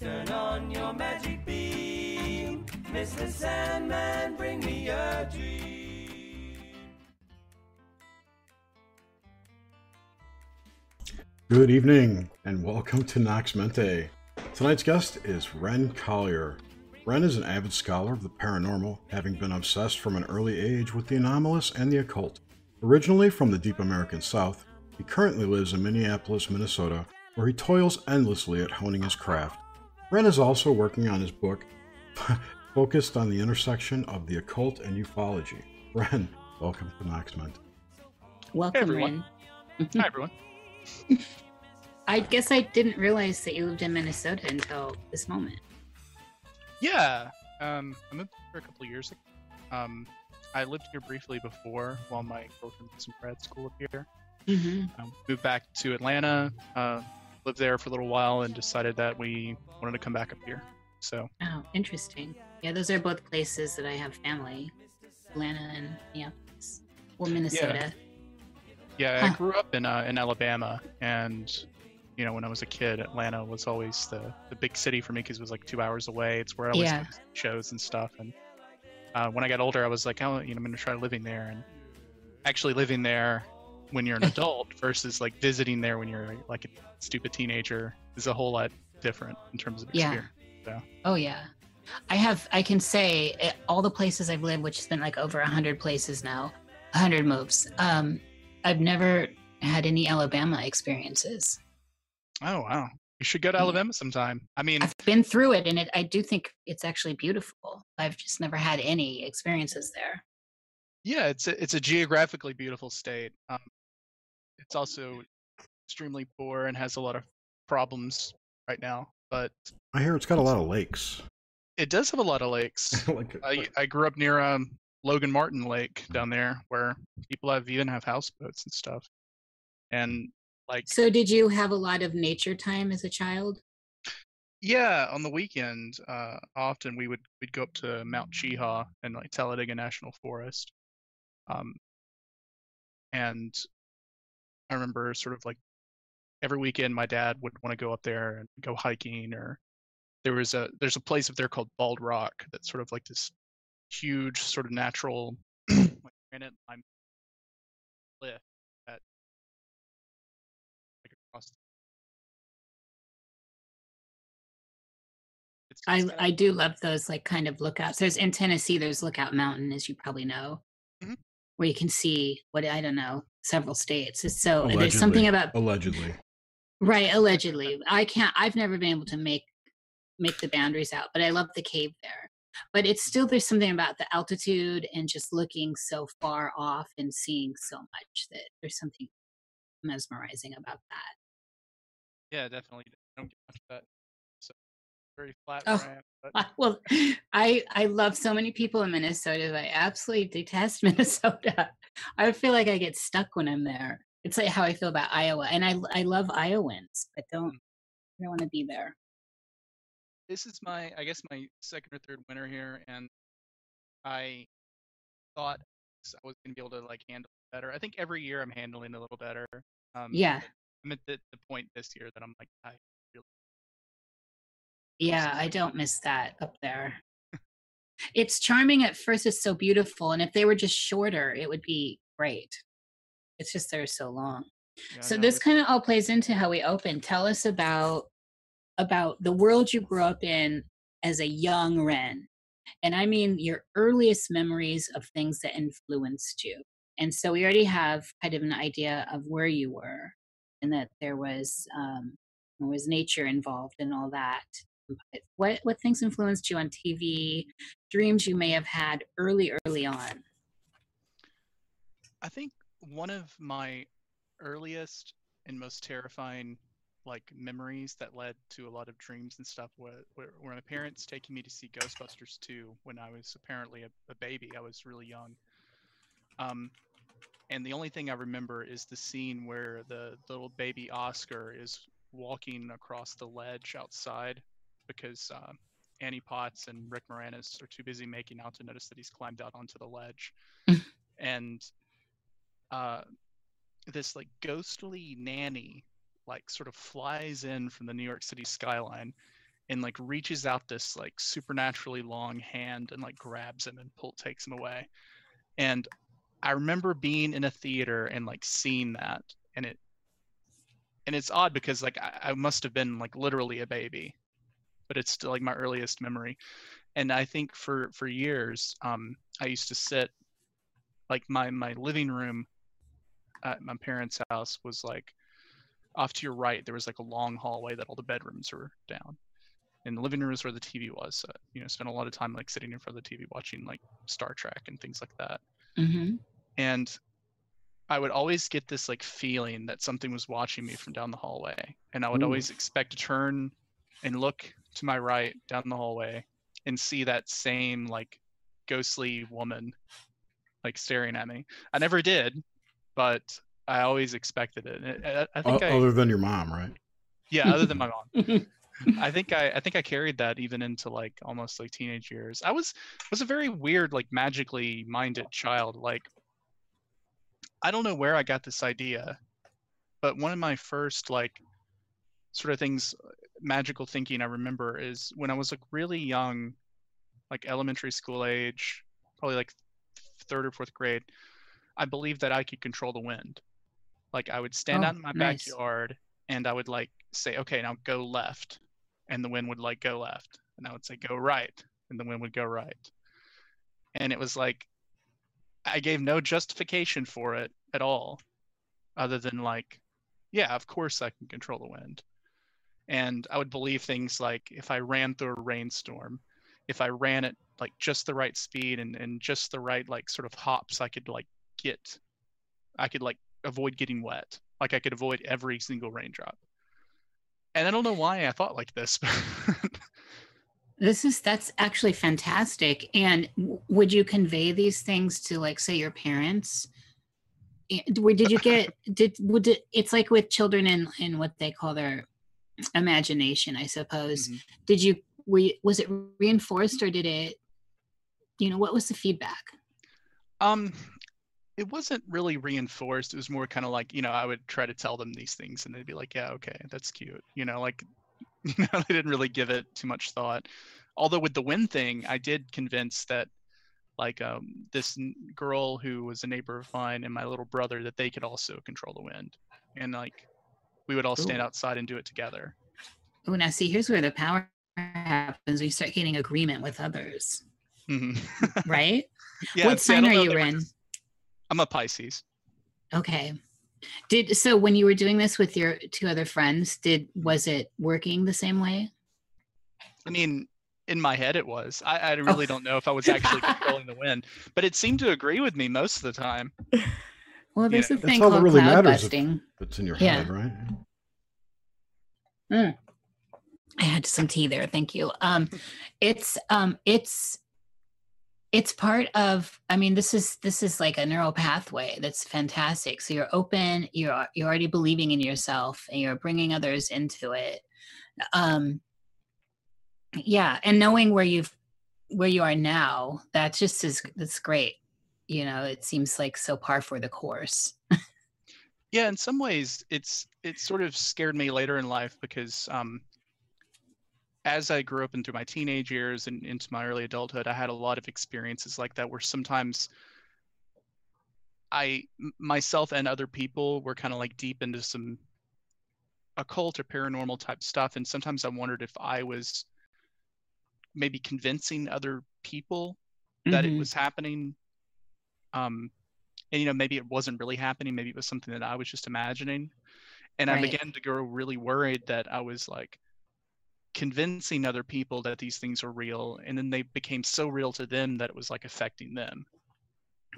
Turn on your magic beam. Mr. Sandman, bring me a dream. Good evening and welcome to Nox Mente. Tonight's guest is Ren Collier. Ren is an avid scholar of the paranormal, having been obsessed from an early age with the anomalous and the occult. Originally from the deep American South, he currently lives in Minneapolis, Minnesota, where he toils endlessly at honing his craft. Ren is also working on his book, focused on the intersection of the occult and ufology. Ren, welcome to Nox Mente. Welcome, everyone. Ren. Hi everyone. I guess I didn't realize that you lived in Minnesota until this moment. Yeah, um, I moved here a couple of years. ago. Um, I lived here briefly before while my girlfriend was in grad school up here. Mm-hmm. Um, moved back to Atlanta, uh, lived there for a little while, and decided that we wanted to come back up here. So Oh, interesting. Yeah, those are both places that I have family. Atlanta and Minneapolis. Or Minnesota. yeah, I Huh. grew up in uh, in Alabama, and you know when I was a kid, Atlanta was always the the big city for me because it was like two hours away. It's where I always Yeah. shows and stuff. And uh, when I got older, I was like, oh, you know, I'm gonna try living there, and actually living there when you're an adult versus like visiting there when you're like a stupid teenager is a whole lot different in terms of experience. Yeah. experience. Oh yeah. I have I can say eh, all the places I've lived, which has been like over a hundred places now, a hundred moves. Um, I've never had any Alabama experiences. Oh wow, you should go to Yeah. Alabama sometime. I mean, I've been through it, and it, I do think it's actually beautiful. I've just never had any experiences there. Yeah, it's a, it's a geographically beautiful state. Um, it's also extremely poor and has a lot of problems right now, but I hear it's got a lot of lakes. it does have a lot of lakes. like, I, I grew up near um, Logan Martin Lake down there, where people have even have houseboats and stuff. And like, So, did you have a lot of nature time as a child? yeah, on the weekend, uh, often we would we'd go up to Mount Cheaha and like Talladega National Forest. Um, and I remember sort of like every weekend my dad would want to go up there and go hiking or there was a there's a place up there called Bald Rock that's sort of like this huge sort of natural like granite lime cliff that like across I it's got a- I do love those like kind of lookouts. There's in Tennessee. There's Lookout Mountain, as you probably know, Mhm. where you can see what I don't know several states. It's so there's something about allegedly. right allegedly. I can't. I've never been able to make make the boundaries out, but I love the cave there. But it's still there's something about the altitude and just looking so far off and seeing so much that there's something mesmerizing about that. yeah definitely don't get much of that so very flat Oh. where but Well, I I love so many people in Minnesota. I absolutely detest Minnesota. I feel like I get stuck when I'm there. It's like how I feel about Iowa, and I I love Iowans, but don't I don't want to be there. this is my I guess my second or third winter here, and I thought I was gonna be able to like handle it better. I think every year I'm handling it a little better. Um, Yeah. I'm at the, the point this year that I'm like, I really Yeah, I don't miss that up there. It's charming at first. It's so beautiful, and if they were just shorter, it would be great. It's just they're so long. yeah, So no, this kind of all plays into how we open. Tell us about about the world you grew up in as a young Ren. And I mean your earliest memories of things that influenced you. And so we already have kind of an idea of where you were and that there was um there was nature involved and all that. What what things influenced you on TV, dreams you may have had early, early on? I think one of my earliest and most terrifying like memories that led to a lot of dreams and stuff were, were my parents taking me to see Ghostbusters 2 when I was apparently a, a baby. I was really young. Um, and the only thing I remember is the scene where the little baby Oscar is walking across the ledge outside because uh, Annie Potts and Rick Moranis are too busy making out to notice that he's climbed out onto the ledge. and uh, this like ghostly nanny like sort of flies in from the New York City skyline and like reaches out this like supernaturally long hand and like grabs him and pull takes him away. And I remember being in a theater and like seeing that and it and it's odd because like I, I must have been like literally a baby, but it's still like my earliest memory. And I think for for years, um, I used to sit like my my living room at my parents' house was like off to your right. There was like a long hallway that all the bedrooms were down, and the living room is where the TV was. So, you know, spent a lot of time like sitting in front of the TV watching like Star Trek and things like that. Mm-hmm. And I would always get this like feeling that something was watching me from down the hallway, and I would Ooh. always expect to turn and look to my right down the hallway and see that same like ghostly woman like staring at me. I never did, but I always expected it. I, I, I O- think I, Other than your mom, right? yeah, other than my mom. I think I, I think I carried that even into like almost like teenage years. I was was a very weird, like magically minded child. Like I don't know where I got this idea, but one of my first like sort of things, magical thinking I remember is when I was like really young, like elementary school age, probably like third or fourth grade. I believed that I could control the wind. Like I would stand Oh, out in my nice. backyard and I would like say, okay, now go left. And the wind would like go left. And I would say, go right. And the wind would go right. And it was like, I gave no justification for it at all, other than like, yeah, of course I can control the wind. And I would believe things like if I ran through a rainstorm, if I ran at like just the right speed and, and just the right like sort of hops, I could like get, I could like avoid getting wet. Like I could avoid every single raindrop. And I don't know why I thought like this. This is that's actually fantastic. And would you convey these things to like say your parents? Eh, Where did you get did would it, it's like with children in in what they call their imagination, I suppose. Mhm. Did you were you, was it reinforced or did it you know what was the feedback? Um, it wasn't really reinforced. It was more kind of like, you know, I would try to tell them these things and they'd be like, yeah, okay, that's cute. You know, like, you know, they didn't really give it too much thought. Although with the wind thing, I did convince that like um, this n- girl who was a neighbor of mine and my little brother that they could also control the wind. And like, we would all stand Ooh. outside and do it together. Oh, now see, here's where the power happens. We start getting agreement with others, Mhm. right? yeah, what see, sign are you in? I'm a Pisces. Okay. Did so when you were doing this with your two other friends, did was it working the same way? I mean, in my head it was. I, I really don't know if I was actually controlling the wind, but it seemed to agree with me most of the time. Well, there's Yeah. a thing all that called really cloud busting. That's in your Yeah. head, right? I had some tea there. Thank you. Um, it's um, it's it's part of. I mean, this is this is like a neural pathway that's fantastic. So you're open. You're you're already believing in yourself, and you're bringing others into it. Um, yeah, and knowing where you've where you are now, that just is that's great. You know, it seems like so par for the course. Yeah, in some ways, it's it sort of scared me later in life because um, as I grew up into my teenage years and into my early adulthood, I had a lot of experiences like that where sometimes i myself and other people were kind of like deep into some occult or paranormal type stuff, and sometimes I wondered if I was maybe convincing other people that it Mhm. was happening um and you know maybe it wasn't really happening. Maybe it was something that i was just imagining. And i began to grow really worried that i was like convincing other people that these things are real. And then they became so real to them that it was like affecting them.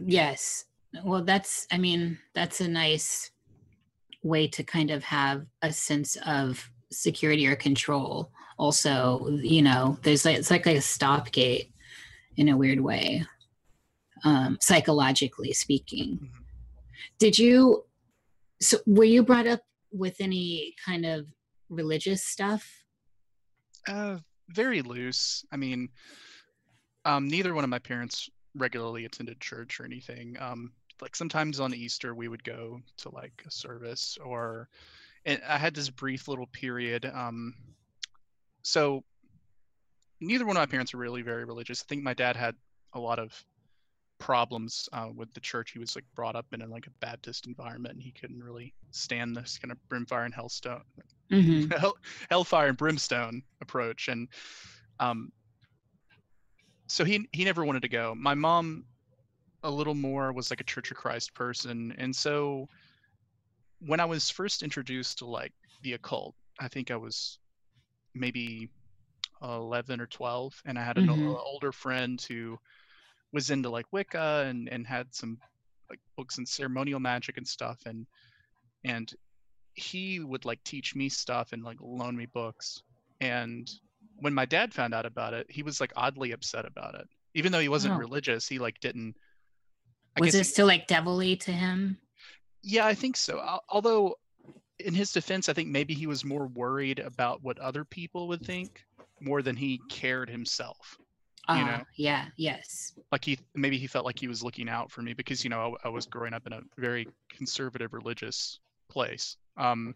Yes. Well, that's, I mean, that's a nice way to kind of have a sense of security or control. Also you know there's like it's like a stop gate in a weird way um psychologically speaking Mhm. did you so were you brought up with any kind of religious stuff Uh, very loose. I mean, um, neither one of my parents regularly attended church or anything. Um, like sometimes on Easter we would go to like a service, or and I had this brief little period. Um, so neither one of my parents were really very religious. I think my dad had a lot of problems uh, with the church. He was like brought up in a, like a Baptist environment, and he couldn't really stand this kind of brimfire and hellstone mm-hmm. hell, hellfire and brimstone approach and um so he he never wanted to go my mom a little more was like a church of christ person and so when i was first introduced to like the occult i think i was maybe 11 or 12 and i had an Mhm. older friend who was into like wicca and and had some like books and ceremonial magic and stuff and and he would like teach me stuff and like loan me books. And when my dad found out about it he was like oddly upset about it. Even though he wasn't Oh. religious he like didn't I was it he- still like devilly to him? Yeah i think so. Al- although in his defense i think maybe he was more worried about what other people would think more than he cared himself You know? Yeah yes. Like he maybe he felt like he was looking out for me because you know I, I was growing up in a very conservative religious place um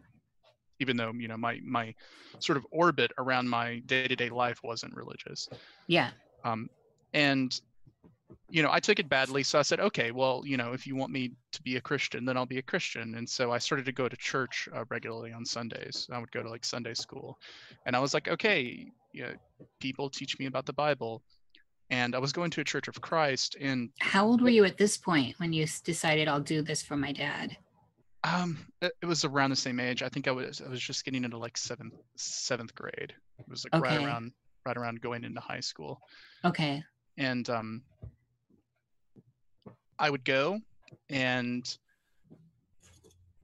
even though you know my my sort of orbit around my day-to-day life wasn't religious. Yeah. Um and you know i took it badly so i said okay well you know if you want me to be a christian then i'll be a christian. And so i started to go to church uh, regularly on sundays. I would go to like sunday school. And i was like okay you know, people teach me about the bible and i was going to a church of christ and how old were you at this point when you decided i'll do this for my dad um it, it was around the same age. I think i was i was just getting into like seventh seventh grade. It was like right around right around going into high school. Okay. And um, I would go and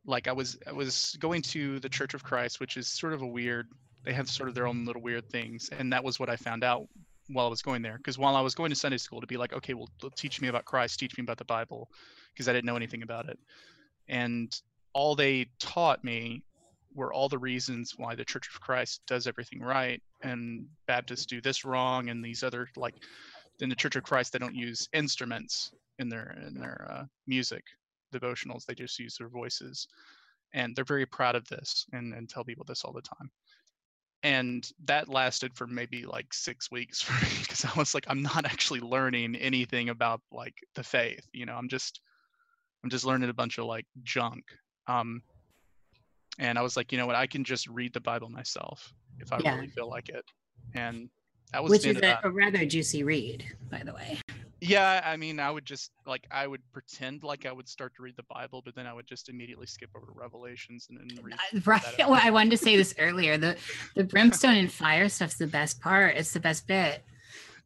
like I was I was going to the Church of Christ, which is sort of a weird. They have sort of their own little weird things, and that was what I found out while I was going there. Because while I was going to Sunday school to be like, okay, well, teach me about Christ, teach me about the Bible, because I didn't know anything about it, and all they taught me were all the reasons why the Church of Christ does everything right, and Baptists do this wrong, and these other like in the Church of Christ, they don't use instruments in their in their uh, music devotionals. They just use their voices, and they're very proud of this and and tell people this all the time. And that lasted for maybe like six weeks for me because I was like, I'm not actually learning anything about like the faith. You know, I'm just I'm just learning a bunch of like junk. Um, and I was like, you know what, I can just read the Bible myself if I Yeah. really feel like it. And that was which is a, a rather juicy read by the way Yeah, I mean, I would just like I would pretend like I would start to read the Bible, but then I would just immediately skip over to Revelations and then read. Uh, right well i wanted to say this earlier the the brimstone and fire stuff's the best part it's the best bit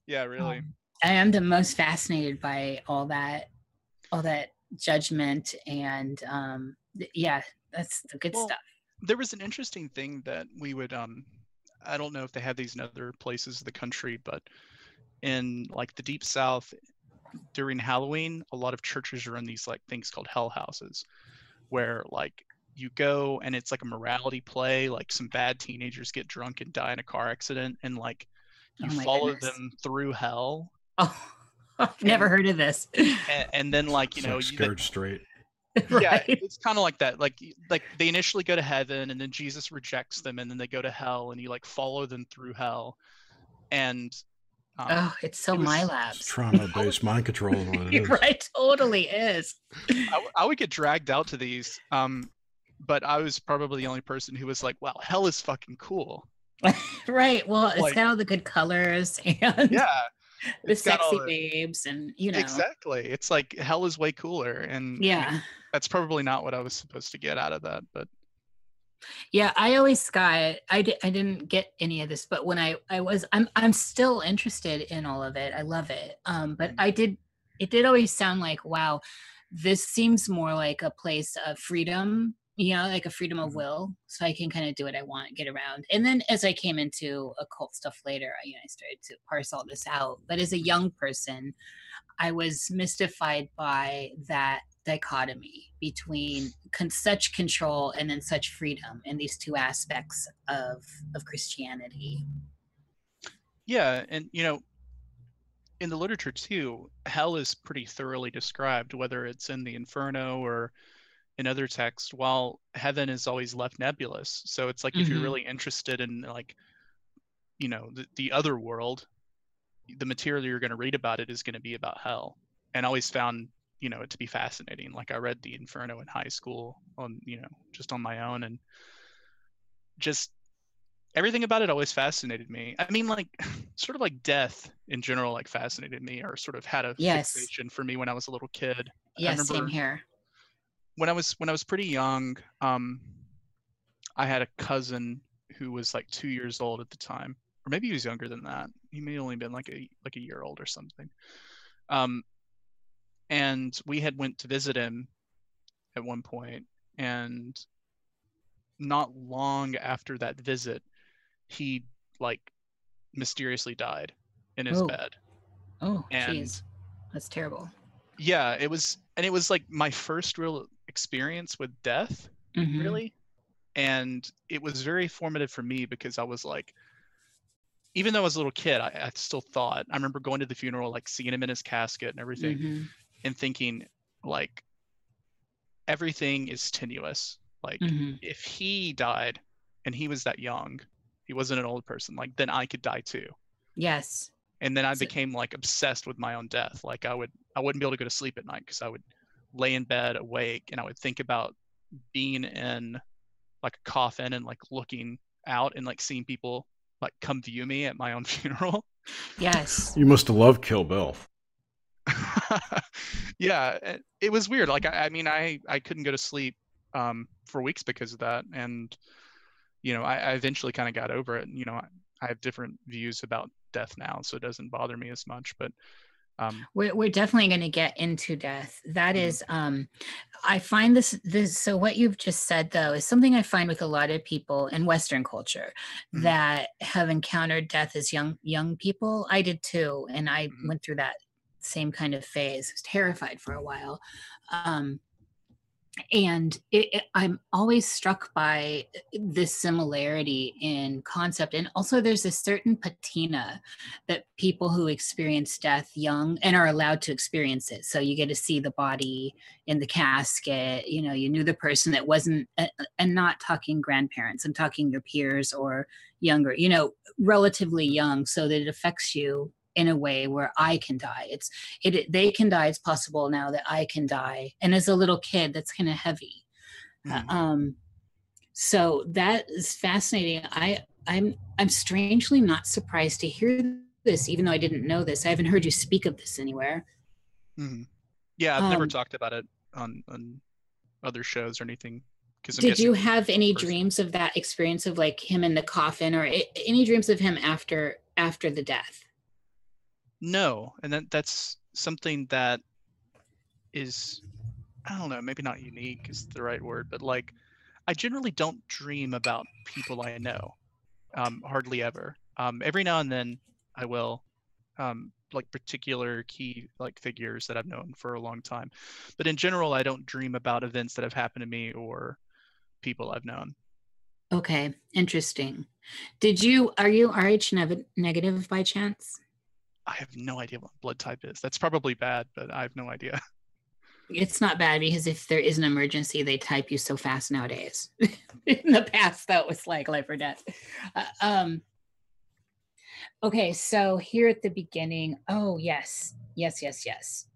Yeah, really. Um, i am the most fascinated by all that all that judgment and um th- yeah that's the good Well, stuff There was an interesting thing that we would um, I don't know if they have these in other places of the country, but in like the deep south during Halloween, a lot of churches run these like things called hell houses, where like you go and it's like a morality play, like some bad teenagers get drunk and die in a car accident, and like you Oh follow goodness. them through hell oh i've never And- heard of this and, and then like you It's know like you, scared straight. yeah right it's kind of like that like like they initially go to heaven and then jesus rejects them and then they go to hell and you like follow them through hell and um, oh it's so it my labs. trauma-based mind control is what it is. right totally is. I would get dragged out to these um but i was probably the only person who was like wow hell is fucking cool. Right well it's got all the good colors and yeah the it's got all sexy the- babes and you know. Exactly it's like hell is way cooler and I mean, yeah. that's probably not what i was supposed to get out of that but yeah i always got i, di- I didn't get any of this but when i i was i'm i'm still interested in all of it i love it um but i did it did always sound like wow this seems more like a place of freedom you know, like a freedom of Mhm. will, so I can kind of do what I want, get around. And then as I came into occult stuff later, I, you know, I started to parse all this out. But as a young person, I was mystified by that dichotomy between con- such control and then such freedom in these two aspects of of Christianity. Yeah, and you know, in the literature too, hell is pretty thoroughly described, whether it's in the Inferno or in other texts, while heaven is always left nebulous. So it's like if you're Mhm. really interested in like, you know, the, the other world, the material you're going to read about it is going to be about hell. And I always found, you know, it to be fascinating. Like I read the Inferno in high school on, you know, just on my own and just everything about it always fascinated me. I mean, like sort of like death in general, like fascinated me, or sort of had a Yes. fixation for me when I was a little kid. Yeah, same here. when I was when I was pretty young. Um, I had a cousin who was like two years old at the time, or maybe he was younger than that. He may have only been like a like a year old or something. Um, and we had went to visit him at one point, and not long after that visit, he like mysteriously died in his Oh. bed. Oh, jeez, that's terrible. Yeah, it was, and it was like my first real experience with death, Mhm. really. And it was very formative for me because I was like, even though I was a little kid, I, I still thought. I remember going to the funeral, like seeing him in his casket and everything, Mhm. And thinking, like, everything is tenuous. Like, Mhm. if he died and he was that young, he wasn't an old person, like, then I could die too. Yes. and then i So- became like obsessed with my own death like i would i wouldn't be able to go to sleep at night because i would lay in bed awake and i would think about being in like a coffin and like looking out and like seeing people like come view me at my own funeral Yes. You must have loved Kill Bill. yeah it, it was weird like I, I mean i i couldn't go to sleep um for weeks because of that and you know i, I eventually kind of got over it you know I, I have different views about death now so it doesn't bother me as much but um We're, we're definitely going to get into death. That Mhm. is, um, I find this, this, so what you've just said though is something I find with a lot of people in Western culture Mhm. that have encountered death as young, young people. I did too. And I Mhm. went through that same kind of phase. I was terrified for a while. Um, and it, it, I'm always struck by this similarity in concept. And also, there's a certain patina that people who experience death young and are allowed to experience it. So you get to see the body in the casket. You know, you knew the person that wasn't, and not talking grandparents. I'm talking your peers or younger. You know, relatively young, so that it affects you in a way where I can die. It's it, they can die. It's possible now that I can die. And as a little kid, that's kind of heavy. Uh, Mhm. Um, so that is fascinating. I I'm I'm strangely not surprised to hear this, even though I didn't know this. I haven't heard you speak of this anywhere. hmm Yeah, I've never Um, talked about it on on other shows or anything. Did you have any dreams of that experience of like him in the coffin, or any dreams of him after after the death? No, and that that's something that is I don't know, maybe not unique is the right word, but like I generally don't dream about people I know. Um, hardly ever. Um, every now and then I will, um, like particular key like figures that I've known for a long time. But in general, I don't dream about events that have happened to me or people I've known. Okay, interesting. Did you are you Rh negative by chance? I have no idea what blood type is. That's probably bad, but I have no idea. It's not bad because if there is an emergency, they type you so fast nowadays. In the past, that was like life or death. Uh, um, okay, so here at the beginning, oh, yes, yes, yes, yes.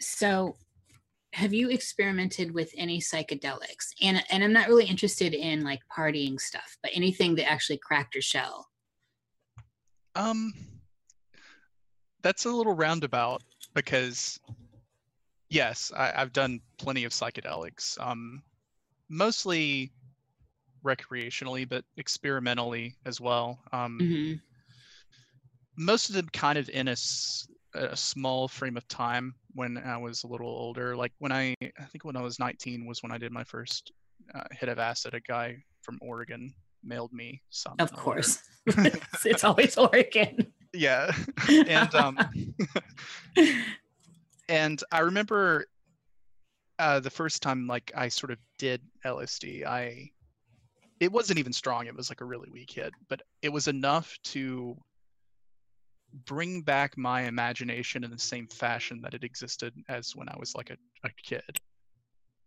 So, have you experimented with any psychedelics? And, and I'm not really interested in like partying stuff, but anything that actually cracked your shell. Um, that's a little roundabout because, yes, I, I've done plenty of psychedelics. Um, mostly recreationally, but experimentally as well. Um, Mhm. most of them kind of in a small frame of time when I was a little older. Like when I, I think when I was 19 was when I did my first uh, hit of acid a guy from Oregon mailed me some. Of a course. it's, it's always Oregon. Yeah, and um, and I remember uh, the first time like I sort of did LSD, I it wasn't even strong. It was like a really weak hit, but it was enough to bring back my imagination in the same fashion that it existed as when I was like a, a kid.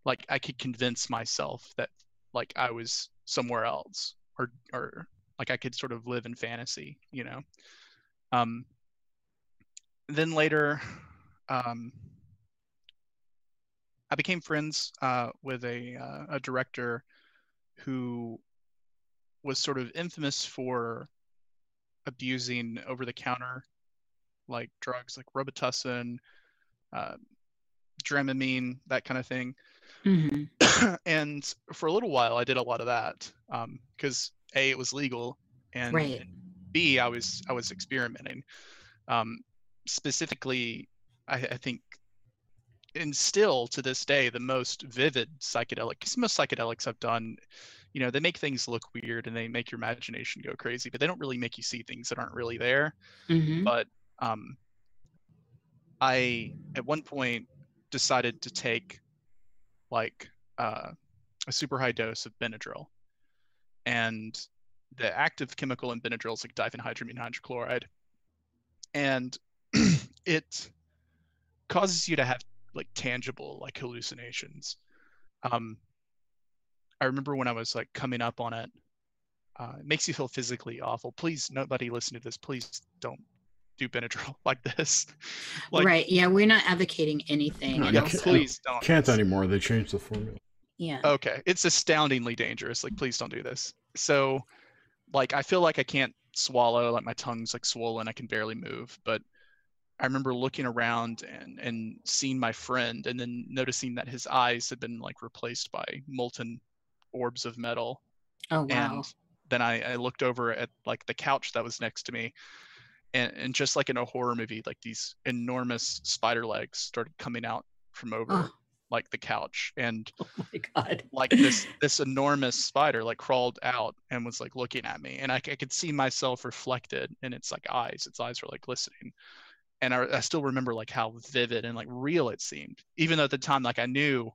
Like I could convince myself that like I was somewhere else or or like I could sort of live in fantasy, you know. Um then later um I became friends uh, with a uh, a director who was sort of infamous for abusing over the counter like drugs like Robitussin, uh, Dramamine, that kind of thing. hmm and for a little while, I did a lot of that because a it was legal, and Right. B I was I was experimenting. Um, specifically, I, I think, and still to this day, the most vivid psychedelic. Because most psychedelics I've done, you know, they make things look weird and they make your imagination go crazy, but they don't really make you see things that aren't really there hmm but um, I at one point decided to take like uh, a super high dose of Benadryl, and the active chemical in Benadryl is like diphenhydramine hydrochloride, and it causes you to have like tangible like hallucinations. Um, I remember when I was like coming up on it, uh, it makes you feel physically awful. Please, nobody listen to this. Please don't do Benadryl like this. like, right. Yeah, we're not advocating anything. No, you Yeah, also- can't- please don't. Can't anymore. They changed the formula. yeah. Okay, it's astoundingly dangerous. Like, please don't do this. So, like, I feel like I can't swallow. Like, my tongue's like swollen. I can barely move. But I remember looking around and and seeing my friend, and then noticing that his eyes had been like replaced by molten orbs of metal. Oh wow. and then I, I looked over at like the couch that was next to me and, and just like in a horror movie like these enormous spider legs started coming out from over Oh. Like the couch and oh my god. like this this enormous spider like crawled out and was like looking at me. And I, I could see myself reflected in its like eyes. Its eyes were like glistening. And I, I still remember like how vivid and like real it seemed. Even though at the time like i knew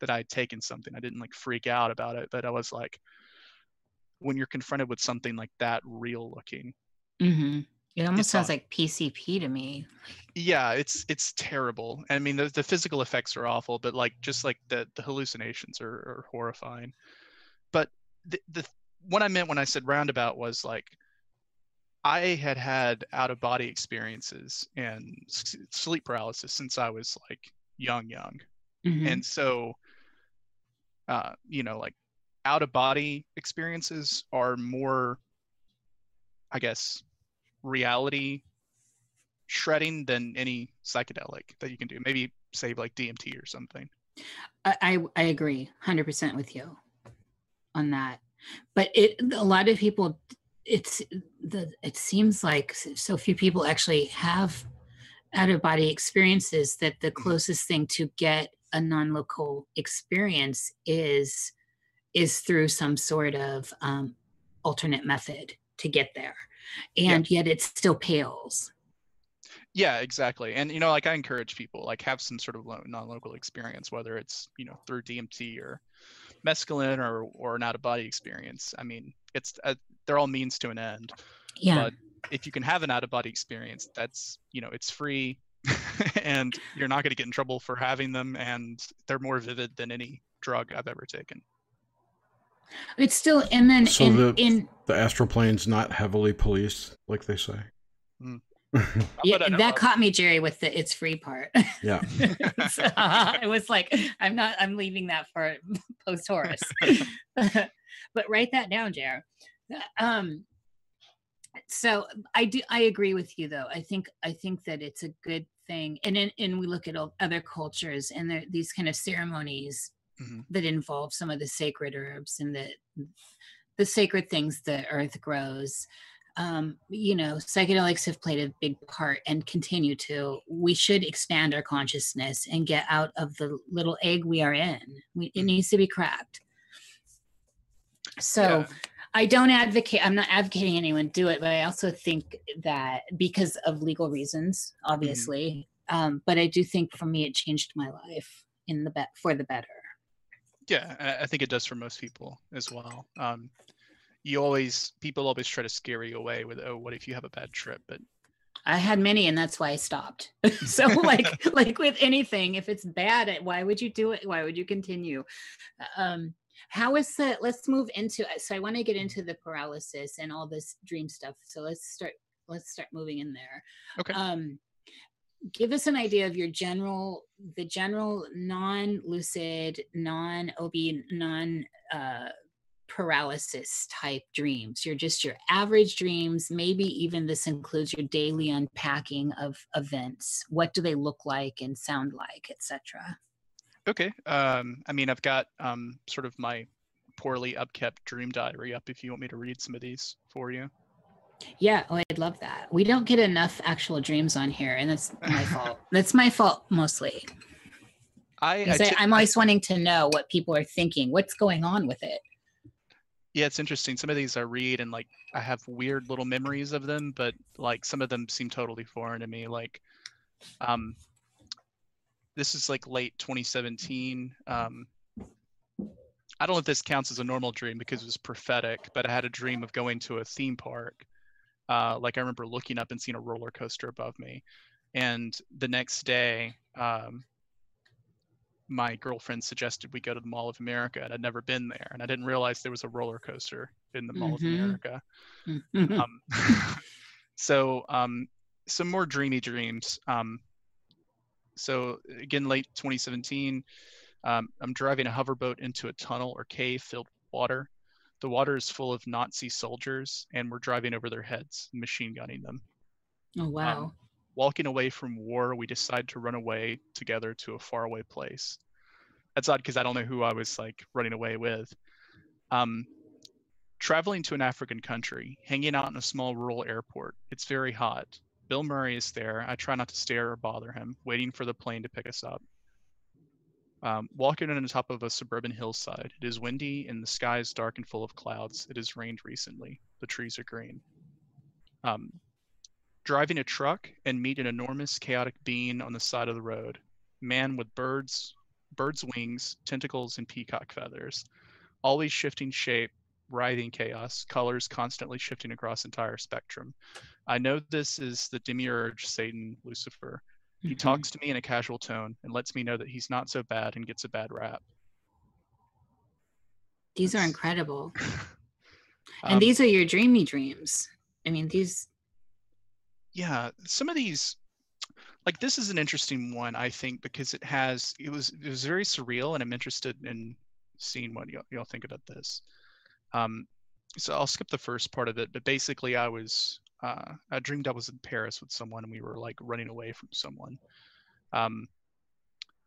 that I had taken something i didn't like freak out about it. But i was like when you're confronted with something like that real looking hmm It almost It's sounds like PCP to me. yeah it's it's terrible i mean the, the physical effects are awful but like just like the the hallucinations are, are horrifying but the, the what i meant when i said roundabout was like i had had out of body experiences and s- sleep paralysis since i was like young young Mhm. and so uh you know like out of body experiences are more i guess reality shredding than any psychedelic that you can do. Maybe save like dmt or something. I, I agree 100% with you on that. But it a lot of people it's the it seems like so few people actually have out of body experiences that the closest thing to get a non-local experience is is through some sort of um, alternate method to get there and yet it still pales. Yeah exactly. And you know like i encourage people like have some sort of non-local experience whether it's you know through dmt or mescaline or or an out of body experience. I mean it's uh, they're all means to an end. Yeah. But if you can have an out of body experience that's you know it's free and you're not going to get in trouble for having them and they're more vivid than any drug i've ever taken it's still and then So in, the- in The astral plane's not heavily policed, like they say. Mm. Yeah, But I know that caught me, Jerry, with the it's free part. yeah. So, I was like, I'm not, I'm leaving that for post Taurus. but write that down, Jerry. Um, so I do, I agree with you though. I think, I think that it's a good thing. And in, and we look at other cultures and there, these kind of ceremonies Mhm. that involve some of the sacred herbs and the, the sacred things the earth grows um, you know, psychedelics have played a big part and continue to. We should expand our consciousness and get out of the little egg we are in. We, it needs to be cracked. So Yeah. I don't advocate, I'm not advocating anyone do it, but I also think that because of legal reasons, obviously. Um, but I do think for me, it changed my life in the bet for the better. Yeah, I- think it does for most people as well. Um, you always people always try to scare you away with oh what if you have a bad trip but I had many, and that's why I stopped. so, like, like with anything, if it's bad, why would you do it? Why would you continue? Um, how is the? Let's move into. So, I want to get into the paralysis and all this dream stuff. So, let's start. Let's start moving in there. Okay. Um, give us an idea of your general, the general non-lucid, non-OB, non. Uh, paralysis type dreams. You're just your average dreams maybe even this includes your daily unpacking of events. What do they look like and sound like etc okay um i mean i've got um sort of my poorly upkept dream diary up if you want me to read some of these for you yeah oh i'd love that. We don't get enough actual dreams on here and that's my fault. That's my fault mostly. I, I I, i'm always wanting to know what people are thinking. What's going on with it? Yeah it's interesting. Some of these i read and like i have weird little memories of them but like some of them seem totally foreign to me. Like um this is like late 2017 um i don't know if this counts as a normal dream because it was prophetic but i had a dream of going to a theme park uh like i remember looking up and seeing a roller coaster above me and the next day um my girlfriend suggested we go to the Mall of America, and I'd never been there, and I didn't realize there was a roller coaster in the Mall Mhm. of America. Mhm. Um, so um, some more dreamy dreams. Um, so again, late 2017, um, I'm driving a hoverboat into a tunnel or cave filled with water. The water is full of Nazi soldiers, and we're driving over their heads, machine gunning them. oh wow Walking away from war, we decide to run away together to a faraway place. That's odd because I don't know who I was like running away with. Um, traveling to an African country, hanging out in a small rural airport. It's very hot. Bill Murray is there. I try not to stare or bother him, waiting for the plane to pick us up. Um, walking on top of a suburban hillside. It is windy and the sky is dark and full of clouds. It has rained recently. The trees are green. Um, driving a truck and meet an enormous chaotic being on the side of the road. Man with birds, birds' wings, tentacles, and peacock feathers. Always shifting shape, writhing chaos, colors constantly shifting across entire spectrum. I know this is the demiurge Satan, Lucifer. He Mhm. talks to me in a casual tone and lets me know that he's not so bad and gets a bad rap. these are incredible Um, and these are your dreamy dreams i mean these yeah some of these like this is an interesting one i think because it has it was it was very surreal and i'm interested in seeing what y'all, y'all think about this um so i'll skip the first part of it but basically i was uh i dreamed i was in paris with someone and we were like running away from someone um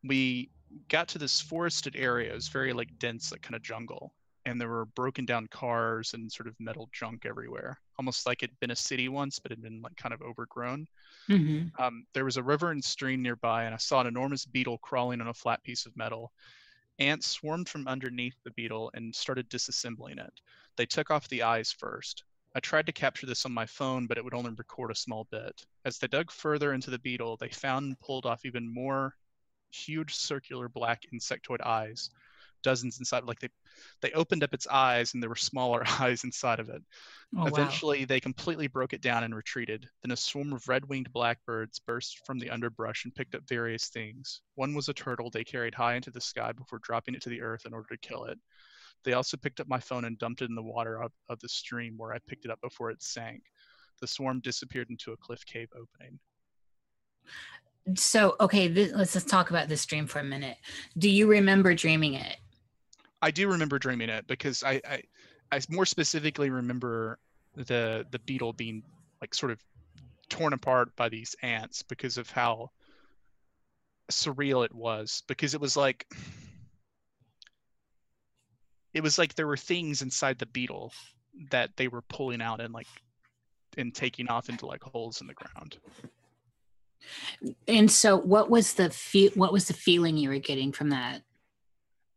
we got to this forested area it was very like dense like kind of jungle and there were broken down cars and sort of metal junk everywhere almost like it'd been a city once but had been like kind of overgrown Mhm. um, there was a river and stream nearby, and I saw an enormous beetle crawling on a flat piece of metal. Ants swarmed from underneath the beetle and started disassembling it. They took off the eyes first. I tried to capture this on my phone, but it would only record a small bit. As they dug further into the beetle, they found and pulled off even more huge circular black insectoid eyes, dozens inside. Like they, they opened up its eyes, and there were smaller eyes inside of it. oh, wow. Eventually, they completely broke it down and retreated. Then a swarm of red winged blackbirds burst from the underbrush and picked up various things. One was a turtle they carried high into the sky before dropping it to the earth in order to kill it. They also picked up my phone and dumped it in the water of, of the stream where I picked it up before it sank. The swarm disappeared into a cliff cave opening. so okay this, let's just talk about this dream for a minute do you remember dreaming it I do remember dreaming it because I, I, I more specifically remember the the beetle being like sort of torn apart by these ants because of how surreal it was. Because it was like it was like there were things inside the beetle that they were pulling out and like and taking off into like holes in the ground. and so what was the fe- what was the feeling you were getting from that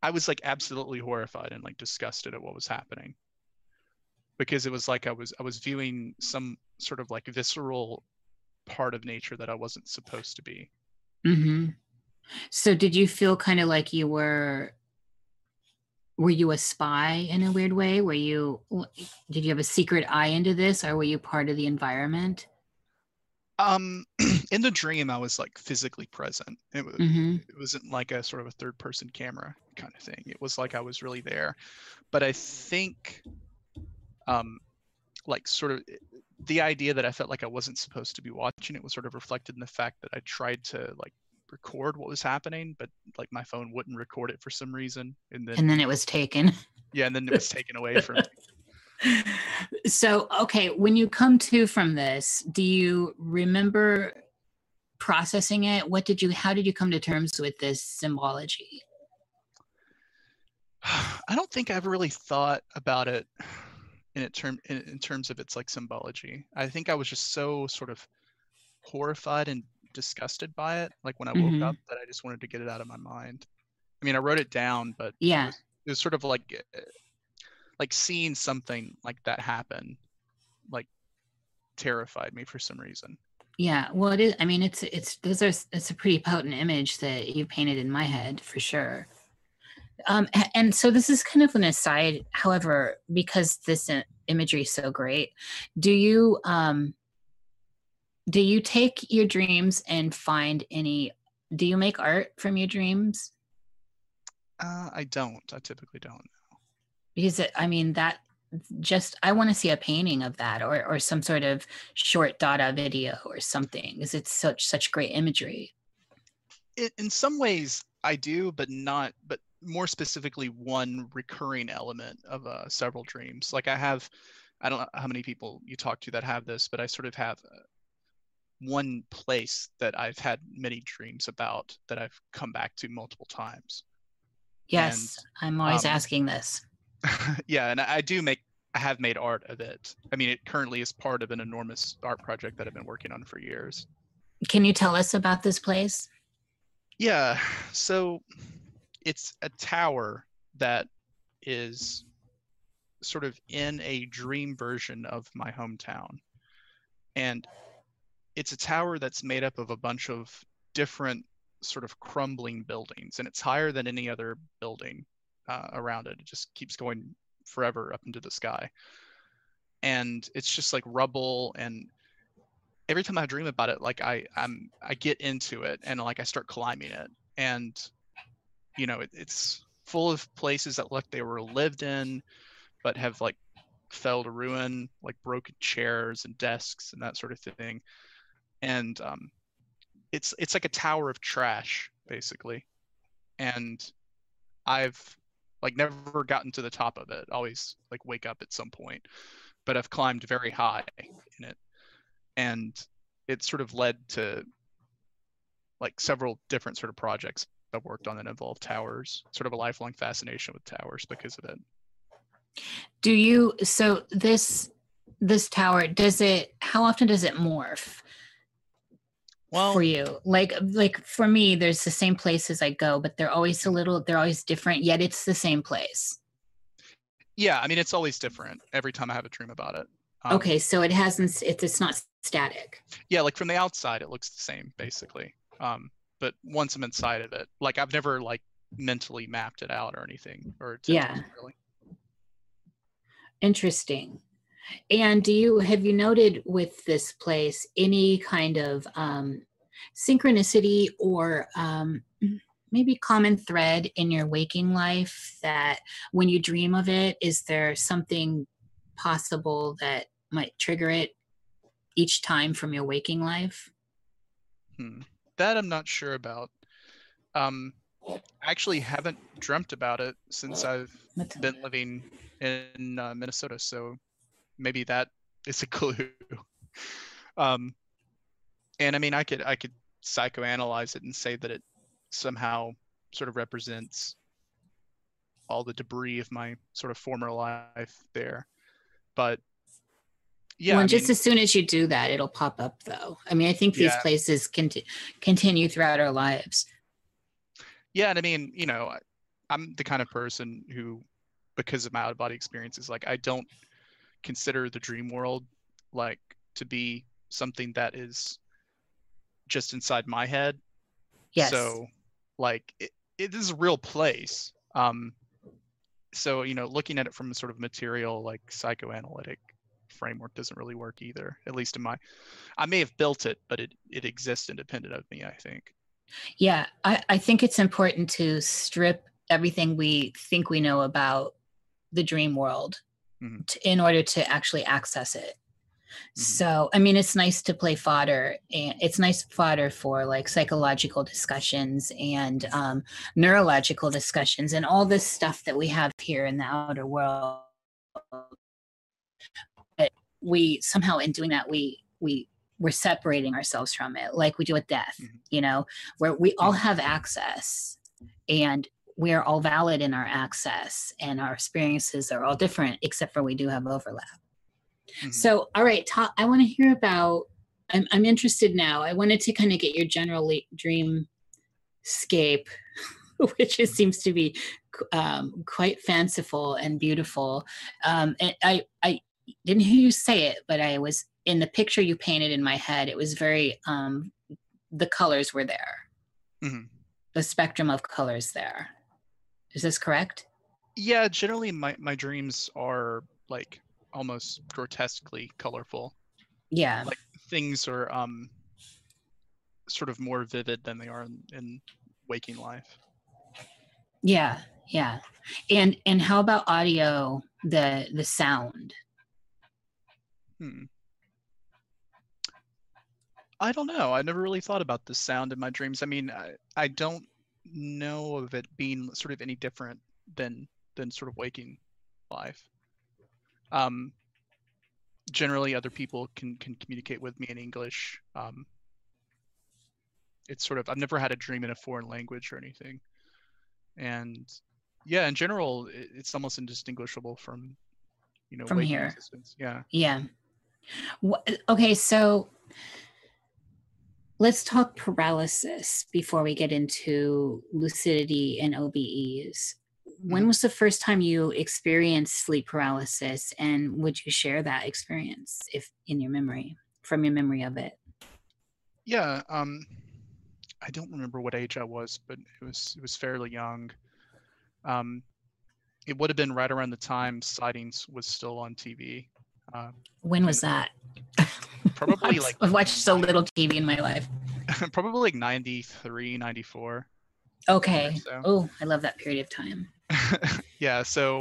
I was like absolutely horrified and like disgusted at what was happening. because it was like I was I was viewing some sort of like visceral part of nature that I wasn't supposed to be. hmm So did you feel kind of like you were were you a spy in a weird way? Were you did you have a secret eye into this or were you part of the environment? Um, in the dream, I was like physically present. It, was, hmm it wasn't like a sort of a third person camera kind of thing. It was like I was really there. But I think, um, like sort of eh, the idea that I felt like I wasn't supposed to be watching it was sort of reflected in the fact that I tried to like record what was happening, but like my phone wouldn't record it for some reason. And then And then it was taken. yeah, and then it was taken away from me. so okay when you come to from this do you remember processing it what did you how did you come to terms with this symbology I don't think I've really thought about it in it term in, in terms of its like symbology. I think I was just so sort of horrified and disgusted by it, like when I woke Mhm. up, that I just wanted to get it out of my mind. I mean, I wrote it down, but yeah it was sort of like uh, like seeing something like that happen, like terrified me for some reason. yeah well it is i mean it's it's those are it's a pretty potent image that you painted in my head for sure um and so this is kind of an aside however because this imagery is so great do you um do you take your dreams and find any do you make art from your dreams Uh, I don't. I typically don't. because it, i mean that just i want to see a painting of that or or some sort of short data video or something because it's such such great imagery in, in some ways I do, but not, but more specifically, one recurring element of uh, several dreams. Like I have, I don't know how many people you talk to that have this, but I sort of have uh, one place that I've had many dreams about that I've come back to multiple times. yes i'm always um, asking this yeah, and I I do make, I have made art of it. I mean, it currently is part of an enormous art project that I've been working on for years. can you tell us about this place Yeah, so it's a tower that is sort of in a dream version of my hometown. And it's a tower that's made up of a bunch of different sort of crumbling buildings, and it's higher than any other building uh, around it. It just keeps going forever up into the sky. And it's just like rubble and every time I dream about it, like I I'm I get into it and like I start climbing it, and you know it, it's full of places that look they were lived in, but have like fell to ruin, like broken chairs and desks and that sort of thing, and um, it's it's like a tower of trash basically, and I've like never gotten to the top of it. Always like wake up at some point, but I've climbed very high in it and it sort of led to like several different sort of projects I've worked on that involve towers, sort of a lifelong fascination with towers because of it. do you so this this tower does it how often does it morph Well, for you like like for me there's the same places i go but they're always a little they're always different yet it's the same place yeah, I mean it's always different every time I have a dream about it. Um, okay so it hasn't it's it's not static Yeah, like from the outside it looks the same basically. Um, but once I'm inside of it, like I've never like mentally mapped it out or anything or Yeah. really. interesting and do you have you noted with this place any kind of um synchronicity or um maybe common thread in your waking life that when you dream of it is there something possible that might trigger it each time from your waking life Hmm. That I'm not sure about. Um, I actually haven't dreamt about it since I've What- been living in uh, Minnesota, so maybe that is a clue. um, and I mean, I could I could psychoanalyze it and say that it somehow sort of represents all the debris of my sort of former life there. But yeah, well, I and just mean- as soon as you do that, it'll pop up though. I mean, I think these Yeah. places conti- continue throughout our lives. Yeah, and I mean, you know, I- I'm the kind of person who, because of my out of body experiences, like I don't consider the dream world like to be something that is just inside my head. Yes. So like it, it is a real place. Um so you know looking at it from a sort of material like psychoanalytic framework doesn't really work either at least in my i may have built it but it it exists independent of me i think Yeah, I, I think it's important to strip everything we think we know about the dream world Mhm. to, in order to actually access it. Mhm. So, I mean, it's nice to play fodder, and it's nice fodder for like psychological discussions and um, neurological discussions and all this stuff that we have here in the outer world. But we somehow, in doing that, we we we're separating ourselves from it, like we do with death. Mhm. You know, where we all have access, and we are all valid in our access, and our experiences are all different, except for we do have overlap. Mhm. So, all right, I want to hear about. I'm I'm interested now. I wanted to kind of get your general le- dream scape, which it seems to be um, quite fanciful and beautiful. Um, and I I didn't hear you say it, but I was in the picture you painted in my head. It was very um, the colors were there, Mhm. the spectrum of colors there. Is this correct? yeah generally my my dreams are like almost grotesquely colorful Yeah. like things are um sort of more vivid than they are in, in waking life Yeah, yeah. And and how about audio, the the sound? Hmm. I don't know. I never really thought about the sound in my dreams. I mean, I, I don't know of it being sort of any different than than sort of waking life. Um, generally, other people can can communicate with me in English. Um, it's sort of I've never had a dream in a foreign language or anything, and yeah, in general, it, it's almost indistinguishable from you know From here. existence. Yeah. Yeah. Okay, so let's talk paralysis before we get into lucidity and OBEs. When Mhm. was the first time you experienced sleep paralysis, and would you share that experience, if in your memory, from your memory of it? Yeah, um, I don't remember what age I was, but it was it was fairly young. Um, it would have been right around the time Sightings was still on TV. Uh, When was that? probably I've- like I've watched so little TV in my life. probably like 93, 94. Okay. so. Oh, I love that period of time. yeah, so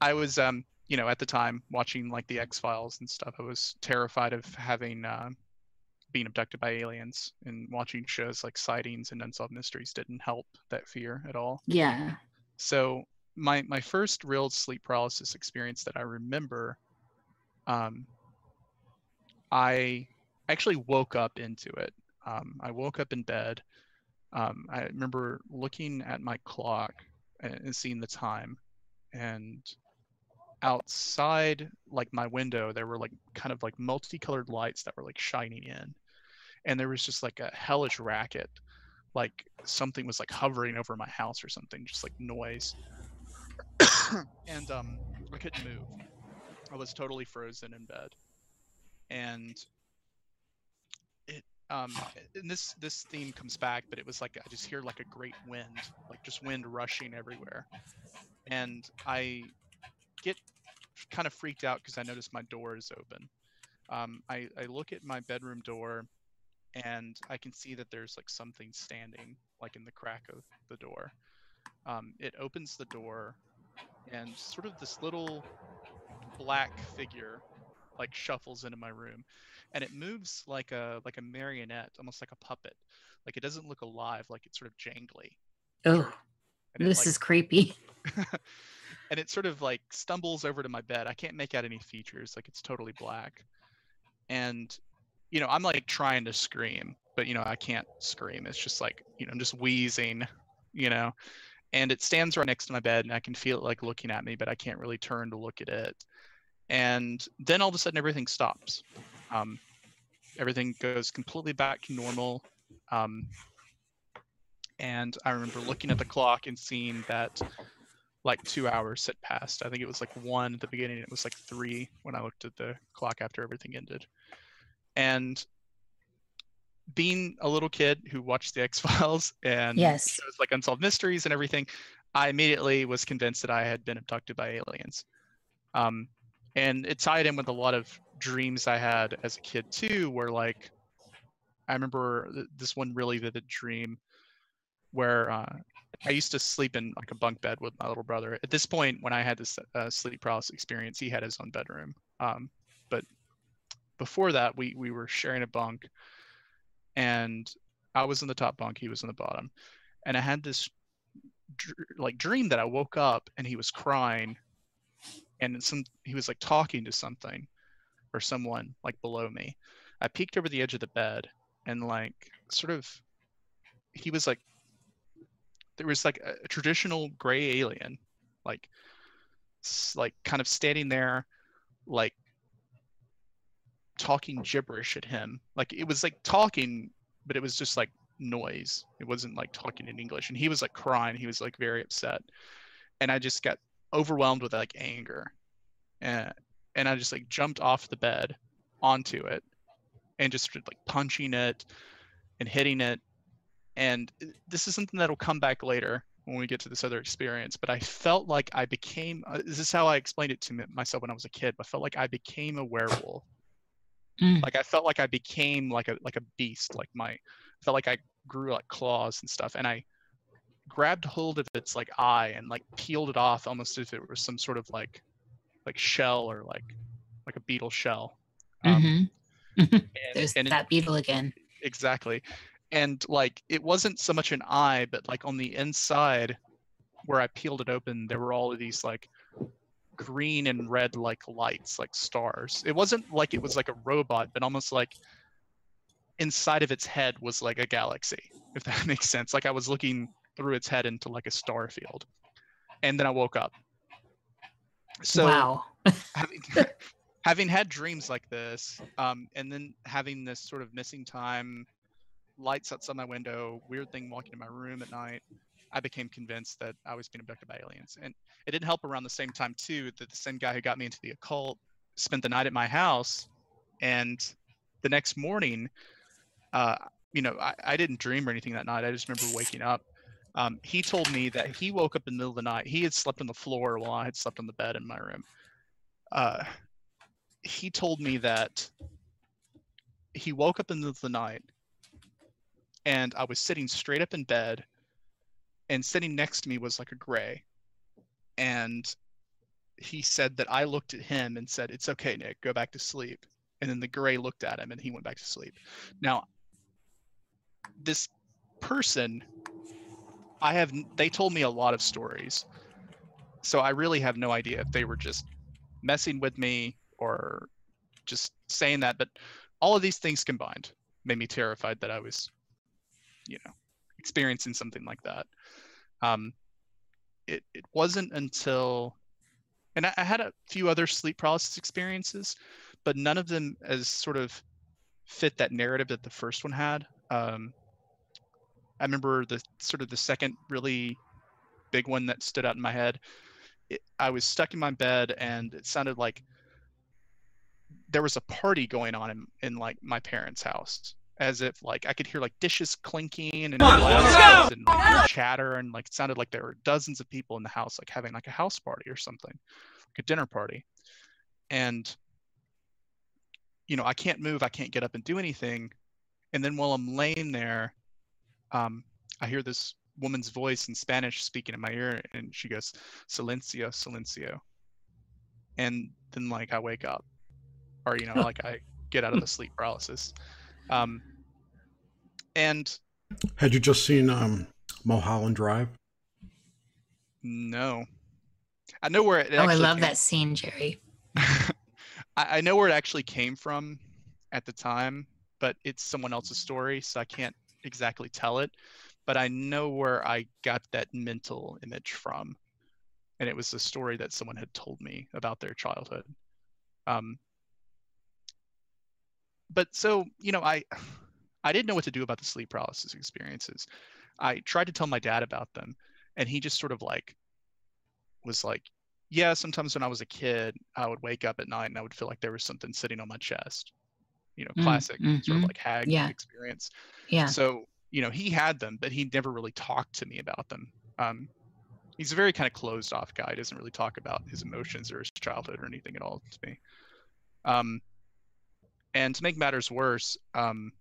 I was um, you know, at the time watching like the X-Files and stuff. I was terrified of having uh, being abducted by aliens and watching shows like Sightings and Unsolved Mysteries didn't help that fear at all. Yeah. so my my first real sleep paralysis experience that I remember, um, I actually woke up into it. Um, I woke up in bed. Um, I remember looking at my clock and, seeing the time, and outside like my window there were like kind of like multicolored lights that were like shining in. And there was just like a hellish racket like something was like hovering over my house or something just like noise. And um i couldn't move. I was totally frozen in bed. And um and this this theme comes back but it was like i just hear like a great wind like just wind rushing everywhere. And i get kind of freaked out because i notice my door is open. Um, I, I look at my bedroom door and I can see that there's like something standing like in the crack of the door. Um, it opens the door and sort of this little black figure like shuffles into my room and it moves like a like a marionette almost like a puppet like it doesn't look alive like it's sort of jangly Oh, this like, is creepy. and it sort of like stumbles over to my bed. I can't make out any features, like it's totally black. And you know, I'm like trying to scream, but you know, I can't scream. It's just like, you know, I'm just wheezing, you know. And it stands right next to my bed and I can feel it like looking at me, but I can't really turn to look at it. And then all of a sudden everything stops. Um, everything goes completely back to normal. Um, and I remember looking at the clock and seeing that like two hours had passed. I think it was like one at the beginning. It was like three when I looked at the clock after everything ended. And being a little kid who watched the X Files and Yes. it was like Unsolved Mysteries and everything, I immediately was convinced that I had been abducted by aliens. Um, and it tied in with a lot of dreams I had as a kid too, where like I remember th- this one really vivid dream where uh, I used to sleep in like a bunk bed with my little brother. At this point, when I had this uh, sleep paralysis experience, he had his own bedroom. Um, but before that, we we were sharing a bunk, and I was in the top bunk, he was in the bottom, and I had this dr- like dream that I woke up and he was crying, and some he was like talking to something or someone like below me. I peeked over the edge of the bed and like sort of he was like there was like a, a traditional gray alien like like kind of standing there like talking gibberish at him. Like it was like talking but it was just like noise. It wasn't like talking in english. And he was like crying. He was like very upset. And i just got overwhelmed with like anger. And and i just like jumped off the bed onto it and just started like punching it and hitting it. And this is something that'll come back later when we get to this other experience but i felt like i became uh, this is how i explained it to myself when i was a kid but i felt like i became a werewolf. Mm. like i felt like i became like a like a beast like my I felt like i grew like claws and stuff and i grabbed hold of its like eye and like peeled it off almost as if it was some sort of like like shell or like like a beetle shell um, Mhm. and, There's and it- that beetle again. exactly and like it wasn't so much an eye but like on the inside where i peeled it open there were all of these like green and red like lights like stars it wasn't like it was like a robot but almost like inside of its head was like a galaxy if that makes sense like i was looking through its head into like a star field and then i woke up so wow. having, having had dreams like this, um, and then having this sort of missing time, lights outside my window, weird thing walking in my room at night, I became convinced that I was being abducted by aliens. And it didn't help around the same time too that the same guy who got me into the occult spent the night at my house, and the next morning, uh, you know, I, I didn't dream or anything that night. I just remember waking up. Um, he told me that he woke up in the middle of the night. He had slept on the floor while I had slept on the bed in my room. Uh, he told me that he woke up in the middle of the night and I was sitting straight up in bed and sitting next to me was like a gray. And he said that I looked at him and said, It's okay, Nick, go back to sleep. And then the gray looked at him and he went back to sleep. Now, this person, I have, they told me a lot of stories. So I really have no idea if they were just messing with me or just saying that. But all of these things combined made me terrified that I was, you know, experiencing something like that. Um, it, it wasn't until, and I, I had a few other sleep paralysis experiences, but none of them as sort of fit that narrative that the first one had. Um, I remember the sort of the second really big one that stood out in my head. It, I was stuck in my bed and it sounded like there was a party going on in, in like my parents' house as if like I could hear like dishes clinking and and like, chatter and like it sounded like there were dozens of people in the house like having like a house party or something like a dinner party. And you know I can't move I can't get up and do anything. And then while I'm laying there um, I hear this woman's voice in Spanish speaking in my ear and she goes silencio silencio and then like I wake up or you know like I get out of the sleep paralysis um, and Had you just seen um, Mulholland Drive? no, I know where it. Oh, I love came- that scene, Jerry. I, I know where it actually came from at the time, but it's someone else's story, so I can't exactly tell it. But I know where I got that mental image from, and it was a story that someone had told me about their childhood. Um, but so you know, I I didn't know what to do about the sleep paralysis experiences. I tried to tell my dad about them, and he just sort of like was like, yeah, sometimes when I was a kid, I would wake up at night and I would feel like there was something sitting on my chest. You know, Mm, classic sort of mhm. like hag Yeah. experience. Yeah. So, you know, he had them, but he never really talked to me about them. Um, he's a very kind of closed off guy. He doesn't really talk about his emotions or his childhood or anything at all to me. Um, and to make matters worse, um,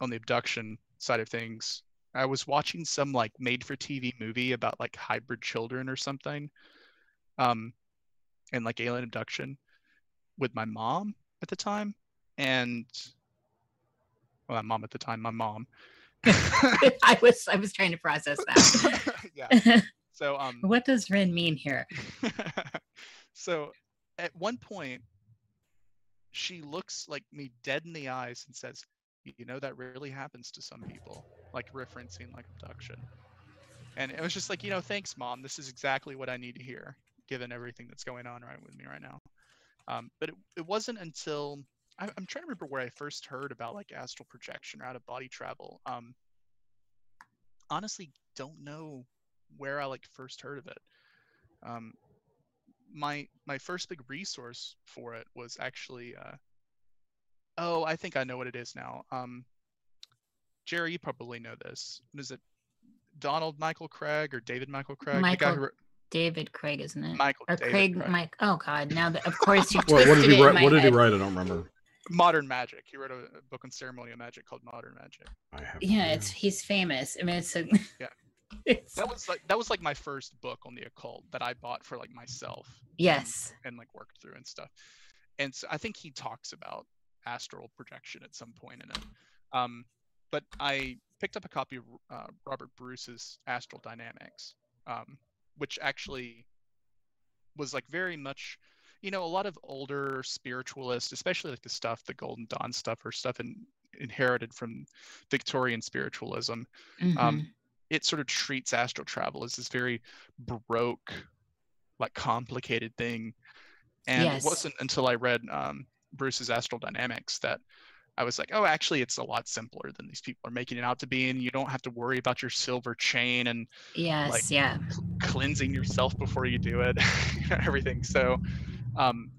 on the abduction side of things, I was watching some like made for TV movie about like hybrid children or something. Um, and like alien abduction with my mom at the time. And well, my mom at the time, my mom. I was I was trying to process that. yeah. So um what does Ren mean here? so at one point she looks like me dead in the eyes and says you know that really happens to some people like referencing like abduction and it was just like you know thanks mom this is exactly what i need to hear given everything that's going on right with me right now um, but it, it wasn't until I, i'm trying to remember where i first heard about like astral projection or out of body travel um, honestly don't know where i like first heard of it um, my my first big resource for it was actually uh, oh i think i know what it is now um, jerry you probably know this is it donald michael kraig or david michael kraig the guy Michael who wrote- David Kraig, isn't it? michael or David Kraig, Kraig. Mike. Oh God! Now that of course you What, twisted what did he write? my What did he write? I don't remember. Modern magic he wrote a, a book on ceremonial magic called modern magic I have. Yeah, it's he's famous. I mean, it's a Yeah. It's, that was like that was like my first book on the occult that i bought for like myself yes. and like worked through and stuff. And so I think he talks about astral projection at some point in it. Um, but I picked up a copy of uh, Robert Bruce's Astral Dynamics, um, which actually was like very much, you know, a lot of older spiritualists, especially like the stuff, the Golden Dawn stuff or stuff in, inherited from Victorian spiritualism Mhm. um, it sort of treats astral travel as this very baroque like complicated thing and Yes. it wasn't until i read um, bruce's astral dynamics that i was like oh actually it's a lot simpler than these people are making it out to be and you don't have to worry about your silver chain and yes. like, yeah. cleansing yourself before you do it everything so um,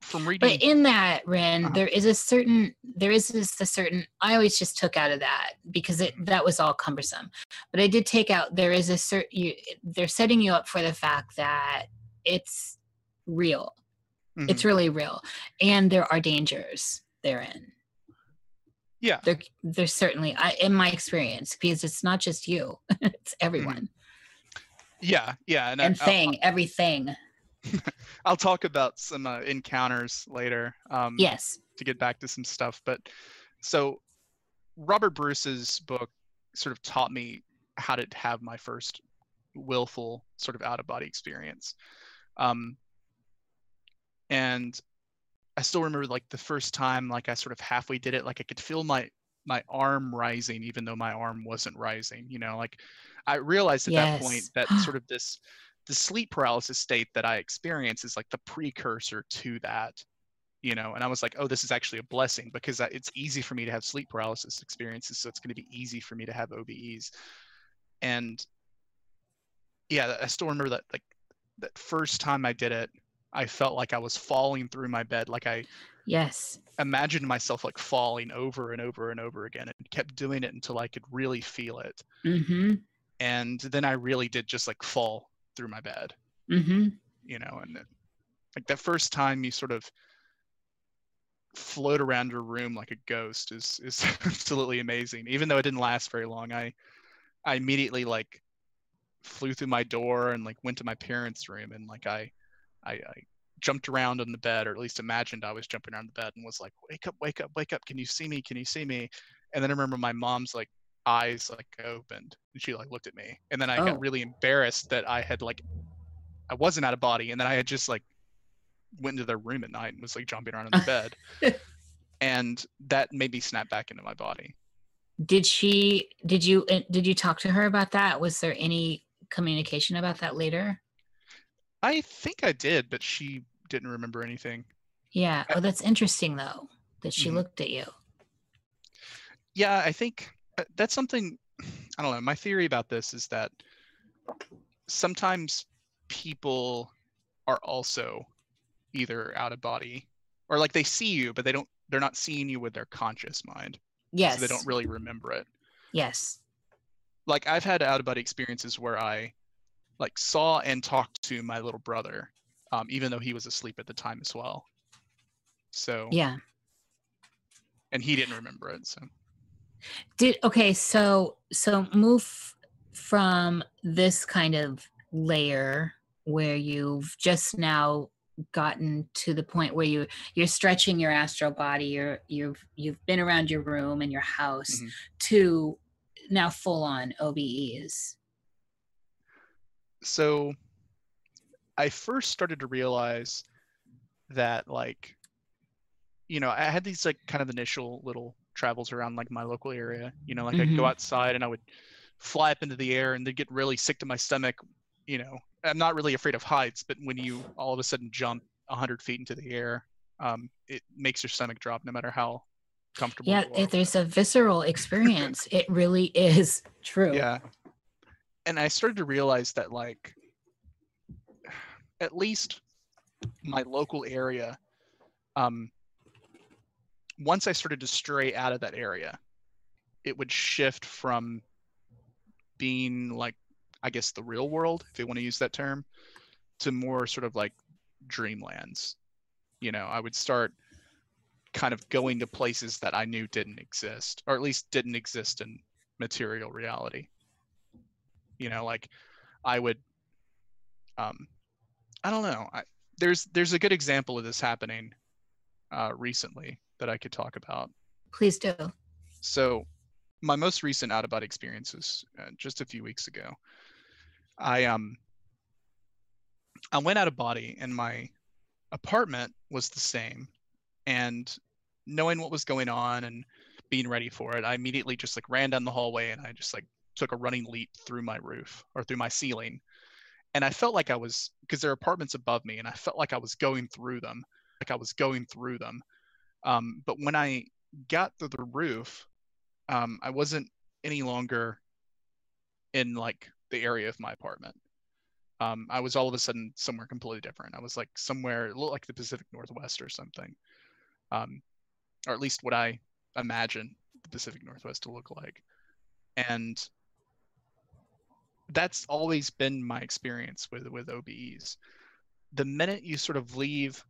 from reading But in that, Ren, Uh-huh. there is a certain there is this a certain I always just took out of that because Mm-hmm. it that was all cumbersome. But I did take out there is a certain you they're setting you up for the fact that it's real. Mhm. It's really real. And there are dangers therein. yeah There there's certainly I in my experience, because it's not just you, it's everyone. yeah yeah and, I- And I'll- thing, everything. I'll talk about some uh, encounters later. Um, Yes. To get back to some stuff, but so Robert Bruce's book sort of taught me how to have my first willful sort of out of body experience. Um, and I still remember like the first time, like I sort of halfway did it, like I could feel my my arm rising, even though my arm wasn't rising. You know, like I realized at that point that sort of this the sleep paralysis state that I experience is like the precursor to that, you know. And I was like, oh, this is actually a blessing because it's easy for me to have sleep paralysis experiences, so it's going to be easy for me to have OBEs. And yeah, I still remember that like that first time I did it, I felt like I was falling through my bed, like I Yes. imagined myself like falling over and over and over again, and kept doing it until I could really feel it. Mm-hmm. And then I really did just like fall through my bed Mm-hmm. you know and it, like that first time you sort of float around your room like a ghost is is absolutely amazing. Even though it didn't last very long i i immediately like flew through my door and like went to my parents room and like i i, I jumped around on the bed or at least imagined i was jumping around the bed and was like wake up wake up wake up. Can you see me? Can you see me? And then i remember my mom's like eyes like opened and she like looked at me and then i Oh. got really embarrassed that i had like I wasn't out of body, and then I had just like went into their room at night and was like jumping around in the bed, and that made me snap back into my body. Did she? Did you? uh, Did you talk to her about that? Was there any communication about that later? I think I did, but she didn't remember anything. Yeah. Oh, that's interesting though. That she Mhm. looked at you. Yeah, I think that's something. I don't know. My theory about this is that sometimes people are also either out of body or like they see you but they don't they're not seeing you with their conscious mind Yes. so they don't really remember it Yes. like i've had out of body experiences where i like saw and talked to my little brother um, even though he was asleep at the time as well so Yeah. and he didn't remember it so Did okay, so so move from this kind of layer where you've just now gotten to the point where you you're stretching your astral body, you're you've you've been around your room and your house Mhm. to now full on OBEs. so I first started to realize that like you know, I had these like kind of initial little travels around like my local area. You know, like I'd go outside and I would fly up into the air and they'd get really sick to my stomach. You know, I'm not really afraid of heights, but when you all of a sudden jump 100 feet into the air, um, it makes your stomach drop no matter how comfortable Yeah, if there's a visceral experience. it really is true. Yeah. And I started to realize that like at least my local area um once I started to stray out of that area, it would shift from being like I guess the real world, if you want to use that term, to more sort of like dreamlands. You know, I would start kind of going to places that I knew didn't exist, or at least didn't exist in material reality. You know, like I would um I don't know. I, there's there's a good example of this happening uh recently that I could talk about. Please do. So, my most recent out of body experience was uh, just a few weeks ago. I um I went out of body and my apartment was the same and knowing what was going on and being ready for it, I immediately just like ran down the hallway and I just like took a running leap through my roof or through my ceiling. And I felt like I was because there are apartments above me and I felt like I was going through them, like I was going through them. Um, but when I got to the roof, um, I wasn't any longer in like the area of my apartment. Um, I was all of a sudden somewhere completely different. I was like somewhere like the Pacific Northwest or something, um, or at least what I imagine the Pacific Northwest to look like. And that's always been my experience with with OBEs. The minute you sort of leave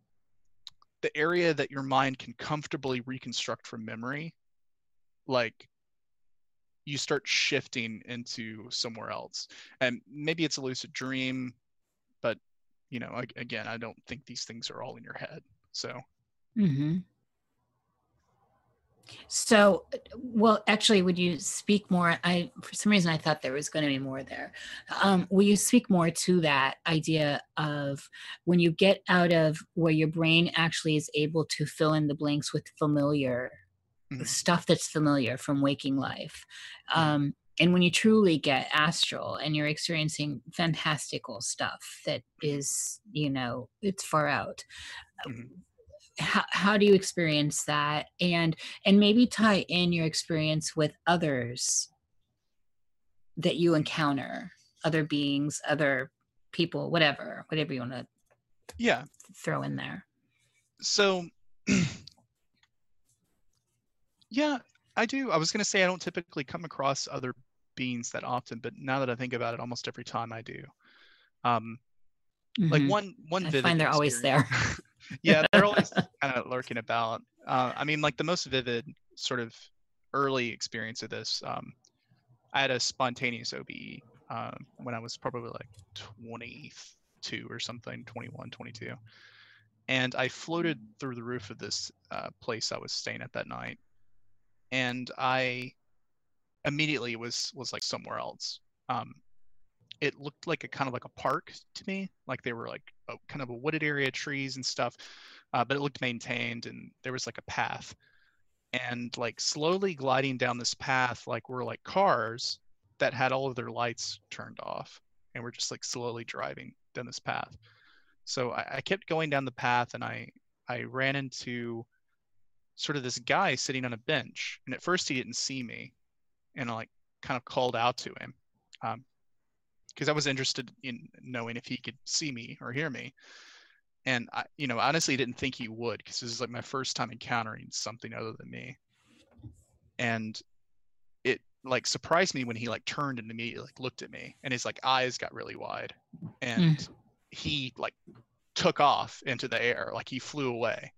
the area that your mind can comfortably reconstruct from memory, like you start shifting into somewhere else. And maybe it's a lucid dream, but you know, ag- again, I don't think these things are all in your head. So hmm So, well, actually, would you speak more? I, for some reason, I thought there was going to be more there. Um, will you speak more to that idea of when you get out of where your brain actually is able to fill in the blanks with familiar Mhm. stuff that's familiar from waking life? Um, and when you truly get astral and you're experiencing fantastical stuff that is, you know, it's far out Mhm. How, how do you experience that and and maybe tie in your experience with others that you encounter other beings other people whatever whatever you want to yeah, throw in there so yeah, I do. I was gonna say I don't typically come across other beings that often, but now that I think about it, almost every time I do. Um, like Mhm. one one I vivid find they're always there. yeah they're always kind of lurking about. Uh, i mean like the most vivid sort of early experience of this um, i had a spontaneous obe um, when i was probably like 22 or something 21 22 and i floated through the roof of this uh, place i was staying at that night. And i immediately was was like somewhere else. Um, it looked like a kind of like a park to me like they were like a, kind of a wooded area trees and stuff uh, but it looked maintained and there was like a path. And like slowly gliding down this path like were like cars that had all of their lights turned off and we're just like slowly driving down this path. So I, I kept going down the path and i i ran into sort of this guy sitting on a bench. And at first he didn't see me and i like kind of called out to him um, because I was interested in knowing if he could see me or hear me. And I, you know, honestly didn't think he would because this is like my first time encountering something other than me. And it like surprised me when he like turned and immediately like looked at me and his like eyes got really wide and hmm. he like took off into the air like he flew away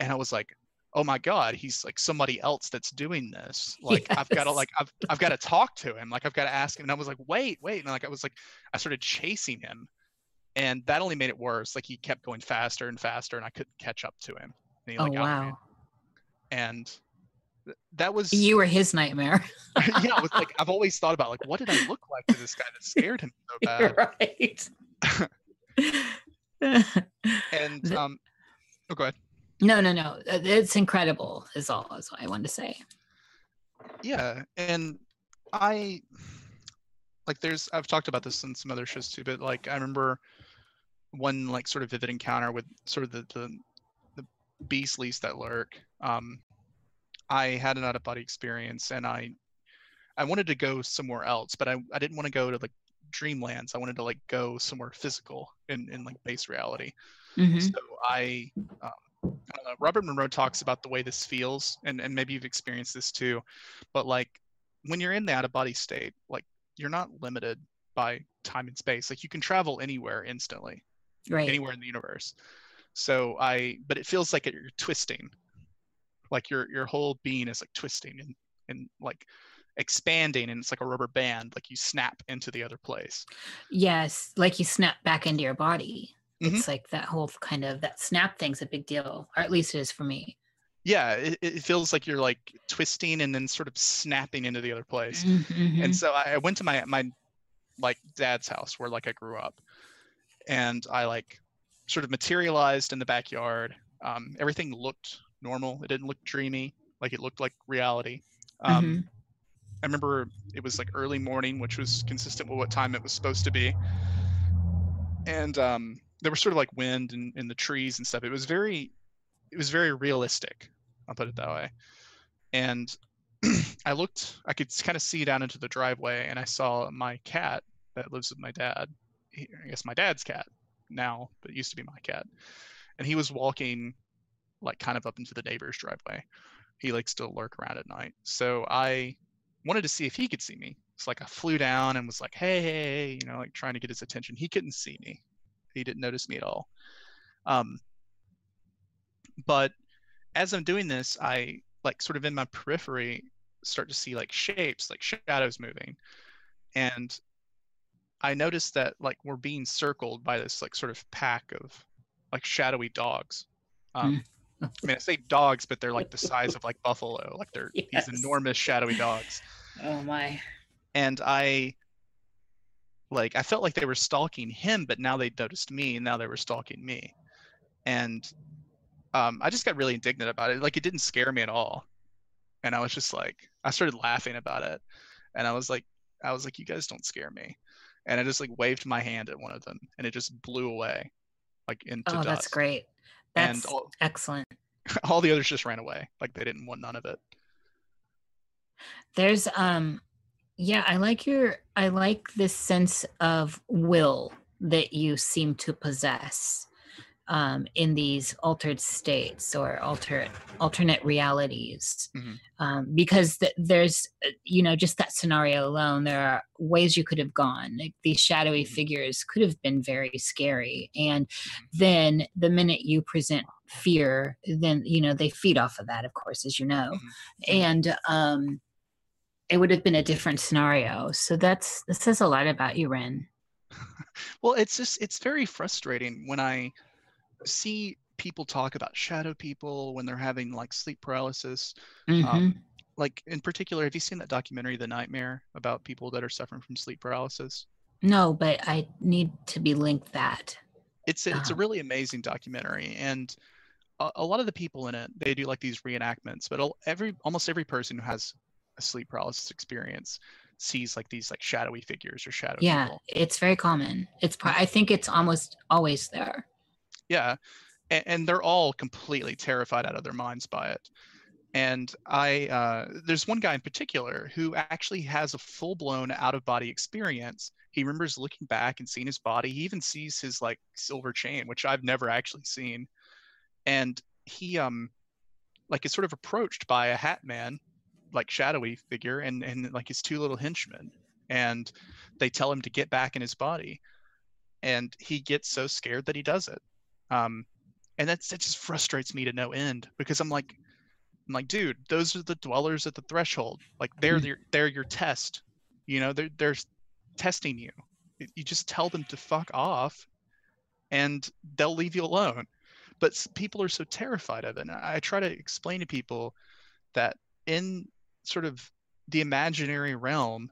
and i was like oh my god he's like somebody else that's doing this. Like i've got to like I've, I've got to talk to him. Like i've got to ask him. And i was like wait wait. And like i was like i started chasing him. And that only made it worse. Like he kept going faster and faster and i couldn't catch up to him. And he Oh like me. wow. and th- that was You were his nightmare. yeah i was like i've always thought about like what did i look like to this guy that scared him so bad? You're right. and um oh go ahead no, no, no. It's incredible. Is all. Is what I wanted to say. yeah and i like there's i've talked about this in some other shows too but like i remember one like sort of vivid encounter with sort of the the, the beastlies that lurk um i had an out of body experience and i i wanted to go somewhere else but i, I didn't want to go to like dreamlands i wanted to like go somewhere physical in in like base reality Mhm. so I, um, I Robert Monroe talks about the way this feels, and, and maybe you've experienced this too, but like when you're in the out of body state, like you're not limited by time and space. Like you can travel anywhere instantly, Right. anywhere in the universe. So I, but it feels like you're twisting, like your your whole being is like twisting and and like expanding, and it's like a rubber band, like you snap into the other place. Yes, like you snap back into your body. Mhm. It's like that whole kind of that snap thing's a big deal, or at least it is for me. Yeah, it, it feels like you're like twisting and then sort of snapping into the other place. Mhm. and so I, I went to my my like dad's house where like I grew up, and I like sort of materialized in the backyard. Um, everything looked normal. It didn't look dreamy. Like it looked like reality. Um, Mhm. I remember it was like early morning, which was consistent with what time it was supposed to be. And um, there was sort of like wind in, in the trees and stuff. It was very, it was very realistic. I'll put it that way. And I looked, I could kind of see down into the driveway, and I saw my cat that lives with my dad. I guess my dad's cat now, but used to be my cat. And he was walking, like kind of up into the neighbor's driveway. He likes to lurk around at night. So I wanted to see if he could see me. It's like I flew down and was like, hey, hey, you know, like trying to get his attention. He couldn't see me. He didn't notice me at all. Um, but as I'm doing this, I like sort of in my periphery start to see like shapes, like shadows moving. And I noticed that like we're being circled by this like sort of pack of like shadowy dogs. Um, I mean, I say dogs, but they're like the size of like buffalo. Like they're Yes. these enormous shadowy dogs. Oh my. And I like I felt like they were stalking him, but now they noticed me, and now they were stalking me. And um, I just got really indignant about it. Like it didn't scare me at all. And I was just like, I started laughing about it. And I was like, I was like, you guys don't scare me. And I just like waved my hand at one of them, and it just blew away, like into Oh, dust. that's great. And That's all, excellent. all the others just ran away, like they didn't want none of it. There's um yeah, I like your I like this sense of will that you seem to possess um in these altered states or alternate alternate realities. Mhm. Um because th- there's uh, you know just that scenario alone there are ways you could have gone. Like these shadowy Mhm. figures could have been very scary and then the minute you present fear then you know they feed off of that of course as you know Mhm. and um it would have been a different scenario so that's that says a lot about you ren Well, it's just it's very frustrating when I see people talk about shadow people when they're having like sleep paralysis. Mhm. Um, like in particular, have you seen that documentary, The Nightmare, about people that are suffering from sleep paralysis? no but i need to be linked that It's a, it's a Uh-huh. really amazing documentary, and a, a lot of the people in it they do like these reenactments, but every almost every person who has a sleep paralysis experience sees like these like shadowy figures or shadow yeah people. it's very common it's pro- i think it's almost always there Yeah, and, and they're all completely terrified out of their minds by it. and I uh, there's one guy in particular who actually has a full blown out of body experience. He remembers looking back and seeing his body. He even sees his like silver chain, which I've never actually seen, and he um like is sort of approached by a hat man, like shadowy figure, and and like his two little henchmen, and they tell him to get back in his body, and he gets so scared that he does it. Um, and that's that just frustrates me to no end because I'm like I'm like, dude, those are the dwellers at the threshold. Like they're your they're your test. You know, they're they're testing you. You just tell them to fuck off, and they'll leave you alone. But people are so terrified of it. And I try to explain to people that in sort of the imaginary realm,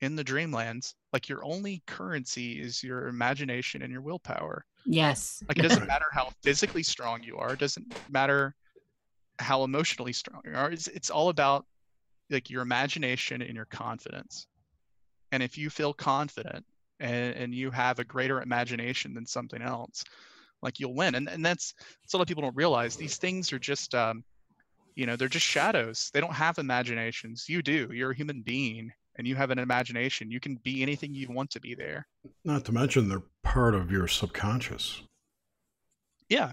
in the dreamlands, like your only currency is your imagination and your willpower. Yes. Like it doesn't matter how physically strong you are. It doesn't matter how emotionally strong you are. It's, it's all about like your imagination and your confidence. And if you feel confident and, and you have a greater imagination than something else, like you'll win. And and that's that's a lot of people don't realize. These things are just um, you know, they're just shadows. They don't have imaginations. You do. You're a human being and you have an imagination. You can be anything you want to be there. Not to mention they're part of your subconscious. Yeah.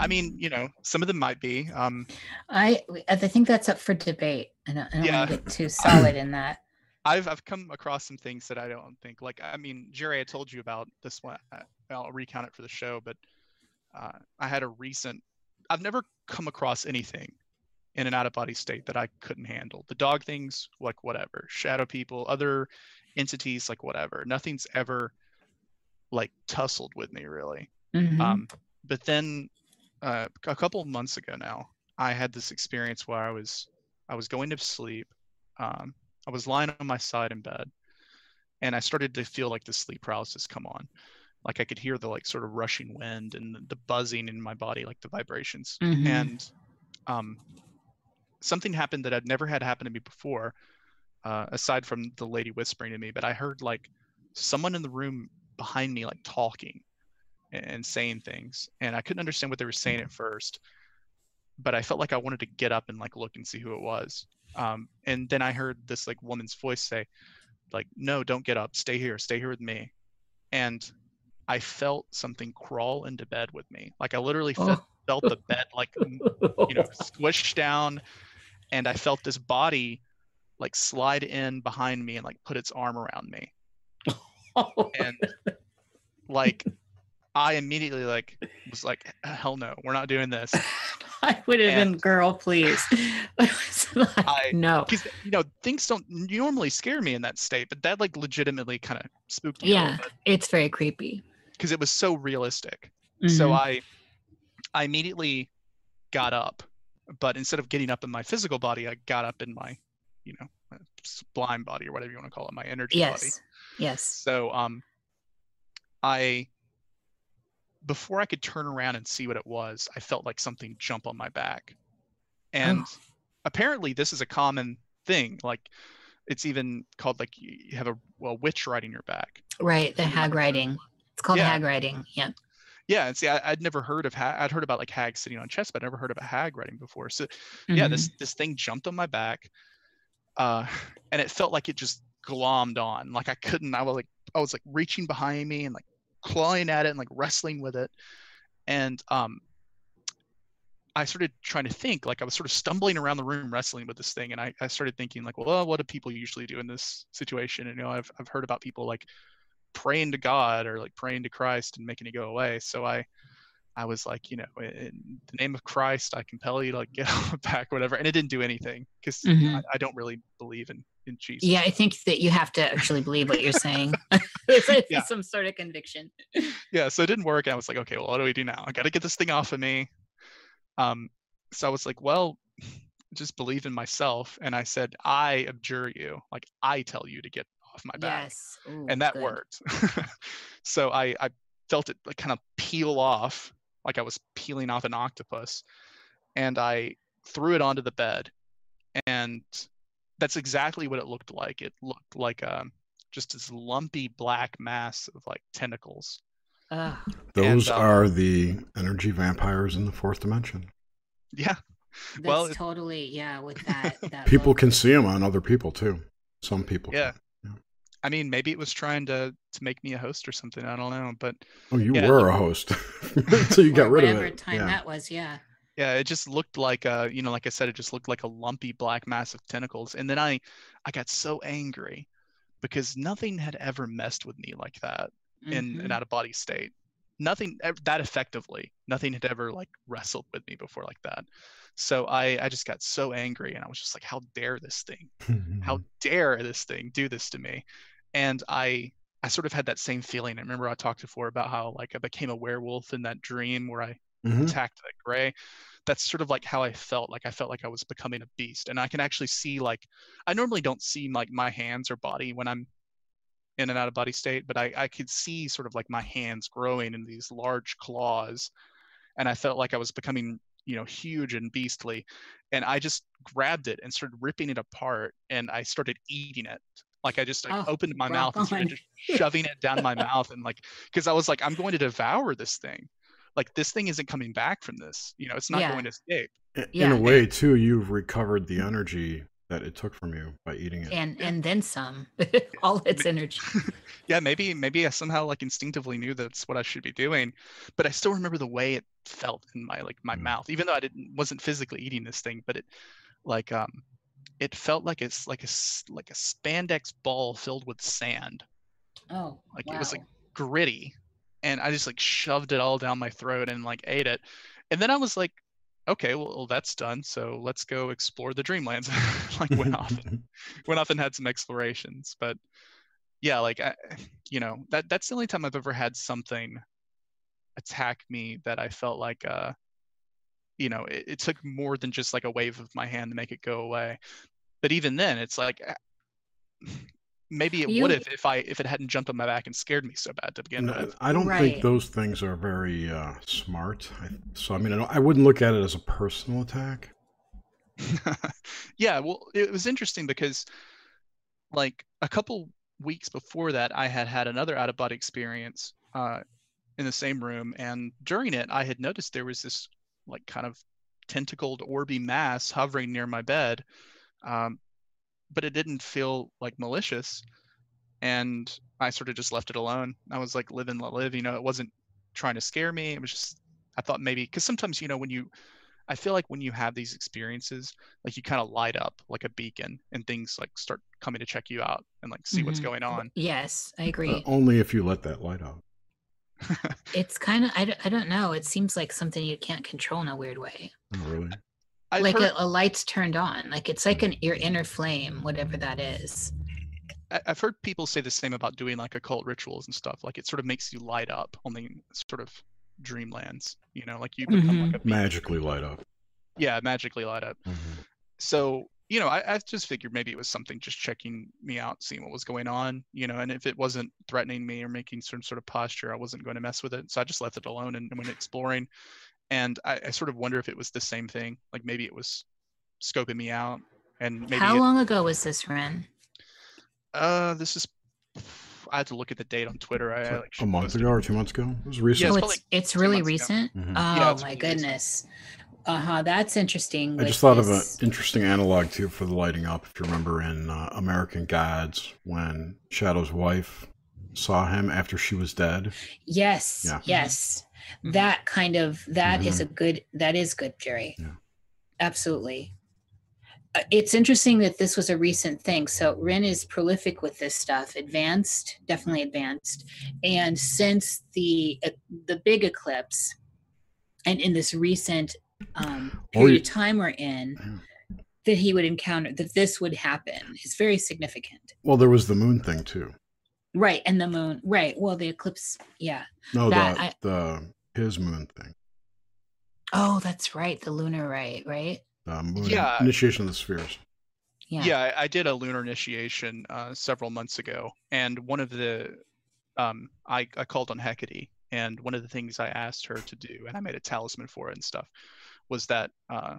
I mean, you know, some of them might be. Um, I I think that's up for debate. I don't, I don't Yeah. want to get too solid in that. I've I've come across some things that I don't think like I mean Jerry I told you about this one uh, I'll recount it for the show but uh, I had a recent I've never come across anything in an out of body state that I couldn't handle the dog things like whatever shadow people other entities like whatever nothing's ever like tussled with me really Mhm. um, but then uh, a couple of months ago now, I had this experience where I was I was going to sleep. Um, I was lying on my side in bed, and I started to feel like the sleep paralysis come on. Like I could hear the like sort of rushing wind and the, the buzzing in my body, like the vibrations. Mhm. And um, something happened that I'd never had happen to me before, uh, aside from the lady whispering to me. But I heard like someone in the room behind me like talking and saying things and i couldn't understand what they were saying at first but i felt like i wanted to get up and like look and see who it was um, and then i heard this like woman's voice say like no don't get up stay here stay here with me and i felt something crawl into bed with me like i literally felt, Oh. felt the bed like you know squished down and i felt this body like slide in behind me and like put its arm around me and like i immediately like was like hell no we're not doing this I would have been girl, please. Like, I- no. because you know things don't normally scare me in that state but that like legitimately kind of spooked me Yeah, it's very creepy. because it was so realistic so Mhm. i i immediately got up but instead of getting up in my physical body i got up in my you know uh, sublime body or whatever you want to call it my energy body yes, yes. So um I before I could turn around and see what it was, I felt like something jump on my back. And Oh. apparently this is a common thing. Like it's even called like you have a well witch riding your back. Right, the hag riding. It's called Yeah. hag riding. Yeah. Yeah, and see, I, I'd never heard of ha- I'd heard about like hags sitting on chests, but I'd never heard of a hag riding before. So yeah, Mhm. this this thing jumped on my back, uh, and it felt like it just glommed on. Like I couldn't. I was like I was like reaching behind me and like clawing at it and like wrestling with it, and um, I started trying to think. Like I was sort of stumbling around the room wrestling with this thing, and I, I started thinking like, well, what do people usually do in this situation? And you know, I've I've heard about people like praying to God or like praying to Christ and making it go away. So I I was like, you know, in the name of Christ, I compel you to like get on back, whatever. And it didn't do anything because Mhm. I, I don't really believe in in Jesus. Yeah, I think that you have to actually believe what you're saying. it's it's Yeah. some sort of conviction. yeah. So it didn't work. And I was like, okay, well, what do we do now? I got to get this thing off of me. Um, so I was like, well, just believe in myself. And I said, I abjure you, like I tell you to get off my back. Yes. Ooh, and that good. worked. so I, I felt it like kind of peel off, like I was peeling off an octopus, and I threw it onto the bed, and that's exactly what it looked like. It looked like um, just this lumpy black mass of like tentacles. Ugh. Those um, are the energy vampires in the fourth dimension. Yeah, That's Well, totally yeah. With that, that People look. can see them on other people too. Some people. Yeah. can. I mean, maybe it was trying to to make me a host or something. I don't know, but Oh, you Yeah, were a host until you got rid of it. whatever it. time yeah. that was. Yeah. yeah, it just looked like a, you know, like I said, it just looked like a lumpy black mass of tentacles. And then I, I got so angry because nothing had ever messed with me like that in Mhm. an out of body state. Nothing that effectively. Nothing had ever like wrestled with me before like that. So I, I just got so angry and I was just like, how dare this thing? How dare this thing do this to me? And I, I sort of had that same feeling. I remember I talked before about how like I became a werewolf in that dream where I Mhm. attacked that gray that's sort of like how i felt like i felt like i was becoming a beast and i can actually see like i normally don't see like my hands or body when i'm in and out of body state but i i could see sort of like my hands growing in these large claws and i felt like i was becoming you know huge and beastly and i just grabbed it and started ripping it apart and i started eating it like i just like Oh, opened my rock mouth and started just shoving it down my mouth and like because i was like i'm going to devour this thing like this thing isn't coming back from this you know it's not Yeah. going to escape In Yeah. a way, too, you've recovered the energy that it took from you by eating it. And and then some. All its energy. yeah maybe maybe i somehow like instinctively knew that's what i should be doing but i still remember the way it felt in my like my Mm. mouth even though i didn't wasn't physically eating this thing but it like um it felt like it's like a like a spandex ball filled with sand Oh. Like, wow. it was, like, gritty and i just like shoved it all down my throat and like ate it and then i was like okay well that's done so let's go explore the dreamlands like went off went off and had some explorations but yeah like I, you know that that's the only time i've ever had something attack me that i felt like uh you know it, it took more than just like a wave of my hand to make it go away but even then it's like uh, maybe it You- would have if i if it hadn't jumped on my back and scared me so bad to begin No, with I don't Right. think those things are very uh, smart. I, so, I mean, I, I wouldn't look at it as a personal attack. yeah, well, it was interesting because, like, a couple weeks before that, I had had another out of body experience uh, in the same room, and during it, I had noticed there was this like kind of tentacled orby mass hovering near my bed, um, but it didn't feel like malicious, and I sort of just left it alone. I was like, live and let live, you know. It wasn't trying to scare me. It was just I thought maybe because sometimes you know when you I feel like when you have these experiences, like you kind of light up like a beacon and things like start coming to check you out and like see what's Mhm. going on. Yes, I Uh, agree. only if you let that light out. It's kind of I, don't- I don't know. It seems like something you can't control in a weird way. Oh, really? I've like heard, a, a light's turned on. Like it's like an your inner flame, whatever that is. I- I've heard people say the same about doing like occult rituals and stuff. Like it sort of makes you light up on the sort of dreamlands, you know, like you become like a beacon. Magically light up. yeah, magically light up. Mhm. so you know I, I just figured maybe it was something just checking me out seeing what was going on you know and if it wasn't threatening me or making some sort of posture i wasn't going to mess with it so i just left it alone and went exploring and I, I sort of wonder if it was the same thing like maybe it was scoping me out and maybe How it- long ago was this, Ren? uh this is i had to look at the date on twitter i, like like a month ago or two months ago. It was Yeah, recent. oh, it's it's probably it's really months ago. recent. Mhm. Oh Yeah, my really recent. goodness. Uh huh. That's interesting. I just thought of an interesting analog too for the lighting up. If you remember in uh, American Gods, when Shadow's wife saw him after she was dead. Yes. Yeah. Yes. Mhm. That kind of that is Mhm. a good that is good, Jerry. Yeah. Absolutely. Uh, It's interesting that this was a recent thing. So Ren is prolific with this stuff, advanced, definitely advanced. And since the uh, the big eclipse, and in this recent um, period you- of time we're in, that he would encounter that this would happen is very significant. Well, there was the moon thing too. Right, and the moon. Right. Well, the eclipse. Yeah. No, That the I- the his moon thing. Oh, that's right. The lunar right, right? The moon Yeah. initiation of the spheres. Yeah. yeah, I, I did a lunar initiation uh, several months ago, and one of the um, I, I called on Hecate, and one of the things I asked her to do, and I made a talisman for it and stuff, was that uh,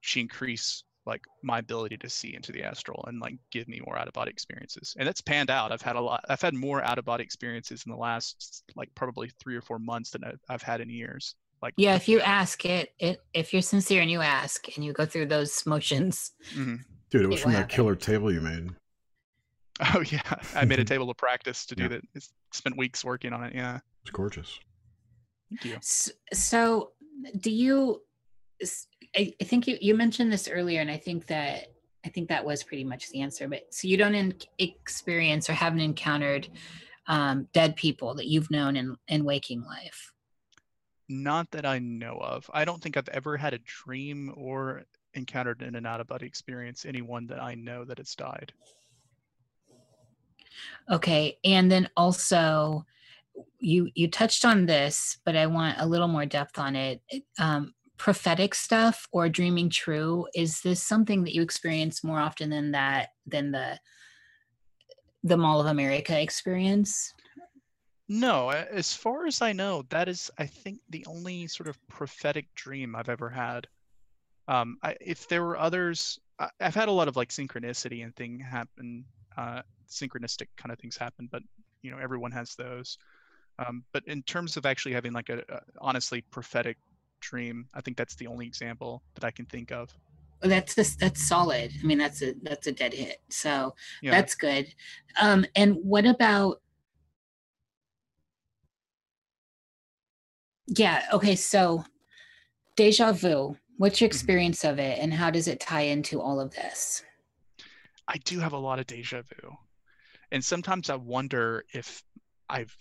she increased like my ability to see into the astral and like give me more out of body experiences, and it's panned out. I've had a lot. I've had more out of body experiences in the last like probably three or four months than I've, I've had in years. Like Yeah, if you ask it, it if you're sincere and you ask and you go through those motions, Mhm. Dude, it was It from that happen. killer table you made. Oh yeah, I made a table of practice to do Yeah. that. It's spent weeks working on it. Yeah, It's gorgeous. thank you. S- So, do you? I, I think you you mentioned this earlier, and I think that I think that was pretty much the answer. But so you don't in, experience or haven't encountered um, dead people that you've known in in waking life. Not that I know of. I don't think I've ever had a dream or encountered in an out of body experience anyone that I know that has died. Okay, and then also you you touched on this, but I want a little more depth on it. Um, prophetic stuff or dreaming true is this something that you experience more often than that than the the Mall of America experience? No, as far as I know, that is, I think, the only sort of prophetic dream I've ever had. Um, I, if there were others, I, I've had a lot of like synchronicity and thing happen, uh, synchronistic kind of things happen, but you know, everyone has those. Um, but in terms of actually having like a, a honestly prophetic dream, I think that's the only example that I can think of. That's this that's solid. I mean, that's a that's a dead hit. So Yeah. that's good. Um, and what about? Yeah. Okay. So, deja vu. What's your Mhm. experience of it, and how does it tie into all of this? I do have a lot of deja vu. And sometimes I wonder if I've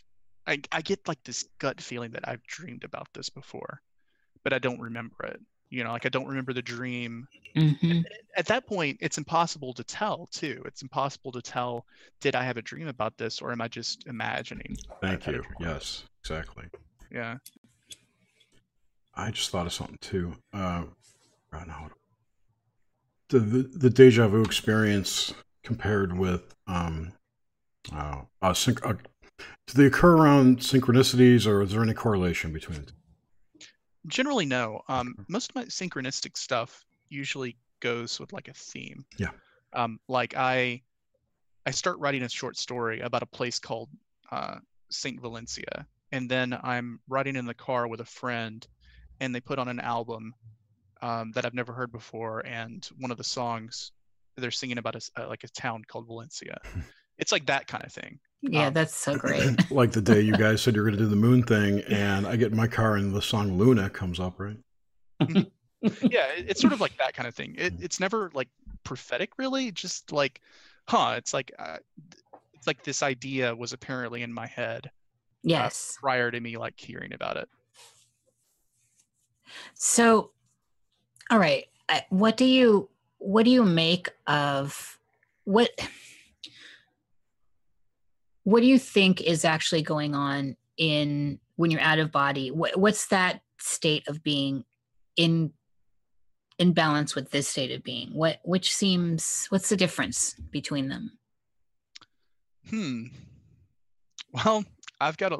I, I get like this gut feeling that I've dreamed about this before, but I don't remember it. You know, like I don't remember the dream. hmm At that point, it's impossible to tell too. It's impossible to tell did I have a dream about this or am I just imagining? Thank you. Yes, exactly. Yeah. I just thought of something too. Uh, right now, the, the the deja vu experience compared with um, uh, uh, synch- uh, do they occur around synchronicities, or is there any correlation between it? Generally, no. Um, most of my synchronistic stuff usually goes with like a theme. Yeah. Um, like I, I start writing a short story about a place called uh, Saint Valencia, and then I'm riding in the car with a friend, and they put on an album um, that I've never heard before, and one of the songs they're singing about a, s- uh, like a town called Valencia. It's like that kind of thing. Yeah, Um, that's so great. like the day you guys said you're going to do the moon thing, and I get in my car and the song Luna comes up, right? yeah it's sort of like that kind of thing it, it's never like prophetic really just like huh it's like uh, it's like this idea was apparently in my head yes. prior to me like hearing about it So, all right, what do you what do you make of what what do you think is actually going on in when you're out of body? What, what's that state of being in in balance with this state of being? What which seems what's the difference between them? hmm well i've got a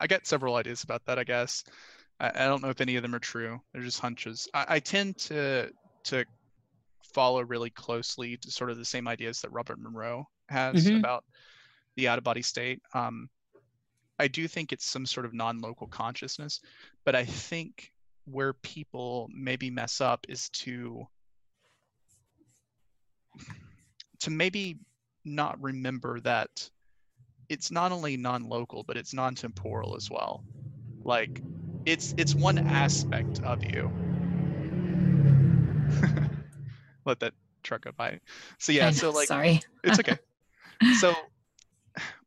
i got several ideas about that i guess i, I don't know if any of them are true they're just hunches I, I tend to to follow really closely to sort of the same ideas that robert monroe has Mhm. about the out of body state um, i do think it's some sort of non-local consciousness but i think where people maybe mess up is to to maybe not remember that it's not only non-local but it's non-temporal as well. Like it's it's one aspect of you. Let that truck go by. So yeah so like sorry. it's okay. So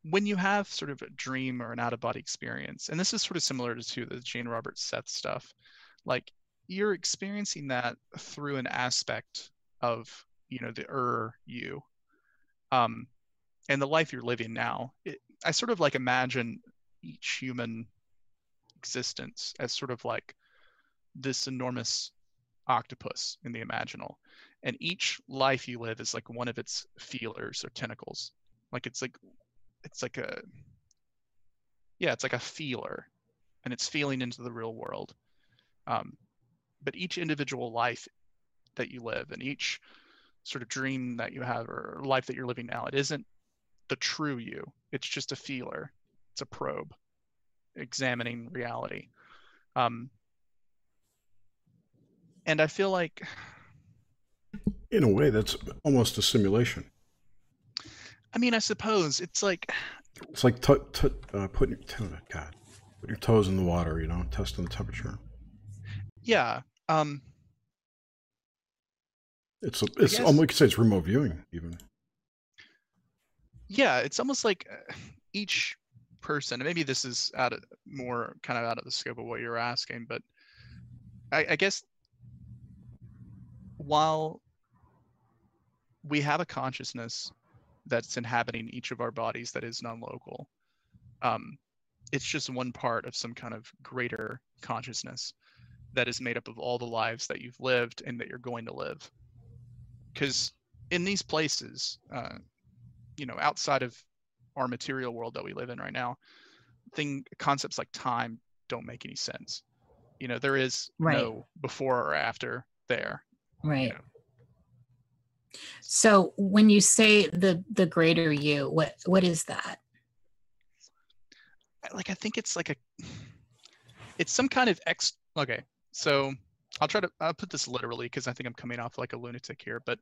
when you have sort of a dream or an out of body experience and this is sort of similar to the jane roberts seth stuff like you're experiencing that through an aspect of you know the er you um and the life you're living now. It, i sort of like imagine each human existence as sort of like this enormous octopus in the imaginal and each life you live is like one of its feelers or tentacles. Like it's like it's like a yeah it's like a feeler and it's feeling into the real world. Um, but each individual life that you live and each sort of dream that you have or life that you're living now it isn't the true you. It's just a feeler. It's a probe examining reality. Um, and I feel like In a way, that's almost a simulation. I mean, I suppose it's like It's like t- t- uh, putting your toe, God, put your toes in the water. You know, testing the temperature. yeah, um It's a, it's guess- almost you could say it's remote viewing even. yeah, it's almost like uh, each person. and Maybe this is out of more kind of out of the scope of what you're asking, but I, I guess while we have a consciousness that's inhabiting each of our bodies that is non-local, um, it's just one part of some kind of greater consciousness that is made up of all the lives that you've lived and that you're going to live. Because in these places, uh, you know, outside of our material world that we live in right now, thing concepts like time don't make any sense. You know, there is Right. no before or after there. Right. Yeah. So when you say the the greater you, what what is that? Like I think it's like a it's some kind of ex okay. So I'll try to I'll put this literally because I think I'm coming off like a lunatic here, but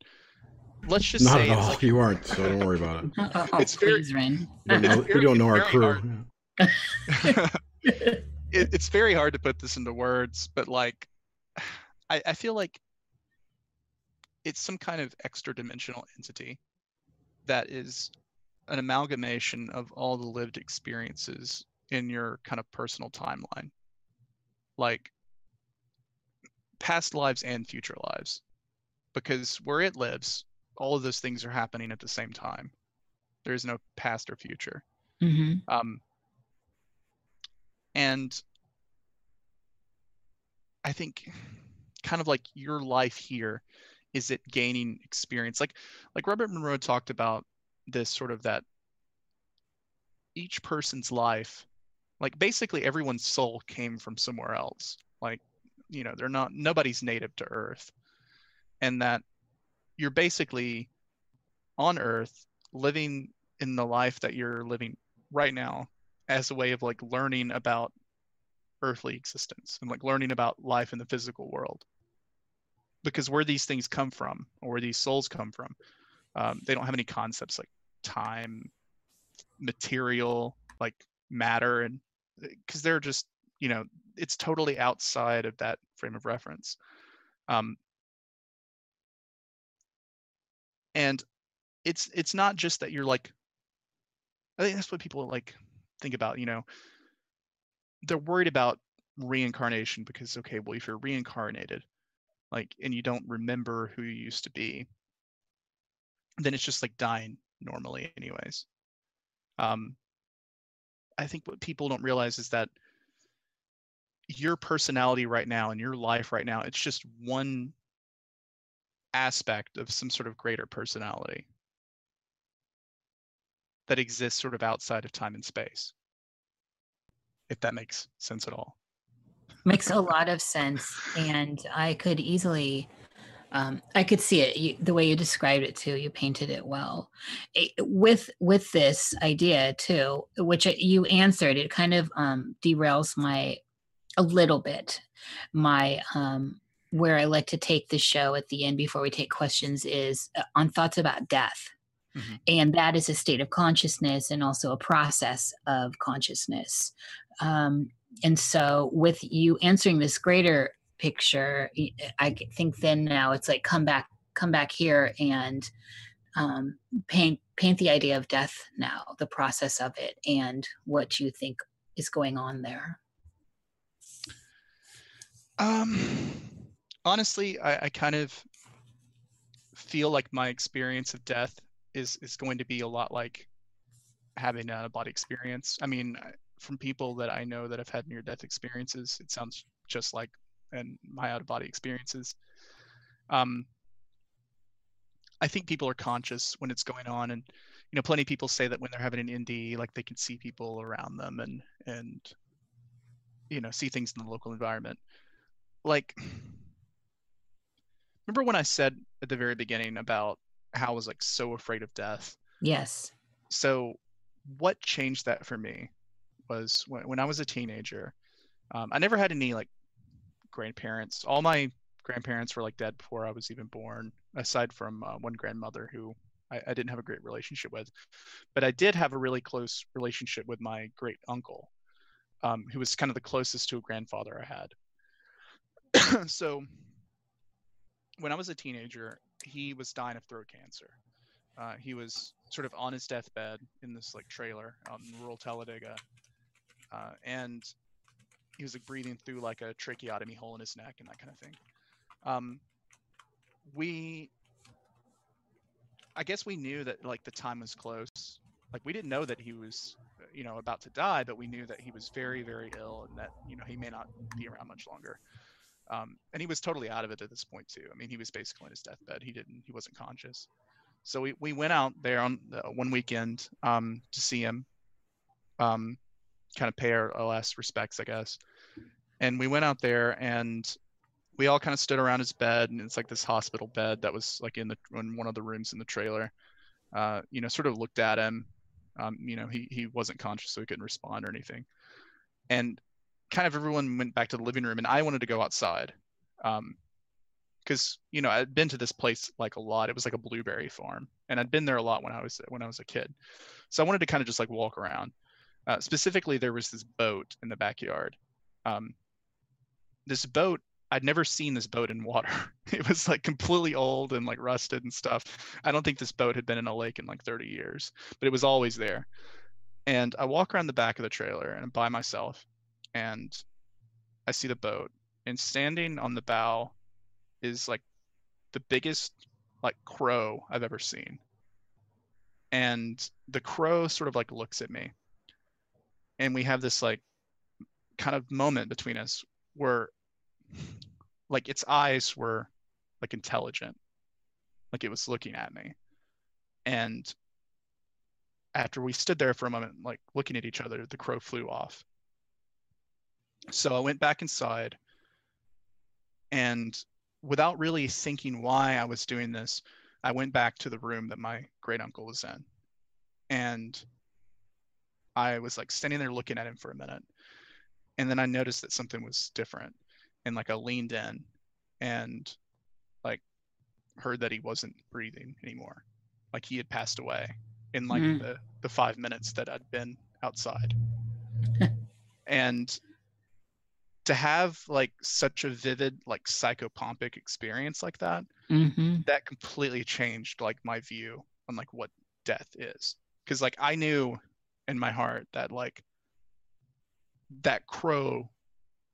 let's just Not say at all. like you aren't, so don't worry about it. Oh, oh, It's very- please, Ren. We don't know, It's we don't know our crew. hard. It, it's very hard to put this into words, but like, I, I feel like it's some kind of extra dimensional entity that is an amalgamation of all the lived experiences in your kind of personal timeline, like past lives and future lives. Because where it lives, all of those things are happening at the same time. There is no past or future. hmm Um, and I think kind of like your life here is it gaining experience? Like like Robert Monroe talked about this sort of that each person's life like basically everyone's soul came from somewhere else. Like you know they're not nobody's native to earth. And that you're basically on earth living in the life that you're living right now as a way of like learning about earthly existence and like learning about life in the physical world because where these things come from or where these souls come from um, they don't have any concepts like time material like matter and because they're just you know it's totally outside of that frame of reference. Um, and it's it's not just that you're like i think that's what people like think about you know? They're worried about reincarnation because okay well if you're reincarnated like and you don't remember who you used to be then it's just like dying normally anyways. Um i think what people don't realize is that your personality right now and your life right now it's just one aspect of some sort of greater personality that exists sort of outside of time and space if that makes sense at all Makes a lot of sense, and I could easily, um, I could see it you, the way you described it too. You painted it well. It- with with this idea too, which you answered, it kind of um, derails my a little bit. My um, where I like to take the show at the end before we take questions is uh, on thoughts about death. Mhm. And that is a state of consciousness and also a process of consciousness. Um, and so with you answering this greater picture i think then now it's like come back come back here and um, paint paint the idea of death now the process of it and what you think is going on there Um, honestly, I, I kind of feel like my experience of death is is going to be a lot like having a body experience. I mean, from people that I know that have had near death experiences, it sounds just like and my out of body experiences. Um, I think people are conscious when it's going on, and you know, plenty of people say that when they're having an ND, like they can see people around them and and you know see things in the local environment. Like remember when i said at the very beginning about how i was like so afraid of death? Yes. So what changed that for me was when, when i was a teenager um, i never had any like grandparents all my grandparents were like dead before I was even born, aside from uh, one grandmother who I, I, didn't have a great relationship with. But I did have a really close relationship with my great uncle, um, who was kind of the closest to a grandfather I had. so when I was a teenager, he was dying of throat cancer. Uh, he was sort of on his deathbed in this like trailer out in rural Talladega, uh, and he was like breathing through like a tracheotomy hole in his neck and that kind of thing. Um, we, I guess we knew that like the time was close. Like we didn't know that he was, you know, about to die, but we knew that he was very, very ill and that you know he may not be around much longer. Um, and he was totally out of it at this point too. I mean, he was basically on his deathbed. He didn't, he wasn't conscious. So we, we went out there on uh, one weekend um, to see him, um, kind of pay our, last respects, I guess. And we went out there and we all kind of stood around his bed, and it's like this hospital bed that was like in the in one of the rooms in the trailer. Uh, you know, sort of looked at him. Um, you know, he he wasn't conscious, so he couldn't respond or anything. And kind of everyone went back to the living room, and I wanted to go outside. Um, because you know I'd been to this place like a lot. It was like a blueberry farm, and I'd been there a lot when I was when I was a kid. So I wanted to kind of just like walk around. Uh, specifically, there was this boat in the backyard. Um, this boat, I'd never seen this boat in water. It was like completely old and like rusted and stuff. I don't think this boat had been in a lake in like 30 years, but it was always there. And I walk around the back of the trailer and I'm by myself, and I see the boat, and standing on the bow is like the biggest like crow I've ever seen. And the crow sort of like looks at me. And we have this like kind of moment between us where like its eyes were like intelligent. Like it was looking at me. And after we stood there for a moment, like looking at each other, the crow flew off. So I went back inside and without really thinking why I was doing this, I went back to the room that my great uncle was in. And I was like standing there looking at him for a minute. And then I noticed that something was different. And like I leaned in and like heard that he wasn't breathing anymore. Like he had passed away in like mm. the, the five minutes that I'd been outside. and to have like such a vivid like psychopompic experience like that mm-hmm. that completely changed like my view on like what death is because like i knew in my heart that like that crow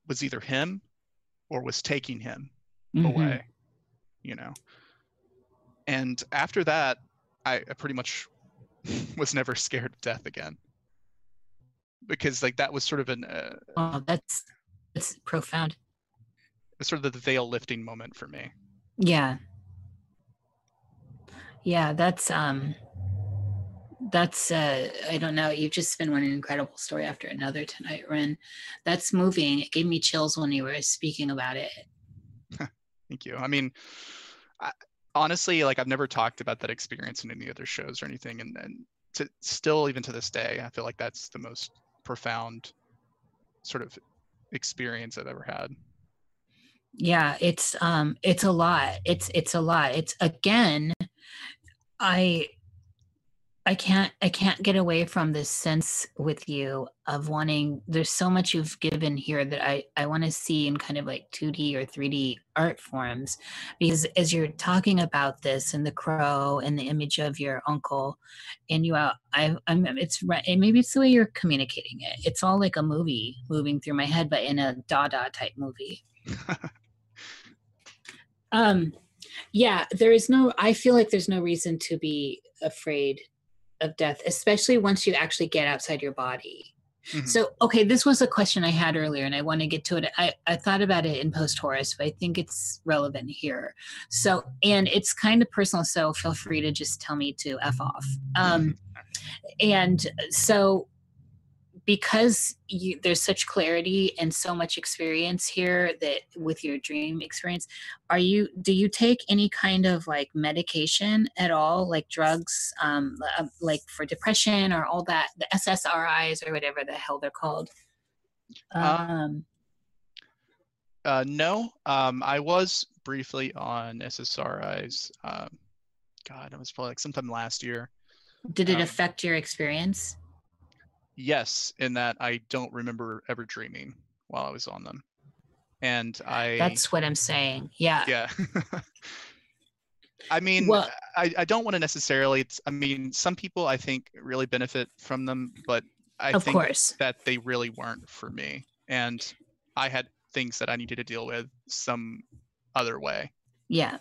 was either him or was taking him mm-hmm. away you know and after that I, I pretty much was never scared of death again because like that was sort of an uh, oh that's it's profound. It's sort of the veil lifting moment for me. Yeah. Yeah, that's um that's uh I don't know, you've just been one incredible story after another tonight, Ren. That's moving. It gave me chills when you were speaking about it. Thank you. I mean, I, honestly, like I've never talked about that experience in any other shows or anything, and and to still even to this day, I feel like that's the most profound sort of experience I've ever had. Yeah, it's um it's a lot. It's it's a lot. It's again I I can't I can't get away from this sense with you of wanting there's so much you've given here that I I want to see in kind of like 2D or 3D art forms. Because as you're talking about this and the crow and the image of your uncle and you out I I'm it's maybe it's the way you're communicating it. It's all like a movie moving through my head but in a dada type movie. Um yeah there is no I feel like there's no reason to be afraid of death, especially once you actually get outside your body. Mm-hmm. So, okay, this was a question I had earlier, and I want to get to it. I, I thought about it in post Horus, but I think it's relevant here. So, and it's kind of personal, so feel free to just tell me to F off. Um, mm-hmm. and so, because you, there's such clarity and so much experience here that with your dream experience are you do you take any kind of like medication at all like drugs um, uh, like for depression or all that the ssris or whatever the hell they're called uh, um, Uh, no, um, I was briefly on SSRIs. Um, God, it was probably like sometime last year. Did it Um, affect your experience? Yes, in that I don't remember ever dreaming while I was on them, and I That's what I'm saying. Yeah. yeah. I mean, Well- I, I don't want to necessarily. It's, I mean, some people I think really benefit from them, but I of think course. that they really weren't for me, and I had things that I needed to deal with some other way. Yeah.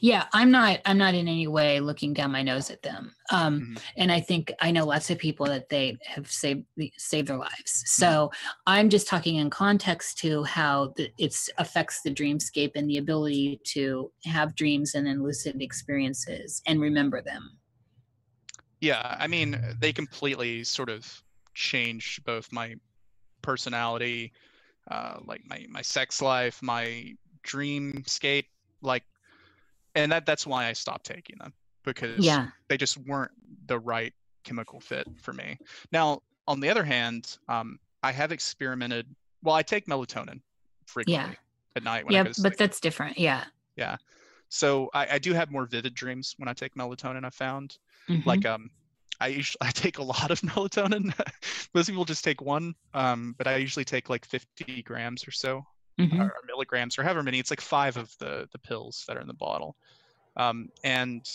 Yeah, I'm not I'm not in any way looking down my nose at them. Um Mhm. and I think I know lots of people that they have saved saved their lives. So I'm just talking in context to how it affects the dreamscape and the ability to have dreams and then lucid experiences and remember them. Yeah, I mean, they completely sort of changed both my personality, uh, like my my sex life, my dreamscape, like, and that that's why I stopped taking them because Yeah. they just weren't the right chemical fit for me. Now, on the other hand, um, I have experimented. Well, I take melatonin frequently at night when I Yeah, but that's different. Yeah. Yeah. So I, I do have more vivid dreams when I take melatonin. I found Mhm. like um i usually i take a lot of melatonin most people just take one um but i usually take like 50 grams or so Mhm. or, or milligrams or however many it's like five of the the pills that are in the bottle. Um and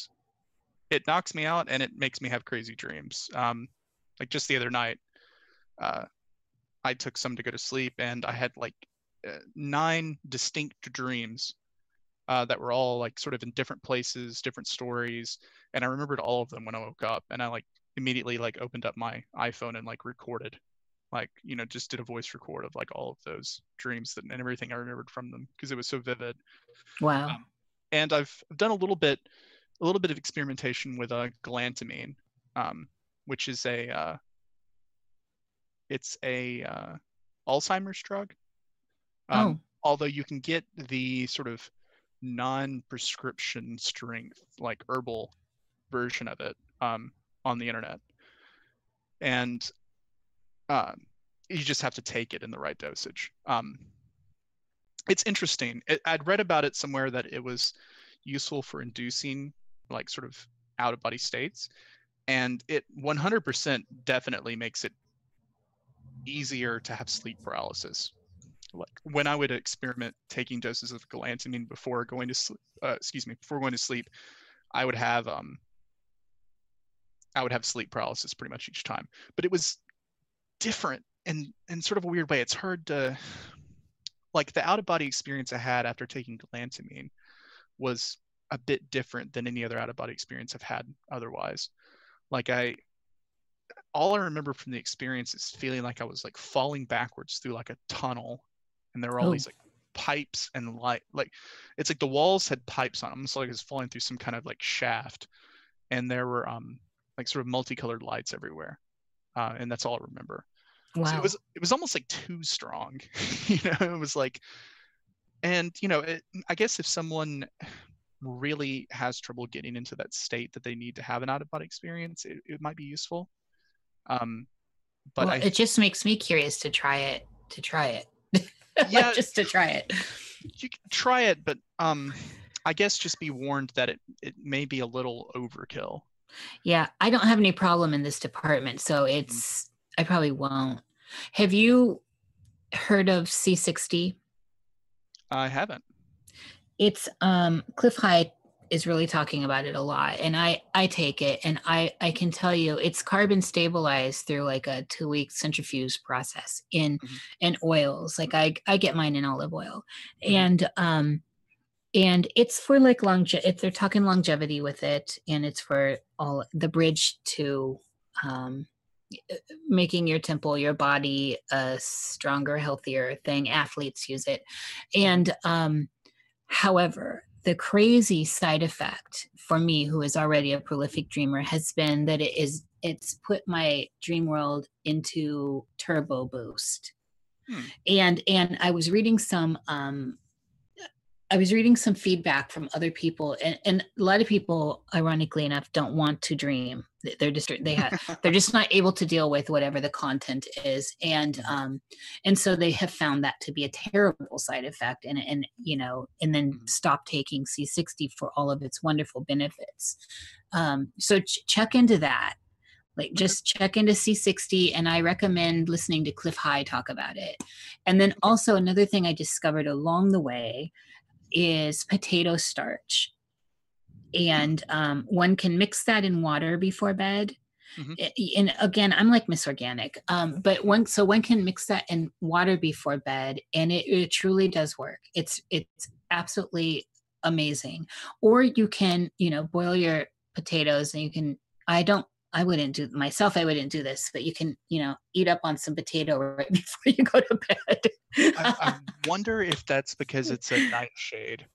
it knocks me out and it makes me have crazy dreams. Um like just the other night uh i took some to go to sleep and i had like uh, nine distinct dreams uh, that were all like sort of in different places different stories. And I remembered all of them when I woke up, and I like immediately like opened up my iPhone and like recorded, like you know just did a voice record of like all of those dreams that, and everything I remembered from them because it was so vivid. Wow. um, And I've, I've done a little bit, a little bit of experimentation with uh, galantamine, um, which is a, uh, it's a uh, Alzheimer's drug. Um, although you can get the sort of non-prescription strength like herbal version of it um, on the internet and um, you just have to take it in the right dosage. Um, it's interesting. It, i'd read about it somewhere that it was useful for inducing like sort of out of body states and it 100% definitely makes it easier to have sleep paralysis. Like when I would experiment taking doses of galantamine before going to sleep, uh, excuse me, before going to sleep, I would have um, I would have sleep paralysis pretty much each time. But it was different and in sort of a weird way. It's hard to like the out of body experience I had after taking galantamine was a bit different than any other out of body experience I've had otherwise. Like I all I remember from the experience is feeling like I was like falling backwards through like a tunnel and there were all Oh. these like pipes and light like it's like the walls had pipes on them almost like it was falling through some kind of like shaft and there were um like sort of multicolored lights everywhere uh, and that's all i remember wow. so it was it was almost like too strong you know it was like and you know it, i guess if someone really has trouble getting into that state that they need to have an out of body experience it, it might be useful um but well, i it just makes me curious to try it. To try it. Yeah. just to try it. you can try it but um i guess just be warned that it it may be a little overkill Yeah, I don't have any problem in this department, so Mm-hmm. it's I probably won't. Have you heard of C60? i haven't It's um Cliff High is really talking about it a lot and I I take it and I I can tell you it's carbon stabilized through like a 2 week centrifuge process in Mhm. in oils. Like I I get mine in olive oil. Mhm. And um and it's for like longe if they're talking longevity with it and it's for all the bridge to um making your temple your body a stronger healthier thing. Athletes use it. And um however the crazy side effect for me who is already a prolific dreamer has been that it is it's put my dream world into turbo boost. Hmm. and and i was reading some um I was reading some feedback from other people, and, and a lot of people, ironically enough, don't want to dream. They're just they have they're just not able to deal with whatever the content is, and Mm-hmm. um and so they have found that to be a terrible side effect, and and you know, and then Mhm. stop taking C60 for all of its wonderful benefits. Um, so ch- check into that. Like just check into C60, and I recommend listening to Cliff High talk about it. And then also another thing I discovered along the way is potato starch. And um, one can mix that in water before bed. Mhm. And again, I'm like Miss Organic, um, but one so one can mix that in water before bed, and it, it truly does work. It's it's absolutely amazing. Or you can you know boil your potatoes, and you can. I don't. I wouldn't do myself. I wouldn't do this, but you can you know eat up on some potato right before you go to bed. I, I wonder if that's because it's a nightshade.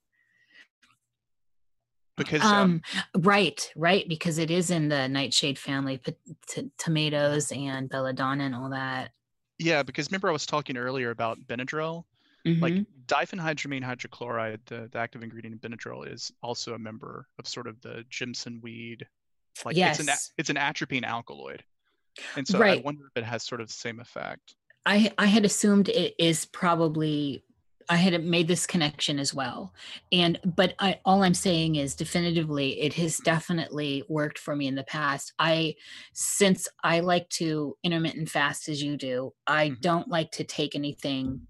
Because um, um right right because it is in the nightshade family pot- t- tomatoes and belladonna and all that yeah, because remember I was talking earlier about Benadryl. Like Mhm. diphenhydramine hydrochloride, the, the active ingredient in Benadryl, is also a member of sort of the Jimson weed. Like it's an Yes. it's an atropine alkaloid, and so I wonder if it has sort of the same effect. i i had assumed it is probably i had made this connection as well and but i all i'm saying is definitively it has definitely worked for me in the past i since i like to intermittent fast as you do i Mhm. don't like to take anything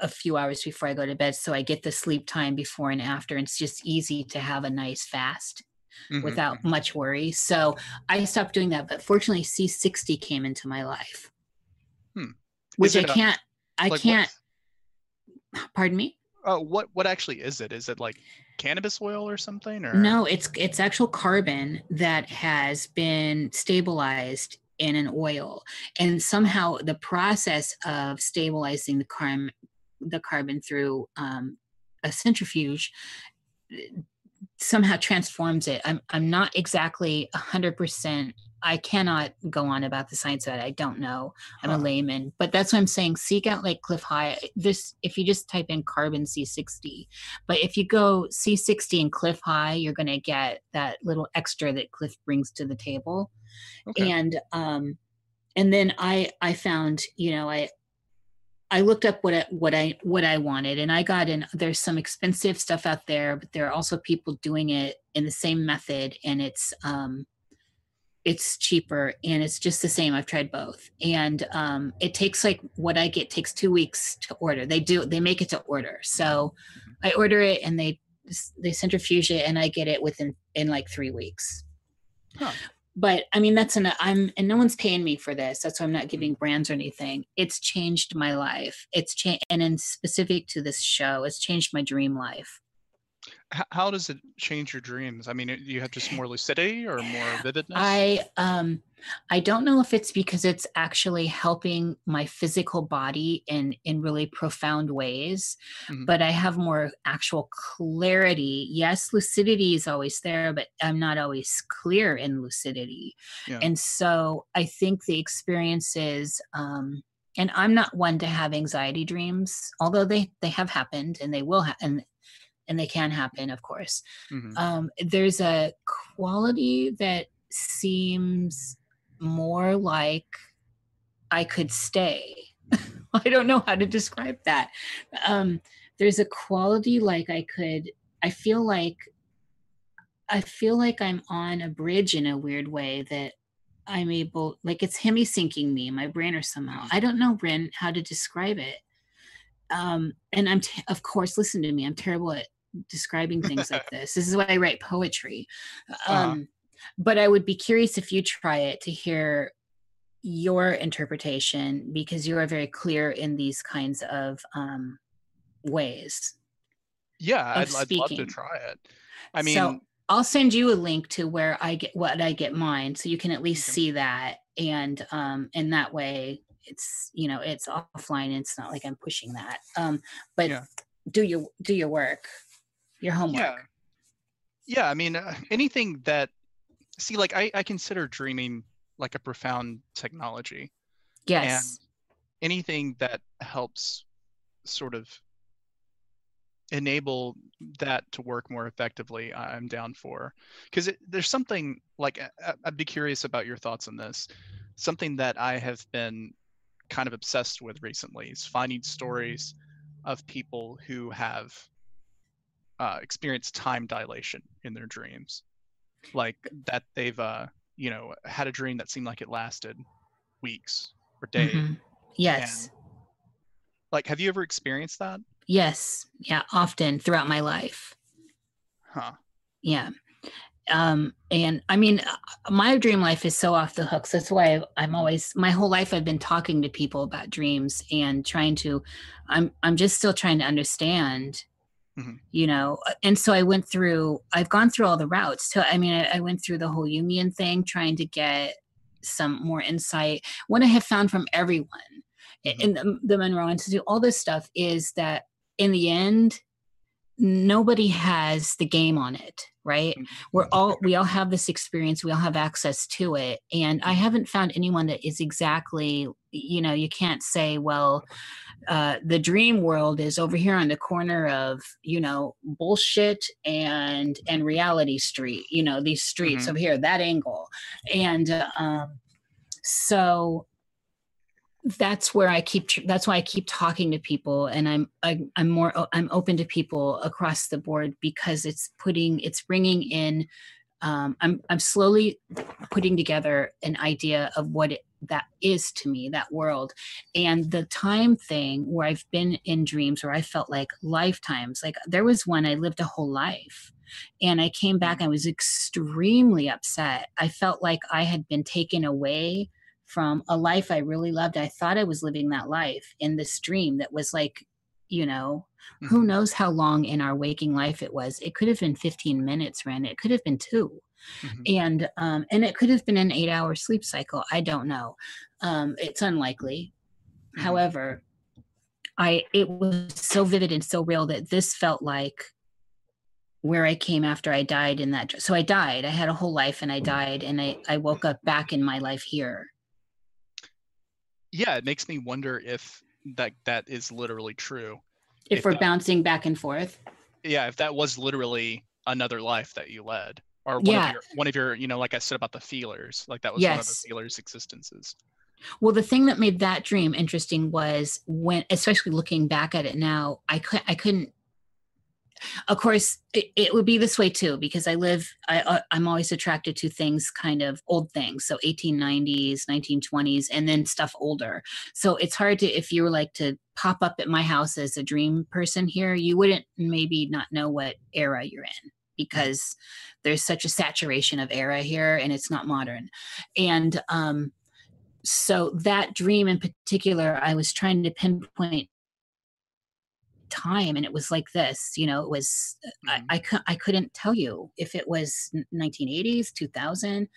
a few hours before i go to bed so i get the sleep time before and after and it's just easy to have a nice fast Mhm, without much worry. So I stopped doing that. But fortunately, C60 came into my life, Hmm. which I can't. I Like, can't. Pardon me. Uh, what what actually is it? Is it like cannabis oil or something? Or No, it's it's actual carbon that has been stabilized in an oil, and somehow the process of stabilizing the carbon the carbon through um, a centrifuge somehow transforms it. I'm I'm not exactly a hundred percent. I cannot go on about the science of it. I don't know. I'm a layman, but that's what I'm saying. Seek out like Clif High. This if you just type in carbon C60, but if you go C60 and Clif High, you're going to get that little extra that Clif brings to the table. Okay. And um, and then I I found you know I I looked up what I, what I what I wanted, and I got in. There's some expensive stuff out there, but there are also people doing it in the same method, and it's um, it's cheaper and it's just the same. I've tried both, and um, it takes like what I get takes two weeks to order. They do they make it to order, so I order it and they they centrifuge it, and I get it within in like three weeks Huh. But I mean that's an I'm and no one's paying me for this. That's why I'm not mm-hmm. giving brands or anything. It's changed my life. It's changed and in specific to this show, it's changed my dream life. How does it change your dreams? I mean, do you have just more lucidity or more vividness? I um I don't know if it's because it's actually helping my physical body in in really profound ways, Mhm. but I have more actual clarity. Yes, lucidity is always there, but I'm not always clear in lucidity. Yeah. And so I think the experiences um and I'm not one to have anxiety dreams, although they they have happened and they will ha- and and they can happen, of course Mhm. um, there's a quality that seems more like I could stay. I don't know how to describe that. Um, there's a quality like I could, I feel like, I feel like I'm on a bridge in a weird way that I'm able, like it's hemi syncing me, my brain or somehow. I don't know, Bryn, how to describe it. Um, and I'm, t- of course, listen to me. I'm terrible at describing things like this. This is why I write poetry. Um, But I would be curious if you try it to hear your interpretation because you are very clear in these kinds of um, ways. yeah, I'd, I'd love to try it. I mean, so I'll send you a link to where I get what I get mine, so you can at least see that, and um, and that way it's you know it's offline. It's not like I'm pushing that. Um, but Yeah. do your do your work, your homework. yeah, yeah. I mean, uh, anything that see, like, I, I consider dreaming like a profound technology. Yes. anything that helps sort of enable that to work more effectively, I'm down for. Because there's something like I, I'd be curious about your thoughts on this. Something that I have been kind of obsessed with recently is finding stories of people who have uh, experienced time dilation in their dreams, like that they've uh, you know had a dream that seemed like it lasted weeks or days. Mm-hmm. Yes. And, like, have you ever experienced that? Yes. Yeah. Often throughout my life. Huh. Yeah. Um, and I mean, my dream life is so off the hooks. That's why I'm always my whole life I've been talking to people about dreams and trying to. I'm I'm just still trying to understand. Mhm. You know, uh, and so I went through. I've gone through all the routes. So I mean, I, I went through the whole union thing, trying to get some more insight. What I have found from everyone Mhm. in the, the Monroe Institute, all this stuff is that in the end, nobody has the game on it, right? We're all we all have this experience, we all have access to it, and I haven't found anyone that is exactly, you know, you can't say, well. Uh, the dream world is over here on the corner of you know bullshit and and reality street you know these streets Mhm. over here that angle and um so that's where I keep that's why I keep talking to people and I'm I, I'm more I'm open to people across the board because it's putting it's bringing in um, I'm I'm slowly putting together an idea of what it, that is to me that world. And the time thing where I've been in dreams where I felt like lifetimes like there was one I lived a whole life and I came back I was extremely upset. I felt like I had been taken away from a life I really loved. I thought I was living that life in this dream that was like, you know, who Mhm. knows how long in our waking life it was. It could have been 15 minutes, Ren. It could have been 2 Mhm. And um, and it could have been an eight hour sleep cycle. I don't know. Um, it's unlikely. Mhm. However, I it was so vivid and so real that this felt like where I came after I died in that. So I died. I had a whole life and I died and I, I woke up back in my life here. Yeah, it makes me wonder if that that is literally true. if If we're that- bouncing back and forth. Yeah, if that was literally another life that you led, or one Yeah. of your one of your, you know, like I said about the feelers, like that was one of the feelers' existences. Well, the thing that made that dream interesting was when, especially looking back at it now, I could I couldn't. Of course, it, it would be this way too because I live. I I'm always attracted to things kind of old things, so 1890s, 1920s, and then stuff older. So it's hard to if you were like to pop up at my house as a dream person here, you wouldn't maybe not know what era you're in because there's such a saturation of era here and it's not modern. And um so that dream in particular i was trying to pinpoint time and it was like this you know it was I, Mhm. I, I couldn't tell you if it was 1980s 2000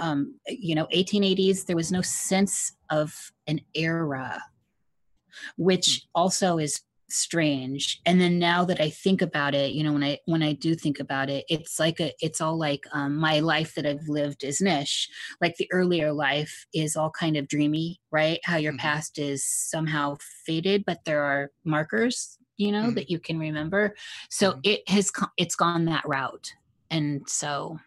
um you know 1880s there was no sense of an era which also is strange and then now that i think about it you know when i when i do think about it it's like a it's all like um, my life that i've lived is niche like the earlier life is all kind of dreamy right how your Mhm. past is somehow faded but there are markers you know Mhm. that you can remember so Mhm. it has it's gone that route and so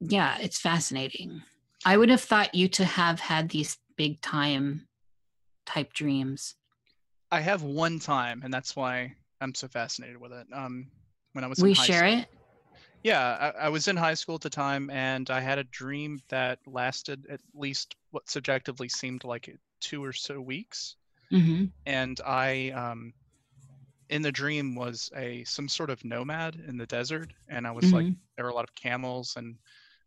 yeah it's fascinating i would have thought you to have had these big time type dreams I have one time, and that's why I'm so fascinated with it. Um, when I was in we share school. it Yeah, I, I was in high school at the time, and I had a dream that lasted at least what subjectively seemed like two or so weeks. Hmm And I, um, in the dream, was a some sort of nomad in the desert, and I was like, Mhm. there were a lot of camels, and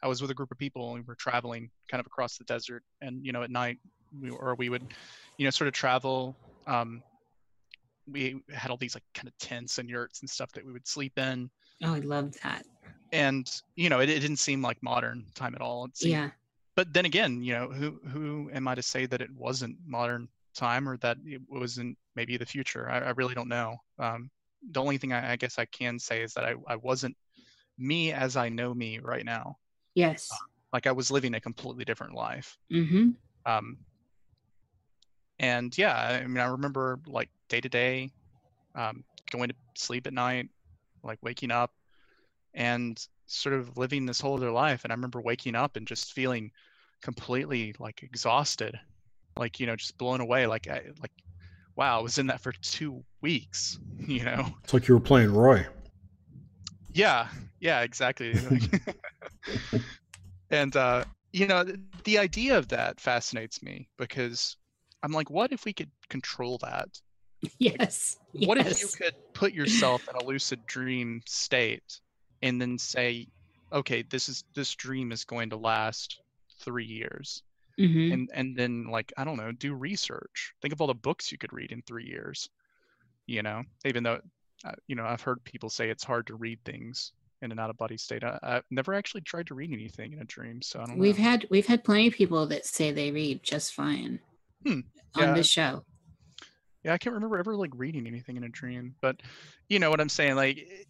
I was with a group of people, and we were traveling kind of across the desert. And you know, at night, we or we would, you know, sort of travel. Um, we had all these like kind of tents and yurts and stuff that we would sleep in oh i love that and you know it, it didn't seem like modern time at all seemed, yeah but then again you know who who am i to say that it wasn't modern time or that it wasn't maybe the future. I, I really don't know. Um, the only thing I, I guess i can say is that I, I wasn't me as i know me right now. Yes. Like i was living a completely different life. Mm-hmm. Um, and yeah i mean i remember like day to day um, going to sleep at night, like waking up, and sort of living this whole other life. And I remember waking up and just feeling completely like exhausted, like you know, just blown away. Like I, like, wow, I was in that for two weeks. You know, It's like you were playing Roy. yeah, yeah, exactly. and uh, you know, the idea of that fascinates me because I'm like, what if we could control that? Yes. What if you could put yourself in a lucid dream state and then say, okay, this is this dream is going to last three years, Mhm. and and then like I don't know, do research. Think of all the books you could read in three years. You know, even though, uh, you know, I've heard people say it's hard to read things in an out of body state. I, I've never actually tried to read anything in a dream, so I don't We've know. had we've had plenty of people that say they read just fine Hmm, on yeah. this show. Yeah, I can't remember ever like reading anything in a dream, but you know what I'm saying. Like, eh,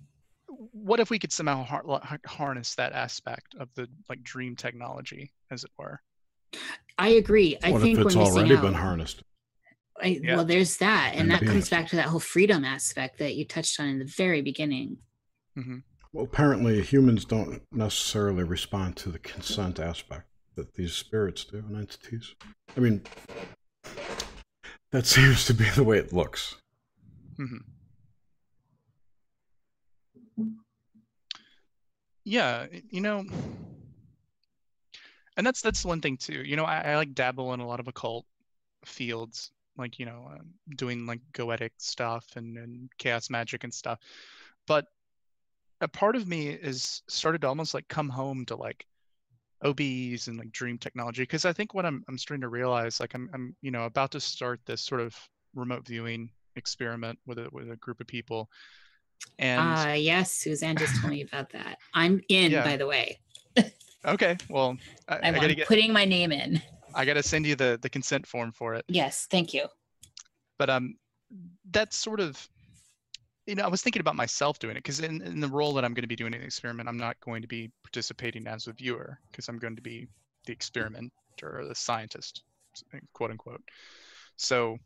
what if we could somehow har- harness that aspect of the like dream technology, as it were? I agree. I what think if it's we're missing already out. been harnessed? I, Yeah. Well, there's that, and And that comes back to that whole freedom aspect that you touched on in the very beginning. Mm-hmm. Well, apparently humans don't necessarily respond to the consent aspect that these spirits do and entities. I mean, that seems to be the way it looks. Mm-hmm. Yeah, you know, and that's that's one thing too. You know, I, I like dabble in a lot of occult fields, like you know, um, doing like goetic stuff and and chaos magic and stuff. But a part of me is started to almost like come home to like OBs and like dream technology because I think what I'm I'm starting to realize like I'm I'm you know about to start this sort of remote viewing experiment with a with a group of people and Ah, yes, Suzanne just told me about that. I'm in, Yeah. by the way. okay well I, I I'm, gotta get putting my name in. I gotta send you the the consent form for it Yes, thank you. but um that's sort of you know I was thinking about myself doing it because in, in the role that I'm going to be doing in the experiment I'm not going to be participating as a viewer because I'm going to be the experimenter or the scientist quote unquote so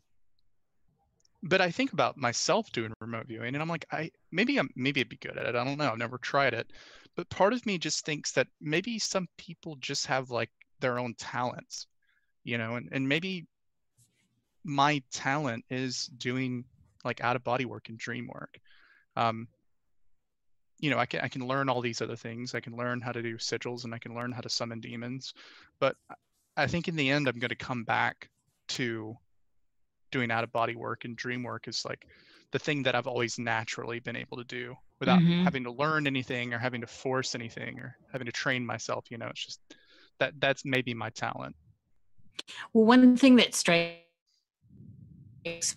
but I think about myself doing remote viewing and I'm like I maybe I'm maybe I'd be good at it I don't know I've never tried it but part of me just thinks that maybe some people just have like their own talents you know and, and maybe my talent is doing like out of body work and dream work. Um you know I can I can learn all these other things I can learn how to do sigils and I can learn how to summon demons but I think in the end I'm going to come back to doing out of body work and dream work is like the thing that I've always naturally been able to do without Mhm. having to learn anything or having to force anything or having to train myself you know it's just that that's maybe my talent Well, one thing that strikes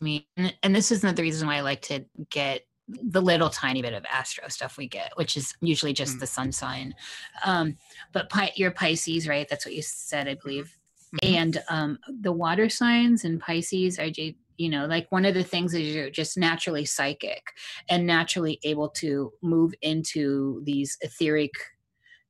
me, and, and this is another reason why I like to get the little tiny bit of astro stuff we get, which is usually just Mm. the sun sign. Um, but Pi- you're Pisces, right? That's what you said, I believe. Mhm. And um, the water signs and Pisces are, you know, like one of the things is you're just naturally psychic and naturally able to move into these etheric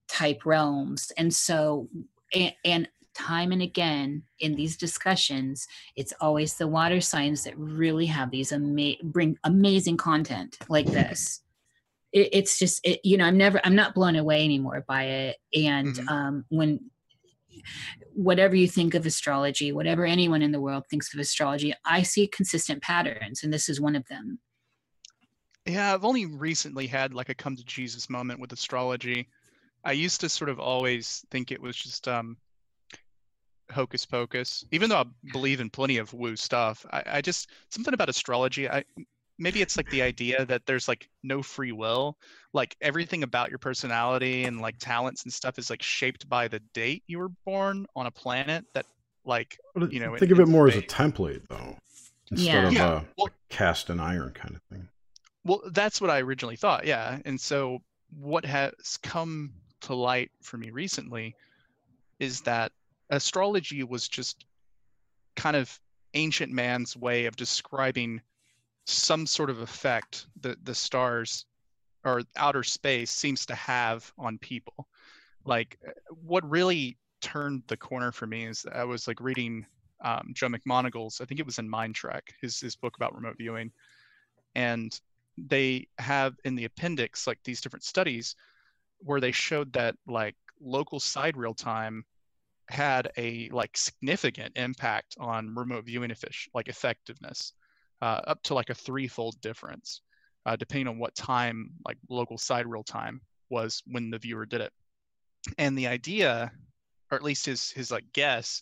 type realms. And so, and, and time and again in these discussions, it's always the water signs that really have these ama- bring amazing content like this. It, it's just, it, you know, I'm never, I'm not blown away anymore by it. And Mhm. um, when, whatever you think of astrology, whatever anyone in the world thinks of astrology, I see consistent patterns, and this is one of them. Yeah, I've only recently had like a come to Jesus moment with astrology. I used to sort of always think it was just um hocus pocus. Even though I believe in plenty of woo stuff, I, I just something about astrology. I maybe it's like the idea that there's like no free will. Like everything about your personality and like talents and stuff is like shaped by the date you were born on a planet that like You know, think in- of it in more as a template, though, instead Yeah. of Yeah, a well- like cast in iron kind of thing. Well, that's what I originally thought, yeah. And so what has come to light for me recently is that astrology was just kind of ancient man's way of describing some sort of effect that the stars or outer space seems to have on people. Like what really turned the corner for me is I was like reading um, Joe McMoneagle's, I think it was in Mind Trek, his his book about remote viewing, and they have in the appendix like these different studies where they showed that like local sidereal time had a like significant impact on remote viewing effic- like effectiveness uh, up to like a threefold difference uh, depending on what time like local sidereal time was when the viewer did it and the idea or at least his his like guess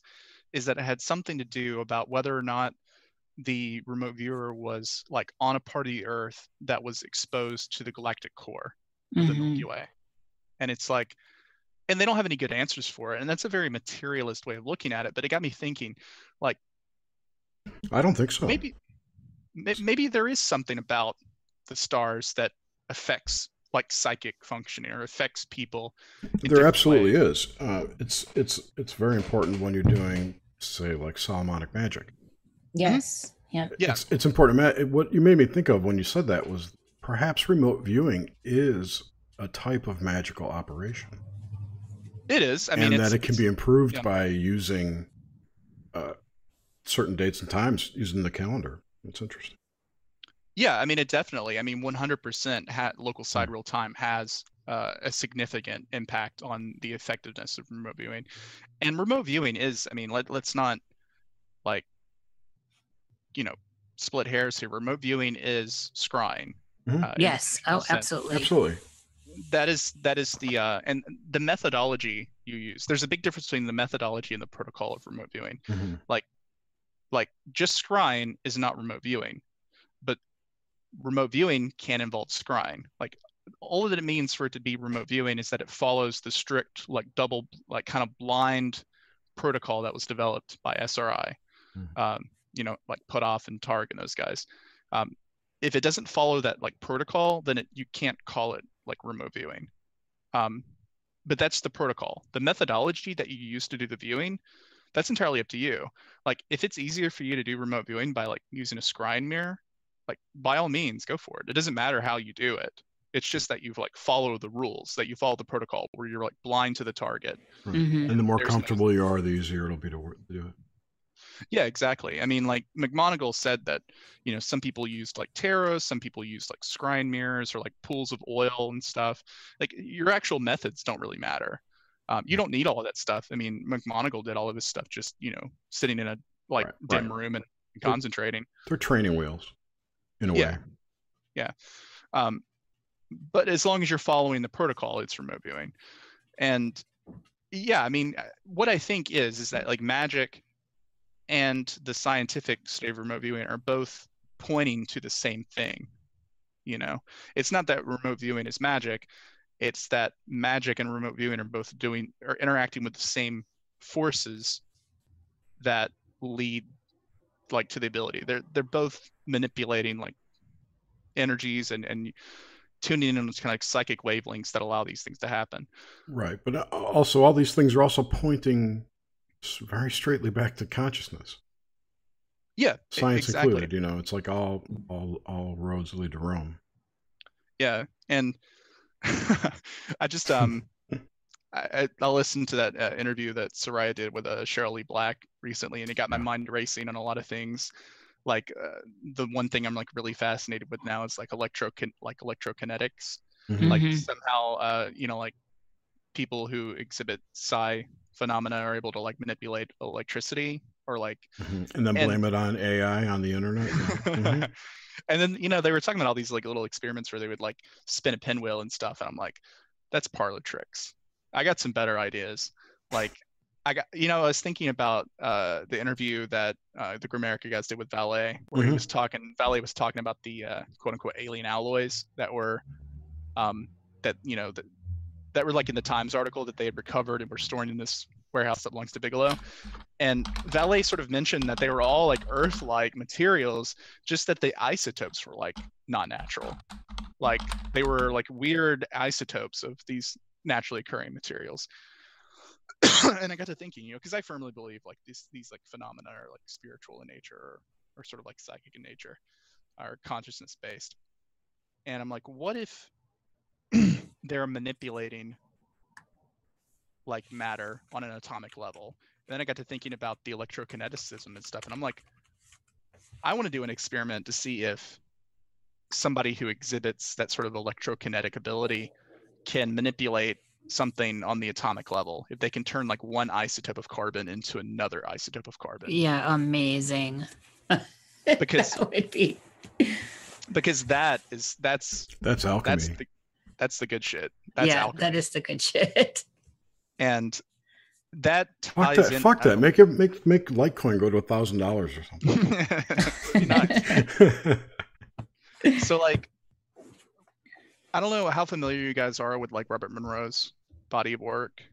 is that it had something to do about whether or not the remote viewer was like on a part of the earth that was exposed to the galactic core of the Mhm. milky way and it's like and they don't have any good answers for it and that's a very materialist way of looking at it but it got me thinking like I don't think so. maybe may- maybe there is something about the stars that affects like psychic functioning or affects people There absolutely ways. is. Uh, it's it's it's very important when you're doing, say, like Solomonic magic. Yes. Yeah. Yeah. It's it's important. Ma- it- What you made me think of when you said that was perhaps remote viewing is a type of magical operation, it is i mean and that it can be improved yeah. by using uh, certain dates and times using the calendar. It's interesting. Yeah, I mean, it definitely. I mean, 100% ha- local sidereal time has uh, a significant impact on the effectiveness of remote viewing. And remote viewing is, I mean, let, let's not like, you know, split hairs here. Remote viewing is scrying. Mhm. uh, Yes. Oh, sense. absolutely. Absolutely. That is that is the uh, and the methodology you use. There's a big difference between the methodology and the protocol of remote viewing. Mhm. like just scrying is not remote viewing but remote viewing can involve scrying. Like all that it means for it to be remote viewing is that it follows the strict like double like kind of blind protocol that was developed by SRI Mhm. um, you know like Puthoff and Targ and those guys. Um, if it doesn't follow that like protocol then it, you can't call it like remote viewing. Um, but that's the protocol. The methodology that you use to do the viewing that's entirely up to you. Like if it's easier for you to do remote viewing by like using a scrying mirror like by all means go for it. It doesn't matter how you do it. It's just that you've like follow the rules that you follow the protocol where you're like blind to the target. Mhm. And the more There's no- comfortable you are, the easier it'll be to do it. yeah exactly. I mean like McMoneagle said that you know some people used like taros some people used like scrying mirrors or like pools of oil and stuff. Like your actual methods don't really matter um, you don't need all of that stuff i mean McMoneagle did all of this stuff just you know sitting in a like Right, dim right. room and concentrating They're training wheels, in a Yeah. way. Yeah. Um, but as long as you're following the protocol it's remote viewing and yeah i mean uh, what i think is is that like magic and the scientific state of remote viewing are both pointing to the same thing you know it's not that remote viewing is magic it's that magic and remote viewing are both doing or interacting with the same forces that lead like to the ability they're they're both manipulating like energies and and tuning in on those kind of like psychic wavelengths that allow these things to happen Right. But uh, also, all these things are also pointing very straightly back to consciousness, yeah science exactly included. You know, it's like all all all roads lead to Rome. yeah and i just um I, I I listened to that uh, interview that Soraya did with uh, Cheryl Lee Black recently, and it got my mind racing on a lot of things. Like uh, the one thing I'm like really fascinated with now is like electro like electrokinetics. Mhm. Like Mhm. somehow, uh, you know, like people who exhibit psi phenomena are able to like manipulate electricity or like Mhm. And then And- blame it on AI on the internet. Yeah. And then you know they were talking about all these like little experiments where they would like spin a pinwheel and stuff and i'm like that's parlor tricks i got some better ideas like i got you know i was thinking about uh the interview that uh the Grimerica guys did with Vallée where he Mhm. was talking Vallée was talking about the uh quote unquote alien alloys that were um that you know that that were like in the times article that they had recovered and were stored in this warehouse that belongs to bigelow. And Vallée sort of mentioned that they were all like earth-like materials just that the isotopes were like not natural. Like they were like weird isotopes of these naturally occurring materials. And i got to thinking you know because i firmly believe like these these like phenomena are like spiritual in nature or, or sort of like psychic in nature are consciousness based and i'm like what if they're manipulating like matter on an atomic level then i got to thinking about the electrokineticism and stuff and i'm like i want to do an experiment to see if somebody who exhibits that sort of electrokinetic ability can manipulate something on the atomic level if they can turn like one isotope of carbon into another isotope of carbon Yeah, amazing. Because- that would be because that is that's That's alchemy. that's the that's the good shit that's yeah, alchemy. that is the good shit. And that fuck ties that. in Fuck that. Make it make make Litecoin go to a thousand dollars or something. so like i don't know how familiar you guys are with like robert monroe's body of work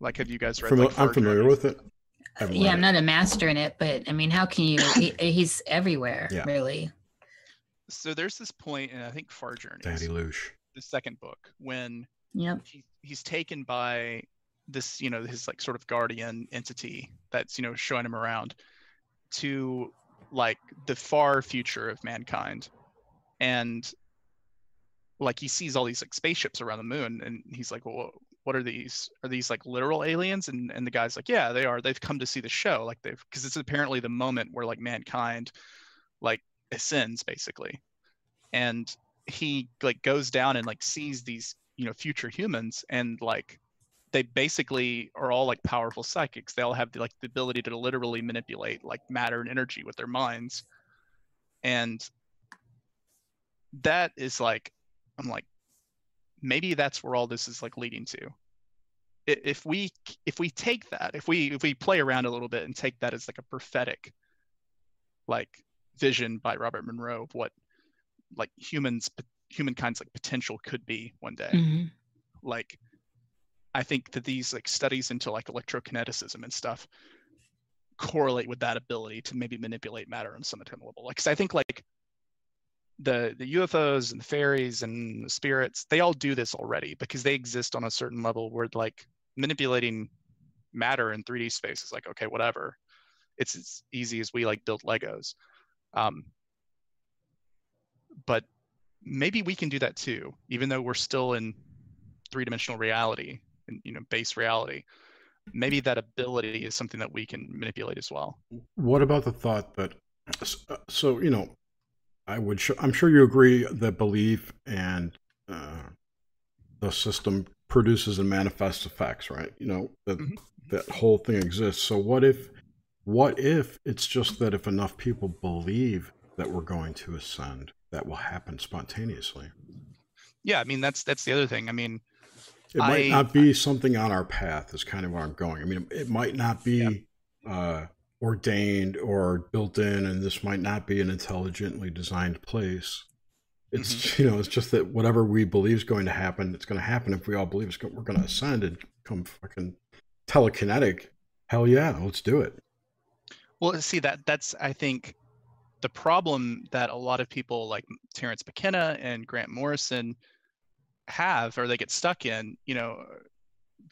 like have you guys read Famil- like, I'm familiar with it. I haven't yeah, I'm it. not a master in it, but I mean, how can you? He, he's everywhere, Yeah. really. so there's this point in i think far Journey, Daddy Lush, the second book when Yep. he, he's taken by this you know his like sort of guardian entity that's you know showing him around to like the far future of mankind. And like he sees all these like spaceships around the moon and he's like well what are these? Are these like literal aliens? And and the guy's like yeah they are. They've come to see the show. Like they've because it's apparently the moment where like mankind like ascends basically. And he like goes down and like sees these you know future humans and like they basically are all like powerful psychics. They all have the, like the ability to literally manipulate like matter and energy with their minds. And that is like i'm like maybe that's where all this is like leading to. If we if we take that if we if we play around a little bit and take that as like a prophetic like vision by robert monroe of what like humans humankind's like potential could be one day Mhm. like i think that these like studies into like electrokineticism and stuff correlate with that ability to maybe manipulate matter on some atomic level. Like 'cause i think like the the ufos and the fairies and the spirits they all do this already because they exist on a certain level where like manipulating matter in 3d space is like okay whatever. It's as easy as we like build legos. Um, but maybe we can do that too even though we're still in three-dimensional reality and you know base reality maybe that ability is something that we can manipulate as well What about the thought that, uh, so you know, I would, sh- I'm sure you agree that belief and uh, the system produces and manifests effects, right? You know that Mhm. that whole thing exists. So what if, what if it's just that if enough people believe that we're going to ascend, that will happen spontaneously? yeah i mean that's that's the other thing i mean It might I- not be something on our path. Is kind of where I'm going. I mean, it might not be uh, ordained or built in, and this might not be an intelligently designed place. It's Mm-hmm. you know, it's just that whatever we believe is going to happen, it's going to happen. If we all believe it's go- we're going to ascend and come fucking telekinetic, hell yeah, let's do it. Well, see that that's I think the problem that a lot of people like Terence McKenna and Grant Morrison have or they get stuck in, you know,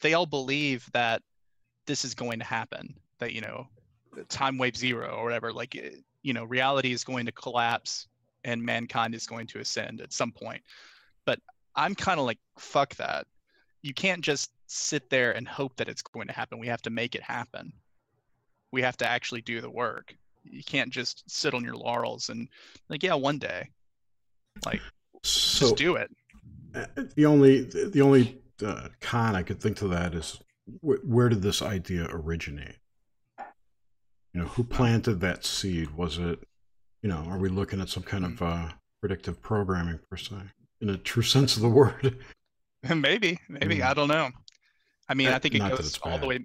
they all believe that this is going to happen, that you know, time wave zero or whatever, like eh, you know, reality is going to collapse and mankind is going to ascend at some point. But I'm kind of like fuck that. You can't just sit there and hope that it's going to happen. We have to make it happen we have to actually do the work. You can't just sit on your laurels and like, yeah, one day, like So just do it. Uh, the only the only uh, con I could think to that is wh- where did this idea originate? You know, who planted that seed? Was it, you know, are we looking at some kind of uh, predictive programming per se, in a true sense of the word? maybe, maybe Mm. I don't know. I mean, I Uh, think it goes it's all the way,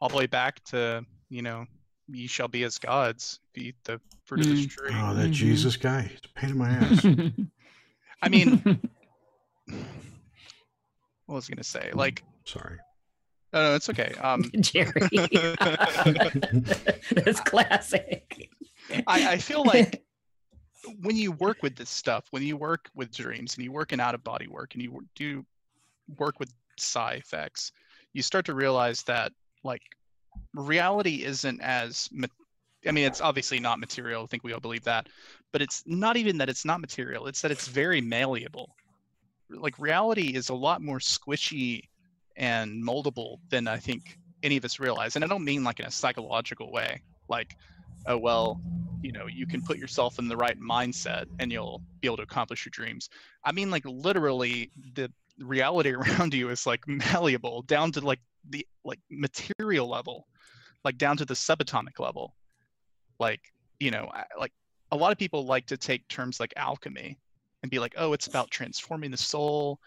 all the way back to you know, ye shall be as gods, eat the fruit of this Mm. tree. Oh, that Mhm. Jesus guy, he's a pain in my ass. I mean, what was I gonna say? Like, Sorry. no, no, it's okay. Um, Jerry. That's classic. I, I feel like when you work with this stuff, when you work with dreams and you work in out of body work and you do work with psi effects, you start to realize that like reality isn't as ma- I mean, it's obviously not material. I think we all believe that, but it's not even that it's not material. It's that it's very malleable. Like reality is a lot more squishy and moldable than I think any of us realize. And I don't mean like in a psychological way. Like oh well, you know, you can put yourself in the right mindset and you'll be able to accomplish your dreams. I mean, like literally, the reality around you is like malleable down to like the like material level, like down to the subatomic level. Like you know, like a lot of people like to take terms like alchemy and be like, oh, it's about transforming the soul.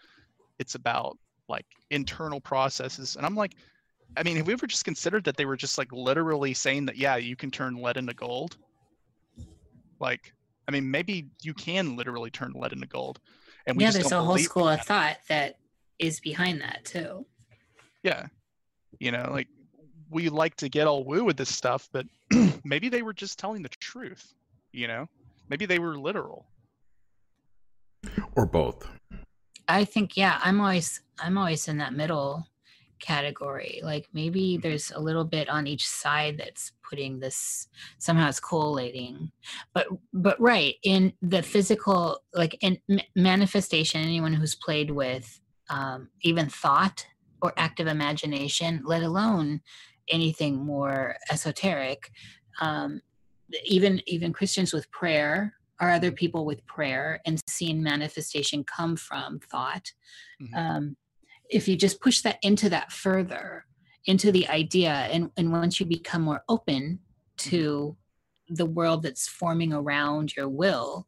It's about like internal processes. And I'm like, I mean, have we ever just considered that they were just like literally saying that, yeah, you can turn lead into gold? Like, I mean, maybe you can literally turn lead into gold. And yeah, there's a whole school of thought that is behind that too. Yeah. You know, like we like to get all woo with this stuff, but maybe they were just telling the truth, you know? Maybe they were literal. Or both. I think yeah, I'm always I'm always in that middle category. Like maybe mm-hmm. there's a little bit on each side that's putting this somehow it's collating. But but right, in the physical like in manifestation anyone who's played with um, even thought or active imagination, let alone anything more esoteric. Um, even even Christians with prayer or other people with prayer and seeing manifestation come from thought. Mm-hmm. Um, if you just push that into that further, into the idea, and, and once you become more open to the world that's forming around your will,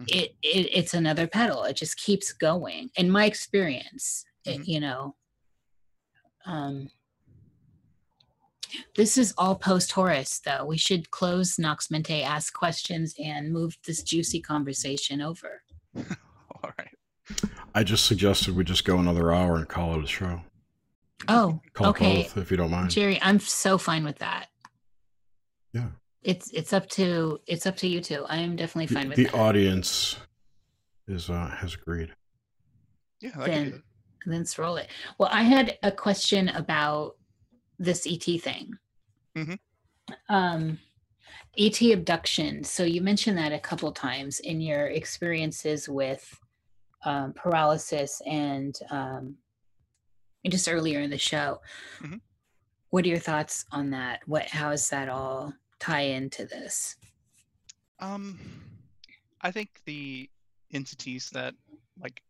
mm-hmm. it, it it's another pedal. It just keeps going. In my experience, mm-hmm. it, you know, um, this is all post Horus, though. We should close Nox Mente, ask questions, and move this juicy conversation over. all right. I just suggested we just go another hour and call it a show. Oh, call okay. Both, if you don't mind, Jerry. I'm so fine with that. Yeah. It's it's up to it's up to you two. I am definitely fine the, with the that. audience is uh has agreed. Yeah, I then, then let's roll it. Well, I had a question about this ET thing. Mm-hmm. Um, ET abduction. So you mentioned that a couple times in your experiences with um, paralysis and um, just earlier in the show. Mm-hmm. What are your thoughts on that? What how does that all tie into this? Um, I think the entities that like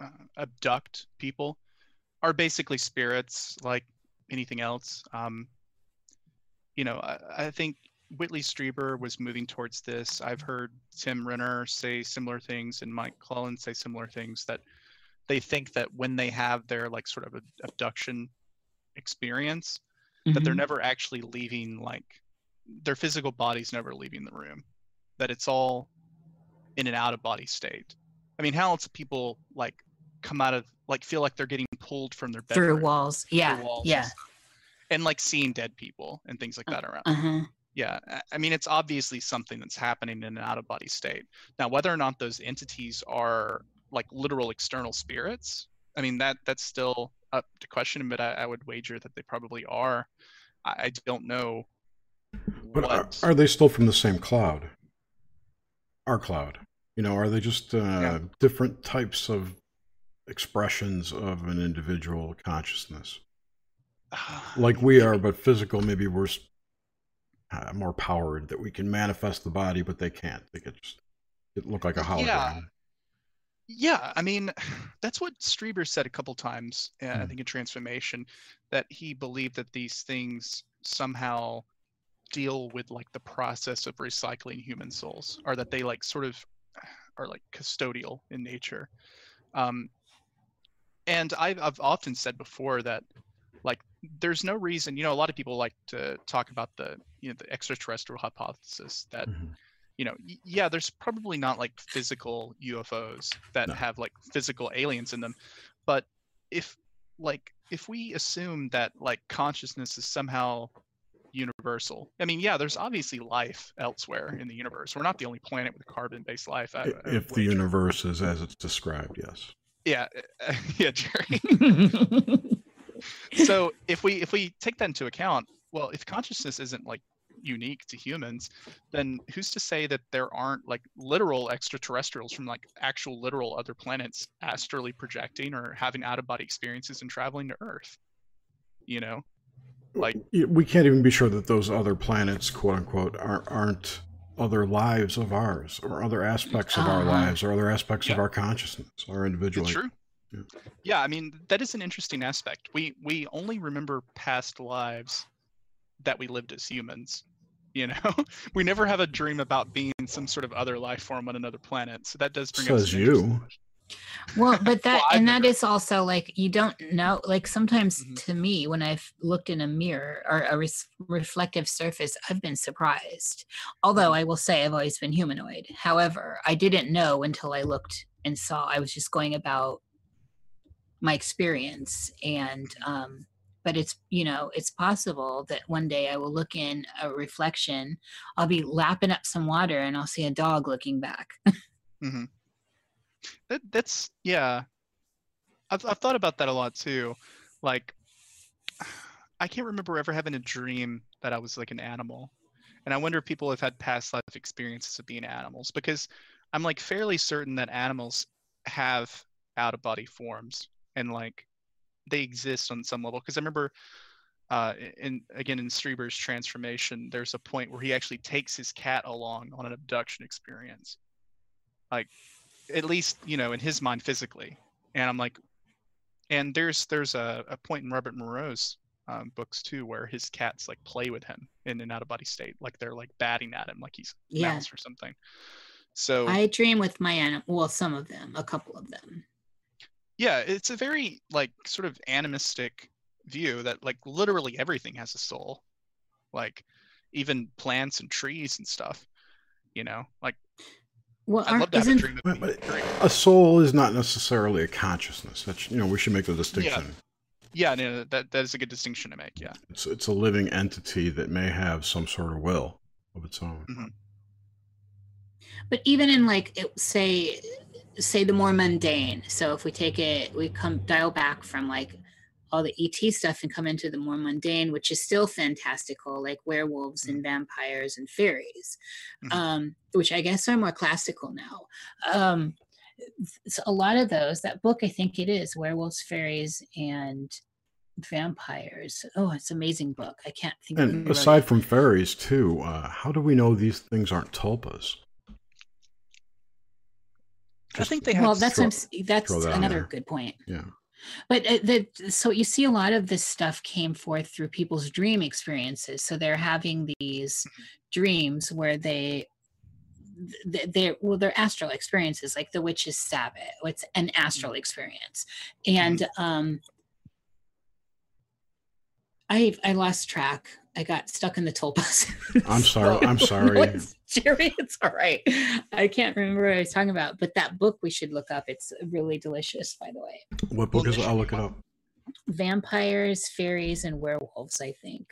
uh, abduct people are basically spirits, like anything else. Um, you know, I, I think Whitley Strieber was moving towards this. I've heard Tim Renner say similar things and Mike Clelland say similar things that they think that when they have their like sort of abduction experience, mm-hmm. that they're mm-hmm. never actually leaving like their physical body's never leaving the room. That it's all in an out of body state. I mean, how else people like come out of like feel like they're getting pulled from their bedroom through walls? Yeah, through walls yeah, and like seeing dead people and things like uh, that around. Uh-huh. Yeah, I mean, it's obviously something that's happening in an out of body state. Now, whether or not those entities are like literal external spirits, I mean, that that's still up to question, but I, I would wager that they probably are. I, I don't know. But what... are, are, they still from the same cloud? Our cloud. You know, are they just uh, yeah. different types of expressions of an individual consciousness? like we are, but physical. Maybe we're uh, more powered that we can manifest the body, but they can't. They could just it look like a hologram. Yeah. Yeah, I mean, that's what Strieber said a couple times. Uh, I hmm. think in Transformation, that he believed that these things somehow deal with like the process of recycling human souls, or that they like sort of are like custodial in nature. Um, and I've, I've often said before that like there's no reason you know a lot of people like to talk about the you know the extraterrestrial hypothesis that mm-hmm. you know yeah there's probably not like physical ufos that no. have like physical aliens in them but if like if we assume that like consciousness is somehow universal i mean yeah there's obviously life elsewhere in the universe we're not the only planet with carbon based life I, if the universe is as it's described yes yeah uh, yeah jerry so if we if we take that into account, well, if consciousness isn't like unique to humans, then who's to say that there aren't like literal extraterrestrials from like actual literal other planets astrally projecting or having out of body experiences and traveling to Earth? You know? Like we can't even be sure that those other planets, quote unquote, are, aren't other lives of ours or other aspects of our Uh-huh. lives or other aspects of our consciousness, our individual. It's true. Yeah. Yeah, I mean that is an interesting aspect. We we only remember past lives that we lived as humans. You know, we never have a dream about being some sort of other life form on another planet. So that does bring up Says some interesting you. Well but that Well, and that is also like you don't know like sometimes Mhm. to me when i've looked in a mirror or a reflective surface i've been surprised. Although i will say i've always been humanoid. However i didn't know until i looked and saw i was just going about my experience. And um but it's you know it's possible that one day i will look in a reflection i'll be lapping up some water and i'll see a dog looking back. Hmm That that's yeah. I've I've thought about that a lot too. Like I can't remember ever having a dream that I was like an animal. And I wonder if people have had past life experiences of being animals because I'm like fairly certain that animals have out of body forms and like they exist on some level because I remember uh in again in Strieber's transformation there's a point where he actually takes his cat along on an abduction experience. Like at least you know in his mind physically and i'm like and there's there's a, a point in Robert Monroe's um, books too where his cats like play with him in an out of body state like they're like batting at him like he's Yeah. mouse or something so I dream with my animal. Well, some of them, a couple of them. yeah it's a very like sort of animistic view that like literally everything has a soul like even plants and trees and stuff you know like Well, i'd love aren't, to have a dream of But- but- a soul is not necessarily a consciousness. That's you know we should make the distinction. yeah no, that that is a good distinction to make yeah It's it's a living entity that may have some sort of will of its own. Mhm. but even in like it, say say the more mundane. So if we take it, we come dial back from like all the ET stuff and come into the more mundane, which is still fantastical, like werewolves and vampires and fairies, Mhm. um, which I guess are more classical now. Um, so a lot of those, that book, I think it is werewolves, fairies, and vampires. Oh, it's an amazing book. I can't think. of who And wrote it. aside from fairies too, uh, how do we know these things aren't tulpas? i think they have well, that's throw- I'm that's throw that another good point. Yeah. But uh, the so you see a lot of this stuff came forth through people's dream experiences. So they're having these Mm-hmm. dreams where they they're well they're astral experiences like the witch's sabbath it's an Mm-hmm. astral experience and um i i lost track i got stuck in the tulpas I'm sorry. I'm No, sorry. it's- jerry it's all right i can't remember what i was talking about but that book we should look up it's really delicious by the way What book is it? I'll look it up. vampires fairies and werewolves i think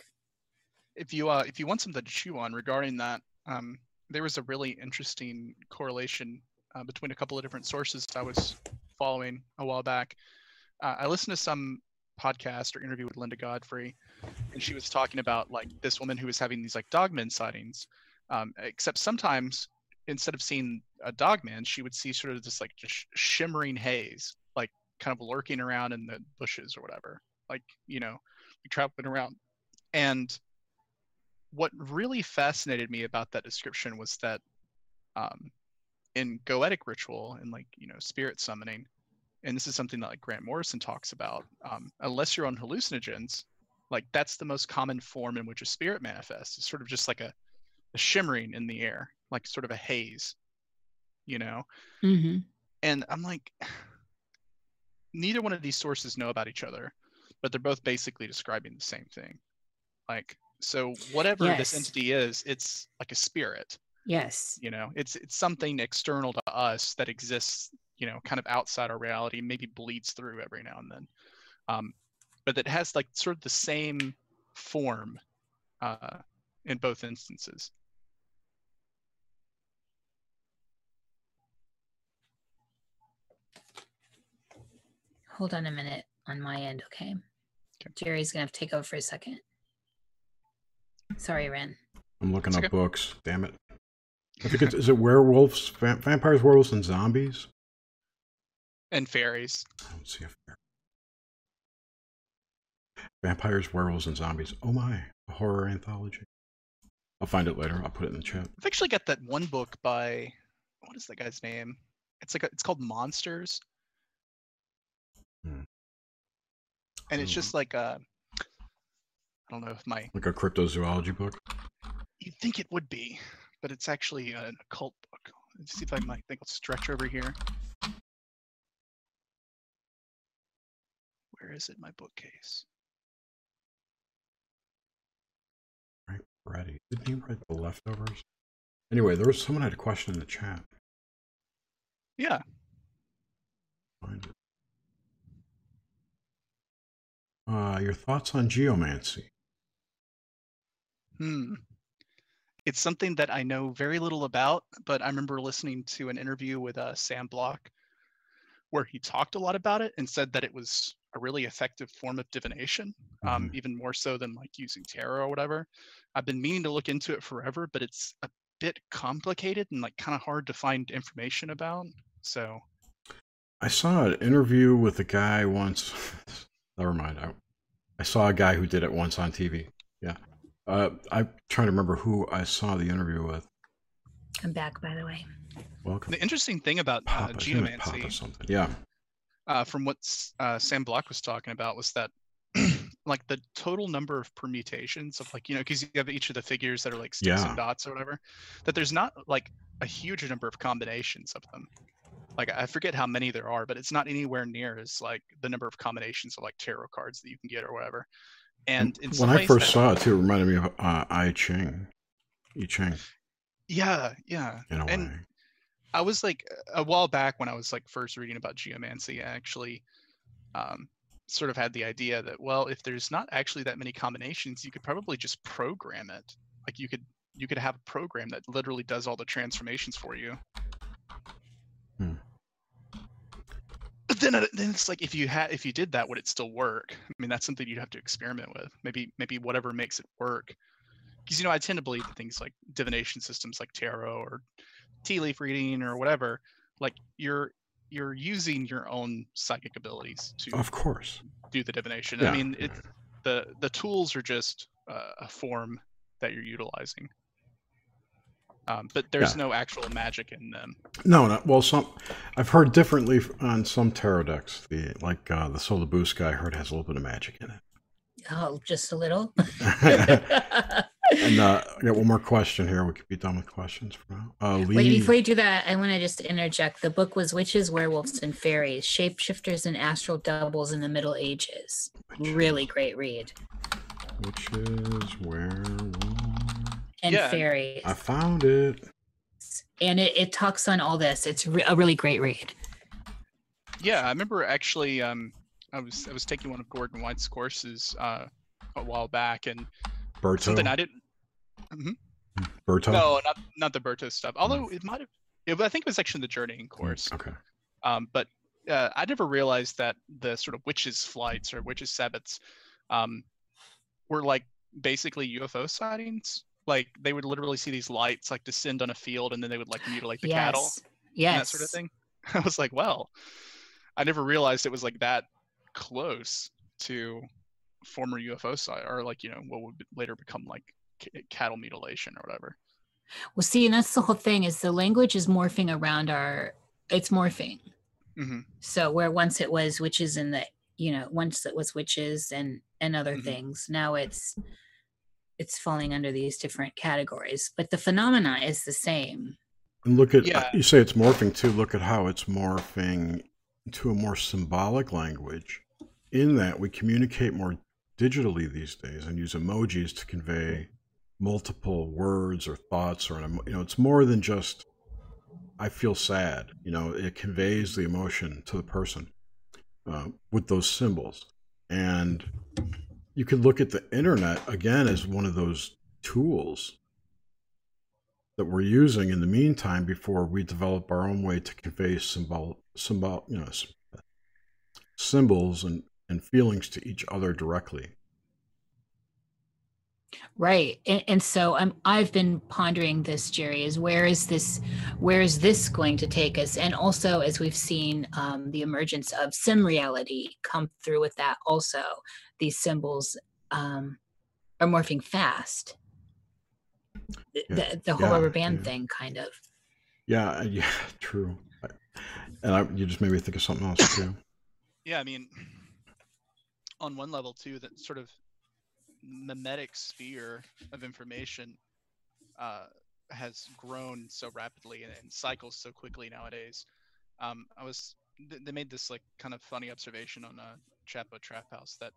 if you uh, if you want something to chew on regarding that, um, there was a really interesting correlation uh, between a couple of different sources I was following a while back. Uh, I listened to some podcast or interview with Linda Godfrey, and she was talking about like this woman who was having these like dogman sightings, um, except sometimes instead of seeing a dogman, she would see sort of this like just shimmering haze, like kind of lurking around in the bushes or whatever, like you know, traveling around, and what really fascinated me about that description was that um, in goetic ritual and like you know spirit summoning and this is something that like grant morrison talks about um, unless you're on hallucinogens like that's the most common form in which a spirit manifests. It's sort of just like a, a shimmering in the air like sort of a haze you know? Mm-hmm. and i'm like neither one of these sources know about each other but they're both basically describing the same thing. Like so whatever this entity is it's like a spirit. Yes. You know it's it's something external to us that exists you know kind of outside our reality maybe bleeds through every now and then. Um, but that has like sort of the same form uh, in both instances hold on a minute on my end okay Okay. jerry's gonna have to take over for a second sorry ren I'm looking It's up okay. books. Damn it. I think it's is it werewolves, vampires, werewolves, and zombies. and fairies I don't see a fair. Vampires, Werewolves, and Zombies. Oh my, a horror anthology. I'll find it later. I'll put it in the chat. I've actually got that one book by what is that guy's name? It's like a, it's called Monsters. Hmm. And it's Hmm. just like a I don't know if my Like a cryptozoology book. you'd think it would be, but it's actually an occult book. Let's see if I might think I'll stretch over here. Where is it? My bookcase. Right, Ready. Didn't he write the leftovers? Anyway, there was someone had a question in the chat. Yeah. Find it. Uh, your thoughts on geomancy? Hmm. It's something that I know very little about, but I remember listening to an interview with uh, Sam Block where he talked a lot about it and said that it was a really effective form of divination, um, even more so than like using tarot or whatever. I've been meaning to look into it forever, but it's a bit complicated and like kind of hard to find information about. So, I saw an interview with a guy once. Never mind. I, I saw a guy who did it once on TV. Yeah. Uh, I'm trying to remember who I saw the interview with. I'm back, by the way. Welcome. the interesting thing about uh, Papa, isn't Papa geomancy something. Yeah. Uh, from what uh, Sam Block was talking about was that like the total number of permutations of like you know because you have each of the figures that are like sticks Yeah. and dots or whatever that there's not like a huge number of combinations of them like i forget how many there are but it's not anywhere near as like the number of combinations of like tarot cards that you can get or whatever and when I first that- saw it, too, it reminded me of uh, I Ching. I Ching, yeah yeah in a And- way. I was like a while back when I was like first reading about geomancy, I actually um, sort of had the idea that well, if there's not actually that many combinations, you could probably just program it. Like you could you could have a program that literally does all the transformations for you. Hmm. But then, then it's like if you had if you did that, would it still work? I mean, that's something you'd have to experiment with. Maybe maybe whatever makes it work. Because you know, I tend to believe that things like divination systems like tarot or tea leaf reading or whatever, like you're you're using your own psychic abilities to Of course. do the divination. Yeah, I mean, yeah. it's the the tools are just uh, a form that you're utilizing. Um, but there's Yeah. no actual magic in them. No, no. Well, some I've heard differently on some tarot decks. The like uh, the Solar Boost guy I heard has a little bit of magic in it Oh, just a little. it. and uh, I got one more question here. We could be done with questions for now. Uh, Lee, Wait, before you do that, I want to just interject. The book was Witches, Werewolves, and Fairies, Shapeshifters and Astral Doubles in the Middle Ages. Really great read. which is werewolf. And Yeah. Fairies. I found it. And it, it talks on all this. It's re- a really great read. Yeah, I remember actually. Um, I was I was taking one of Gordon White's courses uh, a while back, and Berto. something I didn't. Berto. No, not not the Berto stuff. Although it might have. It, I think it was actually the journeying course. Okay. Um, but uh, I never realized that the sort of witches' flights or witches' sabbats um, were like basically UFO sightings. Like they would literally see these lights like descend on a field, and then they would like mutilate the cattle yes. Yes. and that sort of thing. I was like, well, I never realized it was like that close to former UFO site or like you know what would later become like c- cattle mutilation or whatever. Well, see, and that's the whole thing is the language is morphing around our, it's morphing. hmm So where once it was witches in the, you know, once it was witches and, and other Mhm. things, now it's, it's falling under these different categories, but the phenomena is the same. And look at Yeah. you say it's morphing too. Look at how it's morphing to a more symbolic language. In that we communicate more digitally these days and use emojis to convey multiple words or thoughts or an you know it's more than just I feel sad. You know it conveys the emotion to the person uh, with those symbols. And you could look at the internet again as one of those tools that we're using in the meantime before we develop our own way to convey symbol, symbol, you know, symbols and, and feelings to each other directly. Right. And, and so I'm I've been pondering this, Jerry, is where is this where is this going to take us? And also as we've seen um, the emergence of sim reality come through with that also, these symbols um, are morphing fast. The, Yeah. the, the whole Yeah, rubber band yeah. thing kind of. Yeah, uh, yeah, true. And I, you just made me think of something else too. Yeah, I mean, on one level too, that sort of mimetic sphere of information uh, has grown so rapidly and, and cycles so quickly nowadays. Um, I was th- they made this like kind of funny observation on a Chapo Trap House that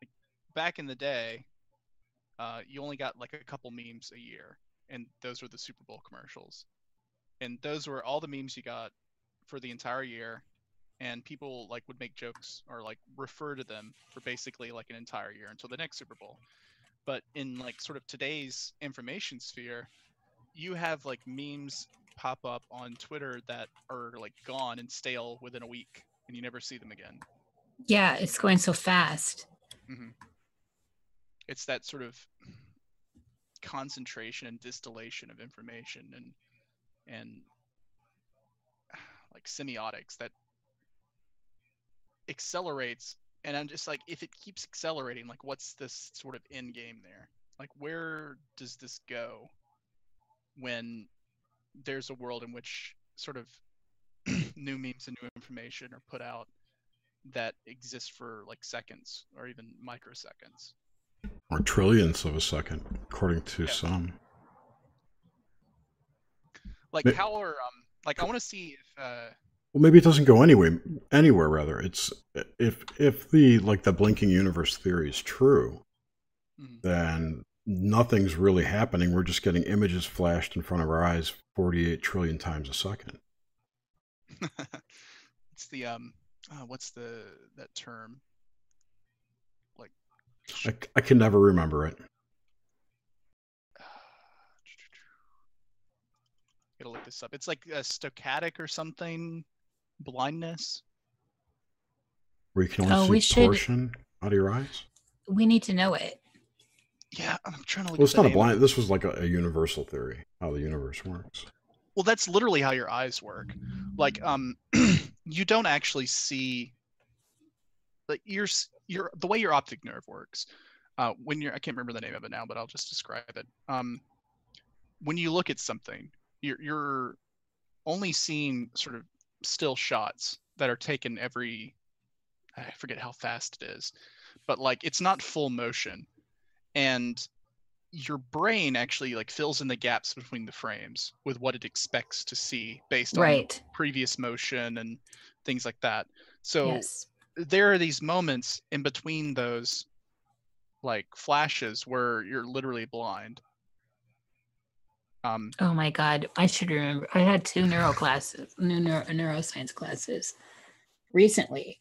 like, back in the day, uh, you only got like a couple memes a year, and those were the Super Bowl commercials, and those were all the memes you got for the entire year and people like would make jokes or like refer to them for basically like an entire year until the next Super Bowl. But in like sort of today's information sphere, you have like memes pop up on Twitter that are like gone and stale within a week and you never see them again. Yeah, it's going so fast. hmm It's that sort of concentration and distillation of information and and like semiotics that accelerates and i'm just like if it keeps accelerating like what's this sort of end game there like where does this go when there's a world in which sort of new memes and new information are put out that exist for like seconds or even microseconds Or trillions of a second, according to Yeah. some. like how are um like i want to see if uh Well, maybe it doesn't go anywhere. Anywhere, rather. It's if if the like the blinking universe theory is true, mhm. then nothing's really happening. We're just getting images flashed in front of our eyes 48 trillion times a second. it's the um uh, what's the that term like I, I can never remember it. gotta look this up it's like a stochastic or something blindness Where you can only Oh, see we a should- portion out of your eyes. We need to know it. yeah i'm trying to look Well, it's not a blind. This was like a, a universal theory how the universe works. well that's literally how your eyes work like um you don't actually see like your s- your the way your optic nerve works uh when you're i can't remember the name of it now but i'll just describe it um when you look at something you're you're only seeing sort of still shots that are taken every i forget how fast it is but like it's not full motion and your brain actually like fills in the gaps between the frames with what it expects to see based on Right. previous motion and things like that so yes. there are these moments in between those like flashes where you're literally blind um Oh my God. I should remember. I had two neuro classes, new neuro, neuroscience classes recently.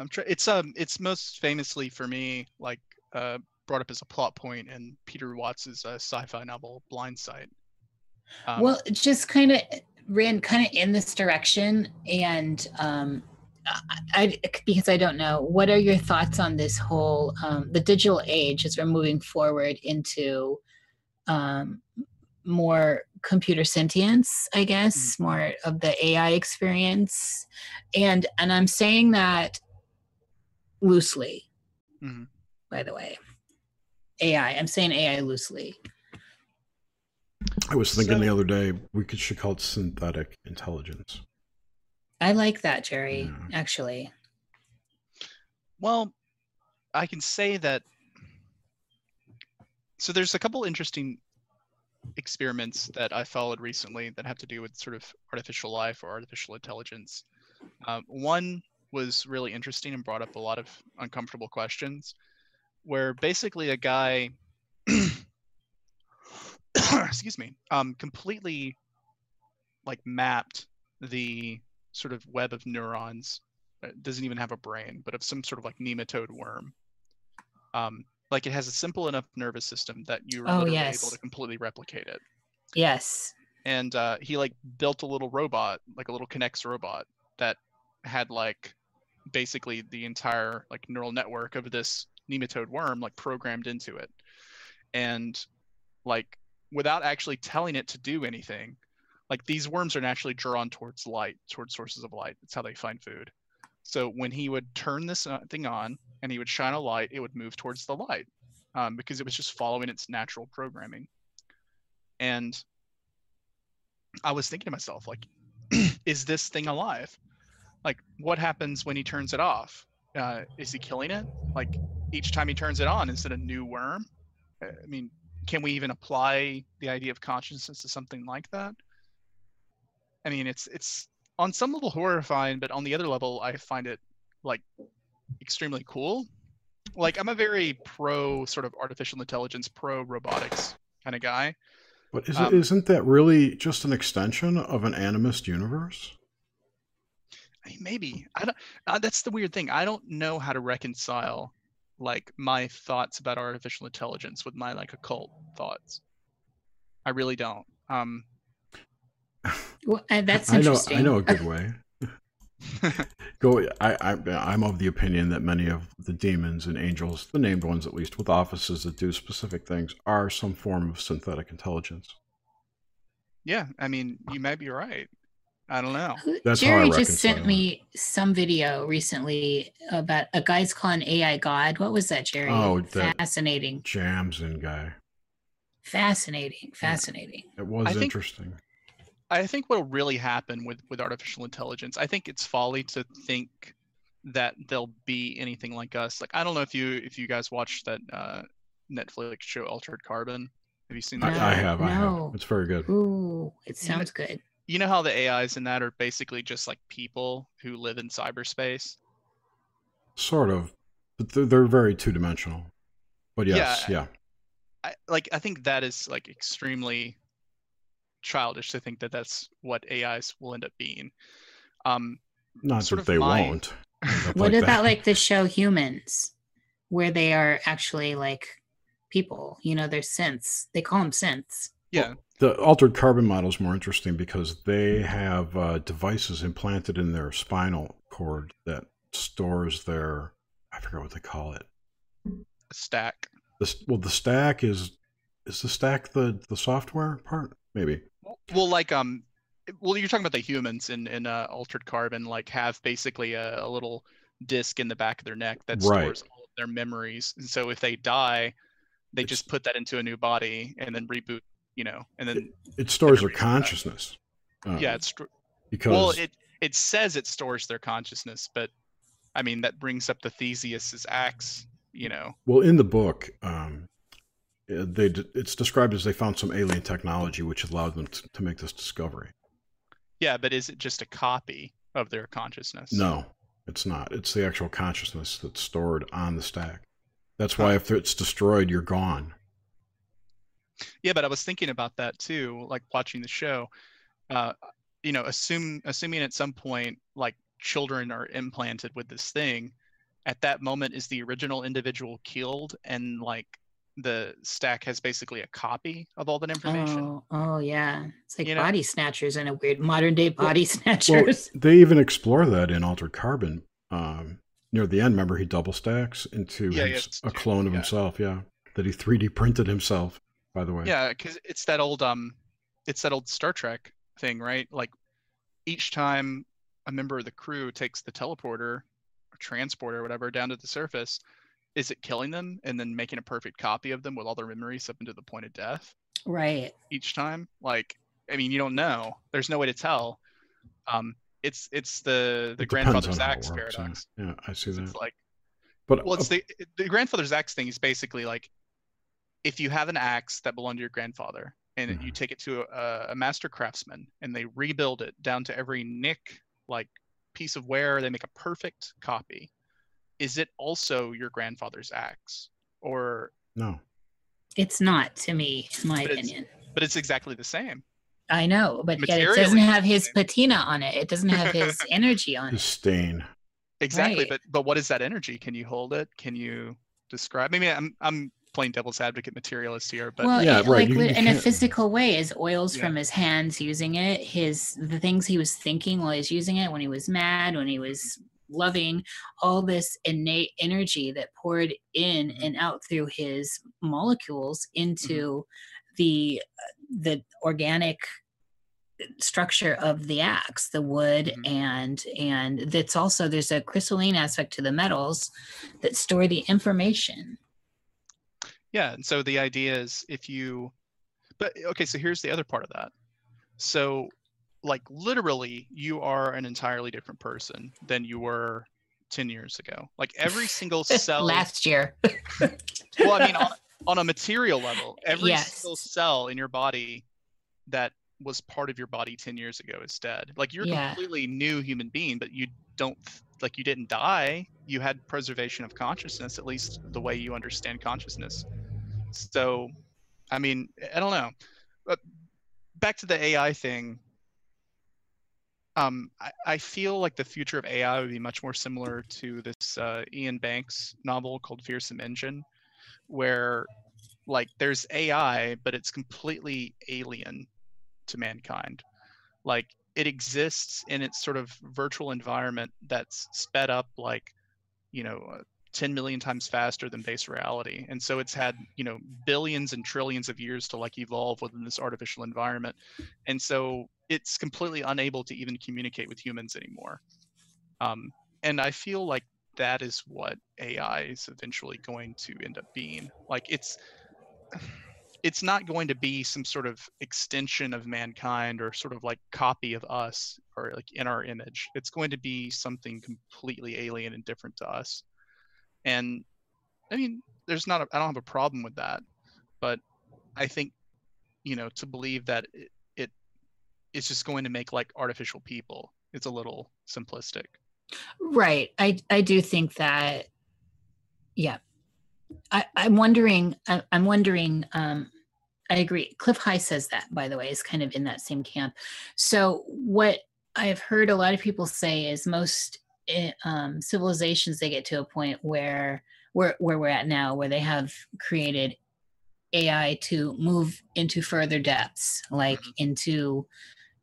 i'm trying it's um it's most famously for me like uh brought up as a plot point in peter watts's uh, sci-fi novel Blindsight um, well, it just kind of ran kind of in this direction. And um, I, I, because I don't know, what are your thoughts on this whole, um, the digital age as we're moving forward into um, more computer sentience, I guess, more of the AI experience. And, and I'm saying that loosely, Mhm. by the way. AI. I'm saying AI loosely. I was thinking the other day we could should call it synthetic intelligence. I like that, Jerry, Yeah. actually. Well, I can say that. So there's a couple interesting experiments that I followed recently that have to do with sort of artificial life or artificial intelligence. Um, one was really interesting and brought up a lot of uncomfortable questions, where basically a guy, excuse me, um, completely like mapped the sort of web of neurons it doesn't even have a brain, but of some sort of like nematode worm. Um, like it has a simple enough nervous system that you're Oh, literally yes. able to completely replicate it. Yes. And uh, he like built a little robot, like a little Kinect robot that had like basically the entire like neural network of this nematode worm like programmed into it and like without actually telling it to do anything like these worms are naturally drawn towards light towards sources of light it's how they find food so when he would turn this uh, thing on and he would shine a light it would move towards the light um, because it was just following its natural programming. And i was thinking to myself like is this thing alive? Like what happens when he turns it off? Uh, is he killing it? Like each time he turns it on is it a new worm? Uh, i mean can we even apply the idea of consciousness to something like that? I mean it's it's on some level horrifying but on the other level i find it like extremely cool like i'm a very pro sort of artificial intelligence pro robotics kind of guy But is Um, isn't that really just an extension of an animist universe? I mean, maybe I don't. Uh, that's the weird thing. I don't know how to reconcile like my thoughts about artificial intelligence with my like occult thoughts. I really don't. Um, Well, uh, that's I know. interesting. I know a good way. Go. I, I. I'm of the opinion that many of the demons and angels, the named ones at least, with offices that do specific things, are some form of synthetic intelligence. yeah, I mean, you might be right. I don't know. That's Jerry just sent me some video recently about a guy's calling AI God. What was that, Jerry? Oh, that- fascinating, Jams in guy. fascinating, fascinating. It was I think- interesting. I think what'll really happen with with artificial intelligence, I think it's folly to think that they'll be anything like us. Like I don't know if you if you guys watched that uh, Netflix show Altered Carbon. Have you seen that? No. I, I have. I no. have. It's very good. Ooh, it You know- sounds good. you know how the AIs in that are basically just like people who live in cyberspace. Sort of, but they're, they're very two dimensional. But yes, Yeah. yeah. I like I think that is like extremely childish to think that that's what AIs will end up being. Um, Not sort that of they my- won't. What like about that. like the show Humans, where they are actually like people? You know, they're synths. They call them synths. yeah, The altered carbon model is more interesting because they have uh, devices implanted in their spinal cord that stores their, I forget what they call it. a stack. This, well, the stack is, is the stack the the software part? Maybe. Well, like um, well, you're talking about the humans in in uh, Altered Carbon, like have basically a, a little disc in the back of their neck that Right. stores all of their memories. And so if they die, they It's- just put that into a new body and then reboot. You know, and then It stores their consciousness. uh, yeah, it's because well, it it says it stores their consciousness, but I mean that brings up the Theseus's axe. You know, Well, in the book, um, they it's described as they found some alien technology which allowed them to, to make this discovery. yeah, but is it just a copy of their consciousness? No, it's not. It's the actual consciousness that's stored on the stack. That's why if it's destroyed, you're gone. Yeah, but I was thinking about that too, like watching the show. Uh, you know, assume assuming at some point like children are implanted with this thing, at that moment is the original individual killed and like the stack has basically a copy of all that information. Oh, oh yeah. It's like You know- body snatchers in a weird modern day body Well, snatchers. they even explore that in Altered Carbon. Um, near the end, remember he double stacks into Yeah, yeah, a two, clone of yeah. himself. Yeah, that he 3D printed himself. By the way. Yeah, because it's that old um, it's that old Star Trek thing, right? Like each time a member of the crew takes the teleporter or transporter or whatever down to the surface, is it killing them and then making a perfect copy of them with all their memories up into the point of death right. each time? Like, I mean, you don't know. There's no way to tell. Um, it's it's the the It depends grandfather's on how it axe works, yeah. paradox. Yeah, I see It's that. like But well, it's uh, the the grandfather's axe thing is basically like if you have an axe that belonged to your grandfather and you Mhm. take it to a, a master craftsman and they rebuild it down to every nick, like piece of wear, they make a perfect copy. Is it also your grandfather's axe, or no. It's not to me, in my But it's- opinion. but it's exactly the same? I know, but yet it doesn't have his patina on it. It doesn't have his energy on His it. stain. Exactly, Right. but but what is that energy? Can you hold it? Can you describe? Maybe I'm I'm playing devil's advocate materialist here, but well, Yeah, it- right, like you- you in a can't- physical way, his oils Yeah. from his hands using it, his the things he was thinking while he was using it, when he was mad, when he was loving all this innate energy that poured in Mm-hmm. and out through his molecules Mm-hmm. into the the organic structure of the axe the wood Mhm. and and that's also there's a crystalline aspect to the metals that store the information Yeah, and so the idea is if you but okay, so here's the other part of that. So like literally you are an entirely different person than you were 10 years ago. Like every single cell last year well, I mean on, on a material level, every Yes. single cell in your body that was part of your body 10 years ago is dead. Like you're a Yeah. completely new human being, but you don't like you didn't die. You had preservation of consciousness, at least the way you understand consciousness. So, I mean, I don't know. But back to the AI thing. Um, I, I feel like the future of AI would be much more similar to this uh, Iain Banks novel called Feersum Endjinn, where like there's AI, but it's completely alien to mankind. Like it exists in its sort of virtual environment that's sped up like, you know, uh, 10 million times faster than base reality. And so it's had, you know, billions and trillions of years to like evolve within this artificial environment. And so it's completely unable to even communicate with humans anymore. Um, and I feel like that is what AI is eventually going to end up being. Like it's it's not going to be some sort of extension of mankind or sort of like copy of us or like in our image. It's going to be something completely alien and different to us. And I mean, there's not I don't have a problem with that, but I think you know to believe that it it's just going to make like artificial people. It's a little simplistic. Right. I I do think that. Yeah. I I'm wondering. I, I'm wondering. Um, I agree. Clif High says that, by the way, is kind of in that same camp. So what I've heard a lot of people say is most eh, um, civilizations they get to a point where where where we're at now, where they have created AI to move into further depths, like Mhm. into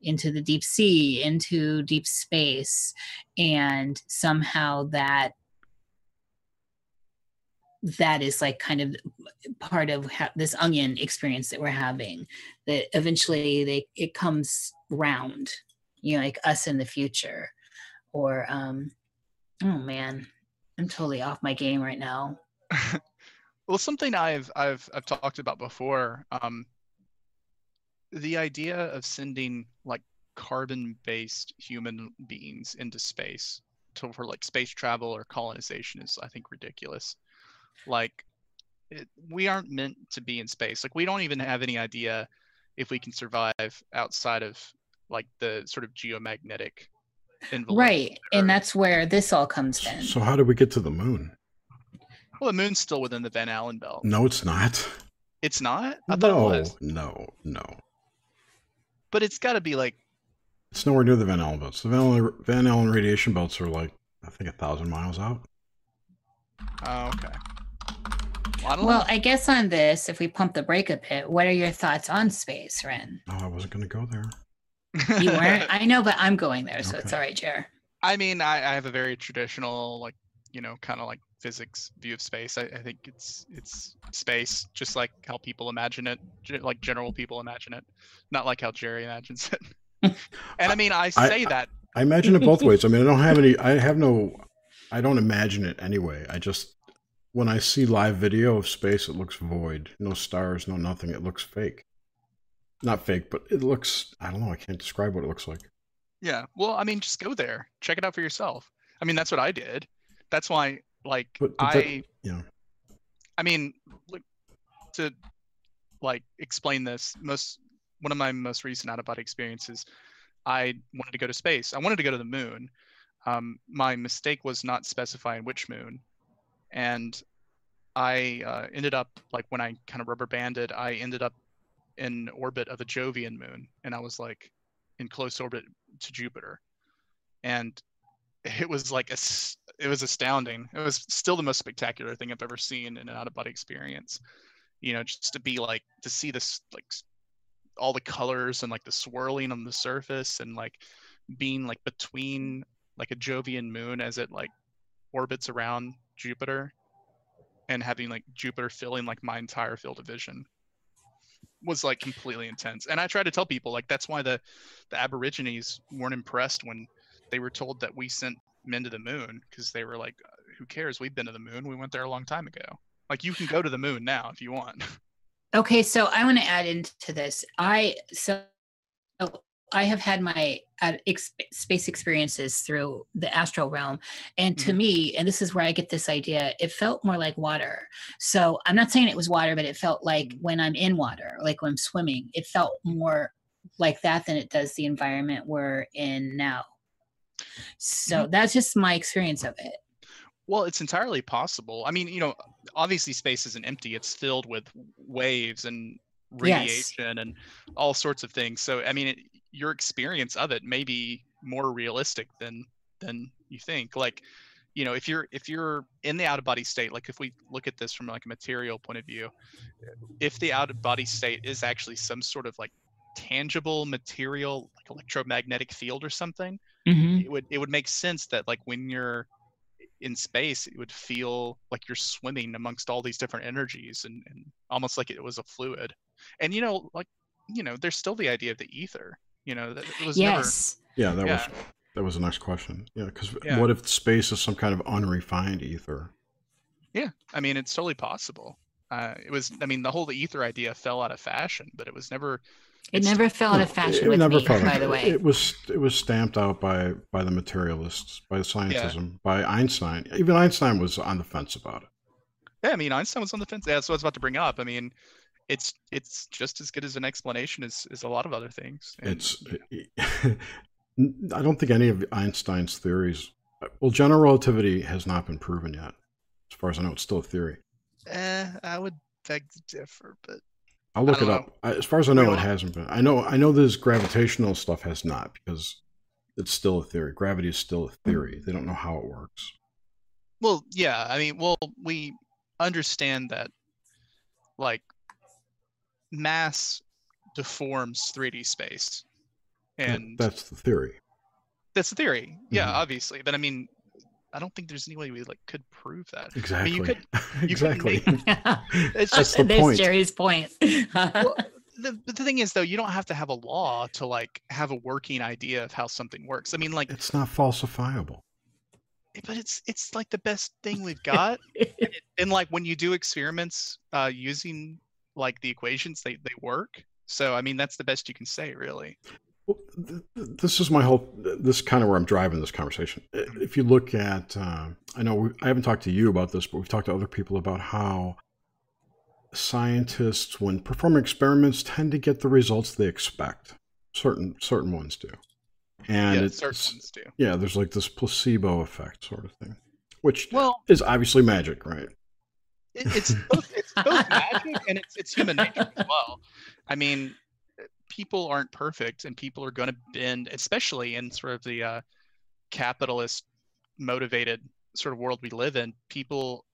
into the deep sea, into deep space, and somehow that that is like kind of part of ha- this onion experience that we're having that eventually they it comes round you know like us in the future or um oh man i'm totally off my game right now well, something I've I've I've talked about before. Um, the idea of sending like carbon-based human beings into space to for like space travel or colonization is I think ridiculous. Like, it, we aren't meant to be in space. Like, we don't even have any idea if we can survive outside of like the sort of geomagnetic envelope. right and that's where this all comes in So how do we get to the moon? Well, the moon's still within the Van Allen belt. No, it's not. It's not. I thought it No, was. no, no. But it's got to be like It's nowhere near the Van Allen belts. The Van Allen, Van Allen radiation belts are like I think a thousand miles out. Oh, okay. Well, I well know. i guess on this if we pump the brake a bit what are your thoughts on space ren Oh, I wasn't going to go there. you weren't i know but i'm going there so it's all right jer I mean, I, I have a very traditional, like, you know, kind of like physics view of space. I, I think it's it's space, just like how people imagine it, like general people imagine it, not like how Jerry imagines it. and I mean, I I- say that. I imagine it both ways. I mean, I don't have any. I have no. I don't imagine it anyway. I just when I see live video of space, it looks void. No stars, no nothing. It looks fake. Not fake, but it looks. I don't know. I can't describe what it looks like. Yeah. Well, I mean, just go there, check it out for yourself. I mean, that's what I did. That's why, like, But- but that- I. yeah. I mean, to like explain this, most one of my most recent out of body experiences, I wanted to go to space. I wanted to go to the moon. Um, my mistake was not specifying which moon, and I uh, ended up like when I kind of rubber banded, I ended up in orbit of a Jovian moon, and I was like in close orbit to Jupiter, and it was like a, it was astounding. It was still the most spectacular thing I've ever seen in an out of body experience. You know, just to be like to see this like all the colors and like the swirling on the surface and like being like between like a Jovian moon as it like orbits around Jupiter, and having like Jupiter filling like my entire field of vision was like completely intense. And I try to tell people like that's why the the Aborigines weren't impressed when they were told that we sent men to the moon because they were like, "Who cares? We've been to the moon. We went there a long time ago. Like you can go to the moon now if you want." Okay, so I want to add into this. I so I have had my uh, ex- space experiences through the astral realm. And to Mhm. me, and this is where I get this idea, it felt more like water. So I'm not saying it was water, but it felt like when I'm in water, like when I'm swimming, it felt more like that than it does the environment we're in now. So mm-hmm. that's just my experience of it. Well, it's entirely possible. I mean, you know, obviously space isn't empty. It's filled with waves and Yes. radiation and all sorts of things. So, I mean, it, your experience of it may be more realistic than than you think. Like, you know, if you're if you're in the out of body state, like if we look at this from like a material point of view, if the out of body state is actually some sort of like tangible material like electromagnetic field or something, Mhm. it would it would make sense that like when you're in space it would feel like you're swimming amongst all these different energies and, and almost like it was a fluid and you know like you know there's still the idea of the ether you know that it was Yes. Yeah, that Yeah. was that was the next question. Yeah, because Yeah. what if space is some kind of unrefined ether? yeah i mean it's totally possible uh, it was i mean the whole ether idea fell out of fashion but it was never It It's- never fell out of fashion it with never me, felt by the way. It was it was stamped out by by the materialists, by the scientism, by Einstein. Even Einstein was on the fence about it. yeah i mean einstein was on the fence yeah, that's what i was about to bring up i mean it's it's just as good as an explanation as, as a lot of other things and, It's I don't think any of Einstein's theories. Well, general relativity has not been proven yet. As far as I know, it's still a theory. eh, i would beg to differ but I'll look it don't up. I, as far as I know, it know. hasn't been. I know. I know this gravitational stuff has not because it's still a theory. Gravity is still a theory. They don't know how it works. Well, yeah, I mean, well, we understand that like mass deforms 3D space. And that's the theory. that's the theory. Yeah, Mhm. obviously. But I mean, I don't think there's any way we like could prove that. Exactly. you could- you could exactly. make- It's That's just the There's point. Jerry's point. well, the, the thing is though, you don't have to have a law to like have a working idea of how something works. I mean, like it's not falsifiable. but it's it's like the best thing we've got. and like when you do experiments uh, using like the equations, they they work. So I mean, that's the best you can say, really. Well, th- th- this is my whole. This is kind of where I'm driving this conversation. If you look at, uh, I know we, I haven't talked to you about this, but we've talked to other people about how scientists, when performing experiments, tend to get the results they expect. Certain certain ones do, and yeah, it's certain ones do. yeah, there's like this placebo effect sort of thing, which Well, is obviously magic, right? it, it's both it's both magic and it's it's human nature as well. I mean, people aren't perfect, and people are going to bend, especially in sort of the uh, capitalist motivated sort of world we live in. People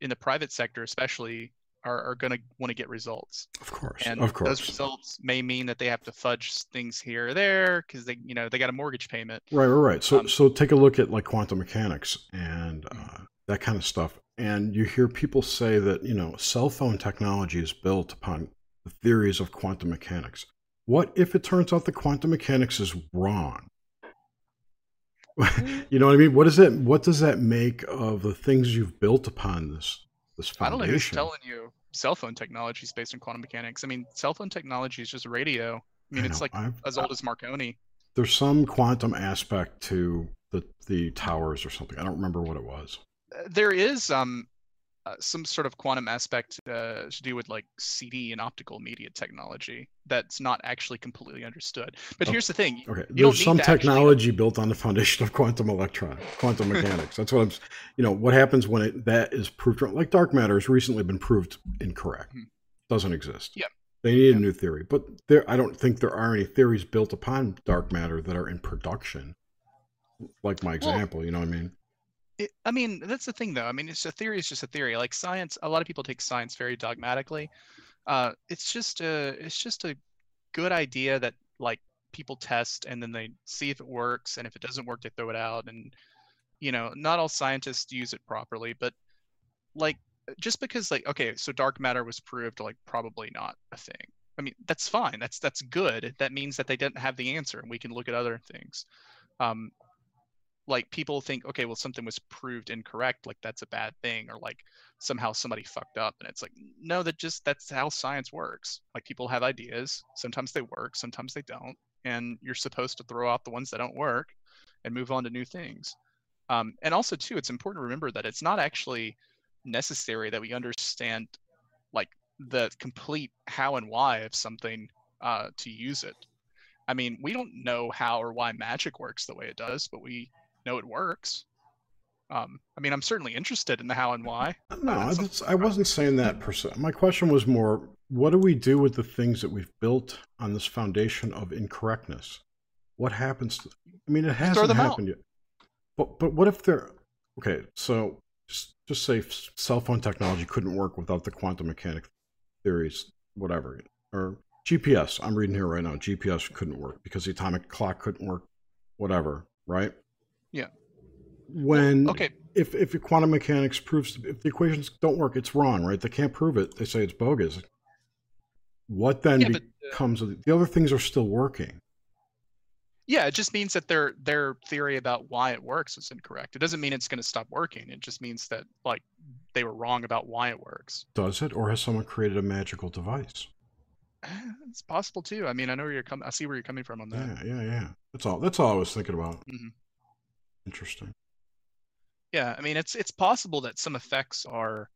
in the private sector, especially, are, are going to want to get results. Of course, and of course, those results may mean that they have to fudge things here or there because they you know they got a mortgage payment Right, right, right. So, Um, so take a look at like quantum mechanics and uh, that kind of stuff, and you hear people say that you know cell phone technology is built upon the theories of quantum mechanics. What if it turns out the quantum mechanics is wrong? you know what I mean? What is it? What does that make of the things you've built upon this this foundation? i don't know who's telling you cell phone technology is based on quantum mechanics i mean cell phone technology is just radio i mean I it's know. like I've- as old as marconi There's some quantum aspect to the the towers or something. I don't remember what it was. There is um uh, some sort of quantum aspect uh, to do with like CD and optical media technology that's not actually completely understood. But Oh, here's the thing: Okay, You there's some to actually- technology built on the foundation of quantum electron, quantum mechanics. That's what I'm. You know what happens when it that is proved wrong? Like dark matter has recently been proved incorrect. Mhm. Doesn't exist. Yeah. They need Yeah. a new theory, but there I don't think there are any theories built upon dark matter that are in production. Like my Well- example, you know what I mean? It, I mean, that's the thing, though. I mean, it's a theory. is just a theory. Like science, a lot of people take science very dogmatically. Uh, it's just a, it's just a good idea that like people test and then they see if it works and if it doesn't work they throw it out and you know not all scientists use it properly but like just because like okay so dark matter was proved like probably not a thing i mean that's fine that's that's good that means that they didn't have the answer and we can look at other things um like people think okay well something was proved incorrect like that's a bad thing or like somehow somebody fucked up and it's like no that just that's how science works. Like people have ideas sometimes they work sometimes they don't and you're supposed to throw out the ones that don't work and move on to new things. Um, and also too it's important to remember that it's not actually necessary that we understand like the complete how and why of something uh, to use it. I mean we don't know how or why magic works the way it does but we know it works. Um, I mean, I'm certainly interested in the how and why. No, I, I wasn't saying that per se. My question was more, what do we do with the things that we've built on this foundation of incorrectness? What happens? To, I mean, it hasn't happened out. yet. But but what if they're okay? So just just say cell phone technology couldn't work without the quantum mechanics theories, whatever, or GPS. I'm reading here right now. GPS couldn't work because the atomic clock couldn't work, whatever, right? Yeah. When okay, if if your quantum mechanics proves if the equations don't work, it's wrong, right? They can't prove it. They say it's bogus. What then yeah, becomes but, uh, the other things are still working? Yeah, it just means that their their theory about why it works is incorrect. It doesn't mean it's going to stop working. It just means that like they were wrong about why it works. Does it, or has someone created a magical device? It's possible too. I mean, I know where you're coming. I see where you're coming from on that. Yeah, yeah, yeah. That's all. That's all I was thinking about. Mm-hmm. Interesting. Yeah, I mean it's it's possible that some effects are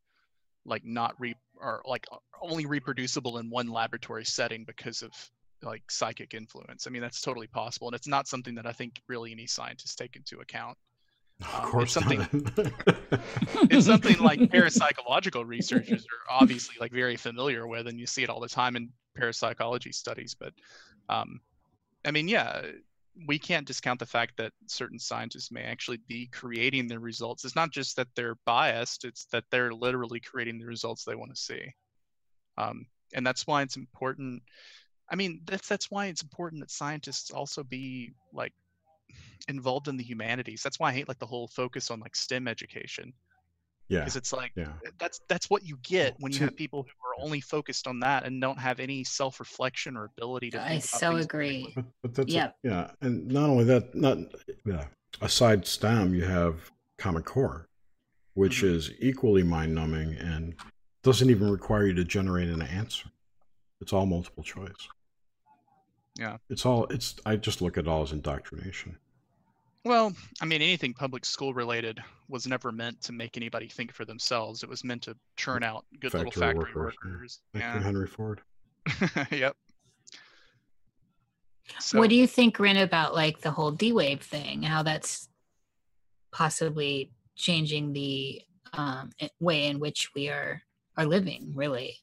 like not re are like only reproducible in one laboratory setting because of like psychic influence. I mean that's totally possible, and it's not something that I think really any scientists take into account. Of um, course, it's something. it's something like parapsychological researchers are obviously like very familiar with, and you see it all the time in parapsychology studies. But, um, I mean, yeah, we can't discount the fact that certain scientists may actually be creating the results. It's not just that they're biased; it's that they're literally creating the results they want to see. Um, and that's why it's important. I mean, that's that's why it's important that scientists also be like involved in the humanities. That's why I hate like the whole focus on like STEM education. Yeah. Because it's like yeah. that's that's what you get when you have people who are only focused on that and don't have any self-reflection or ability to. I so agree. But, but that's yep. a, yeah, and not only that, not yeah. Aside STEM, you have Common Core, which mm-hmm. is equally mind-numbing and doesn't even require you to generate an answer. It's all multiple choice. Yeah. It's all. It's. I just look at it all as indoctrination. Well, I mean, anything public school related was never meant to make anybody think for themselves. It was meant to churn out good factory little factory workers. workers. Yeah. Henry Ford. yep. So, what do you think, Ren, about like the whole D wave thing? How that's possibly changing the um, way in which we are are living, really?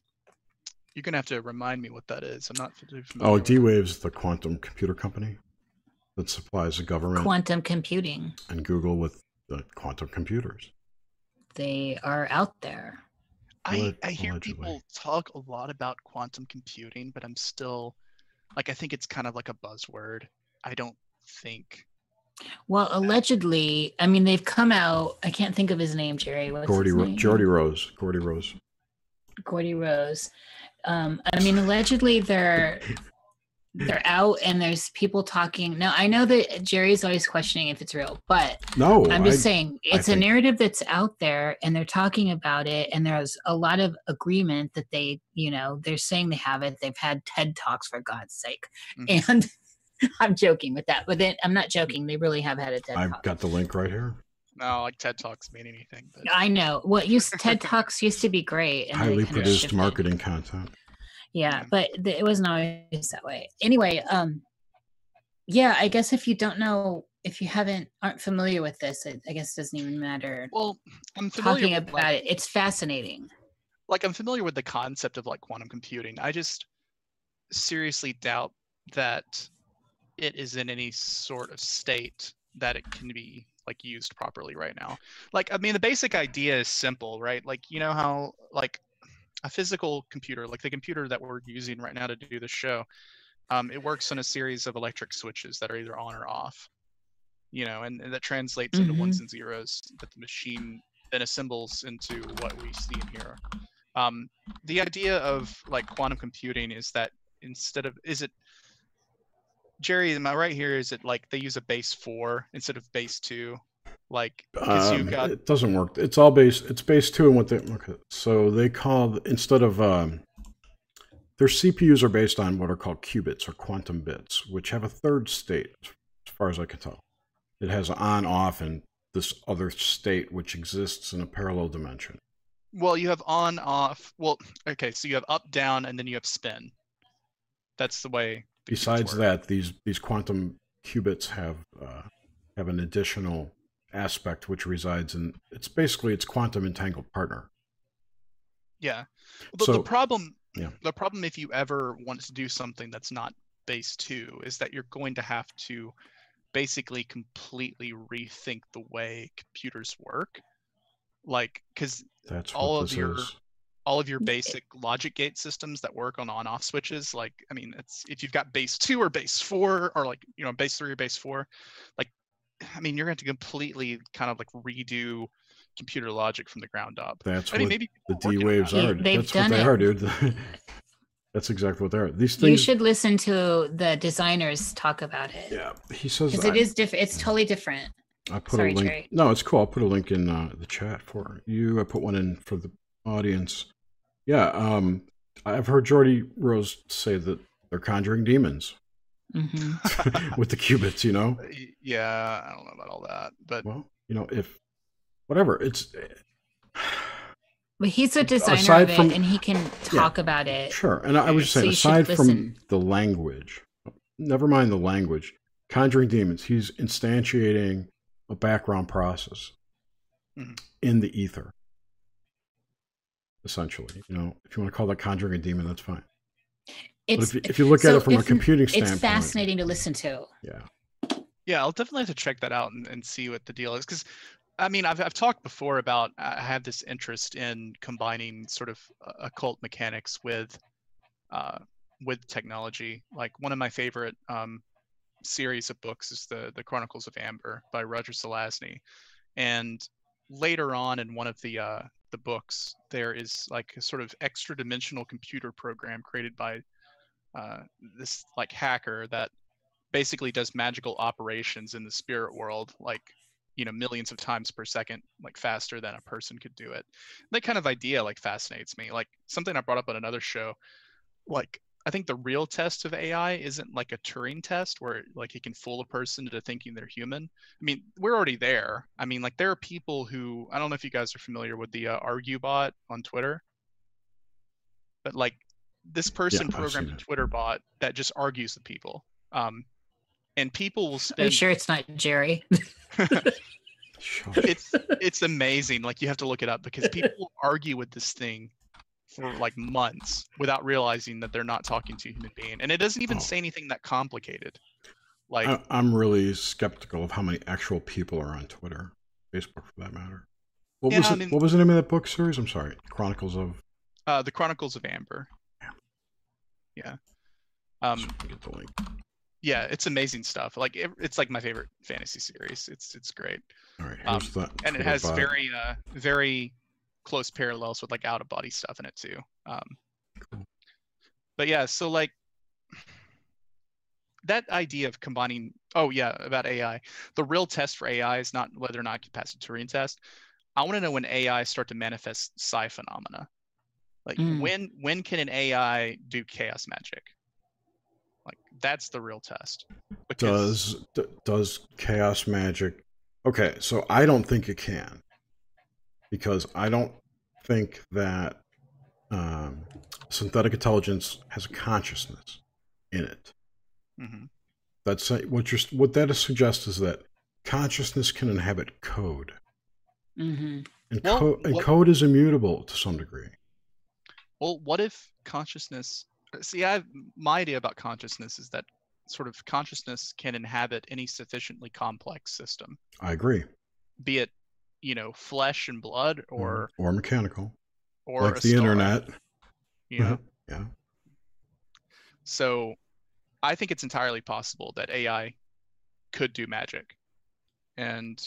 You're gonna have to remind me what that is. I'm not familiar. Oh, D Wave's the quantum computer company that supplies the government quantum computing and Google with the quantum computers. They are out there. I, I hear Allegedly. people talk a lot about quantum computing, but I'm still like I think it's kind of like a buzzword. I don't think. Well, allegedly, I mean they've come out. I can't think of his name, Jerry. What's Gordy his name? Geordie Rose. Geordie Rose. Geordie Rose. Um, I mean, allegedly they're they're out and there's people talking. Now I know that Jerry's always questioning if it's real, but no, I'm just I, saying it's a narrative that's out there and they're talking about it and there's a lot of agreement that they, you know, they're saying they have it. They've had TED talks for God's sake. Mm-hmm. And I'm joking with that, but then I'm not joking. They really have had a TED I've talk. got the link right here. No, like TED Talks mean anything. But... I know. What well, used TED Talks used to be great. And Highly produced marketing content yeah but th- it wasn't always that way. Anyway um yeah i guess if you don't know if you haven't aren't familiar with this it, i guess it doesn't even matter. Well i'm talking about like, it it's fascinating. Like i'm familiar with the concept of like quantum computing. I just seriously doubt that it is in any sort of state that it can be like used properly right now. Like i mean the basic idea is simple right? Like you know how like a physical computer, like the computer that we're using right now to do the show, um, it works on a series of electric switches that are either on or off. You know, and, and that translates into ones and zeros that the machine then assembles into what we see and hear. Um, the idea of like quantum computing is that instead of is it Jerry, am I right here? Is it like they use a base four instead of base two? Like Um, got it doesn't work. It's all base. It's base two, and what they okay. So they call instead of um, their CPUs are based on what are called qubits or quantum bits, which have a third state, as far as I can tell. It has on, off, and this other state which exists in a parallel dimension. well, you have on, off. Well, okay, so you have up, down, and then you have spin. That's the way. the Besides that, these these quantum qubits have uh, have an additional aspect which resides in. It's basically its quantum entangled partner. Yeah. But So- the problem yeah. the problem if you ever want to do something that's not base 2 is that you're going to have to basically completely rethink the way computers work. Like cuz That's All of your- is. all of your basic logic gate systems that work on on off switches like I mean it's if you've got base 2 or base 4 or like you know base 3 or base 4 like I mean you're going to completely kind of like redo computer logic from the ground up. That's I mean what maybe the D waves that. Yeah, are. they've That's what they it. are, dude. That's exactly what they are. These things. You should listen to the designers talk about it. Yeah, he says. Because it is different. It's totally different. I put sorry, a link. Jerry. No, it's cool. I'll put a link in uh, the chat for you. I put one in for the audience. Yeah, um, I've heard Geordie Rose say that they're conjuring demons hmm with the qubits. You know, Yeah, I don't know about all that, but well, you know, if whatever, it's But he's a designer Aside of it, from- and he can talk about it. Sure. And I was just saying, you should aside from listen. the language, never mind the language, Conjuring Demons, he's instantiating a background process Mhm. in the ether. Essentially, you know, if you want to call that conjuring a demon, that's fine. It's if you, if you look at it from a computing standpoint, it's fascinating to listen to. yeah, yeah, I'll definitely have to check that out and, and see what the deal is. Because, I mean, I've, I've talked before about I have this interest in combining sort of uh, occult mechanics with uh, with technology. Like one of my favorite um, series of books is the the Chronicles of Amber by Roger Zelazny, and later on in one of the uh, the books, there is like a sort of extra dimensional computer program created by uh, this like hacker that basically does magical operations in the spirit world like you know millions of times per second like faster than a person could do it. That kind of idea like fascinates me. Like something i brought up on another show like i think the real test of ai isn't like a turing test where like it can fool a person into thinking they're human. I mean we're already there. I mean like there are people who i don't know if you guys are familiar with the uh, argue bot on twitter but like this person I've programmed a twitter bot that just argues with people um and people will Are you spend sure it's not Jerry? Shush. it's it's amazing like you have to look it up because people argue with this thing for like months without realizing that they're not talking to a human being and it doesn't even Oh. say anything that complicated like I, I'm really skeptical of how many actual people are on Twitter, Facebook for that matter. What was Yeah, I it? mean- what was the name of that book series? I'm sorry, Chronicles of. uh the chronicles of amber yeah. Um get the link. yeah it's amazing stuff. Like it, it's like my favorite fantasy series. It's it's great. All right, um, the. and it has very uh very close parallels with like out of body stuff in it too. Um Cool. but yeah so like that idea of combining oh yeah about ai the real test for ai is not whether or not it can pass the turing test. I want to know when ai start to manifest psi phenomena like Mm. when when can an ai do chaos magic? Like that's the real test. Because does d- does chaos magic okay so i don't think it can. Because i don't think that um, synthetic intelligence has a consciousness in it. Mhm. that's uh, what you're what that suggests is that consciousness can inhabit code. Hmm and, Well, co- and what- code is immutable to some degree Well, what if consciousness? See, I my idea about consciousness is that sort of consciousness can inhabit any sufficiently complex system, i agree. Be it you know flesh and blood mm-hmm. or or mechanical. or like the star, internet. You know? yeah. So I think it's entirely possible that AI could do magic, and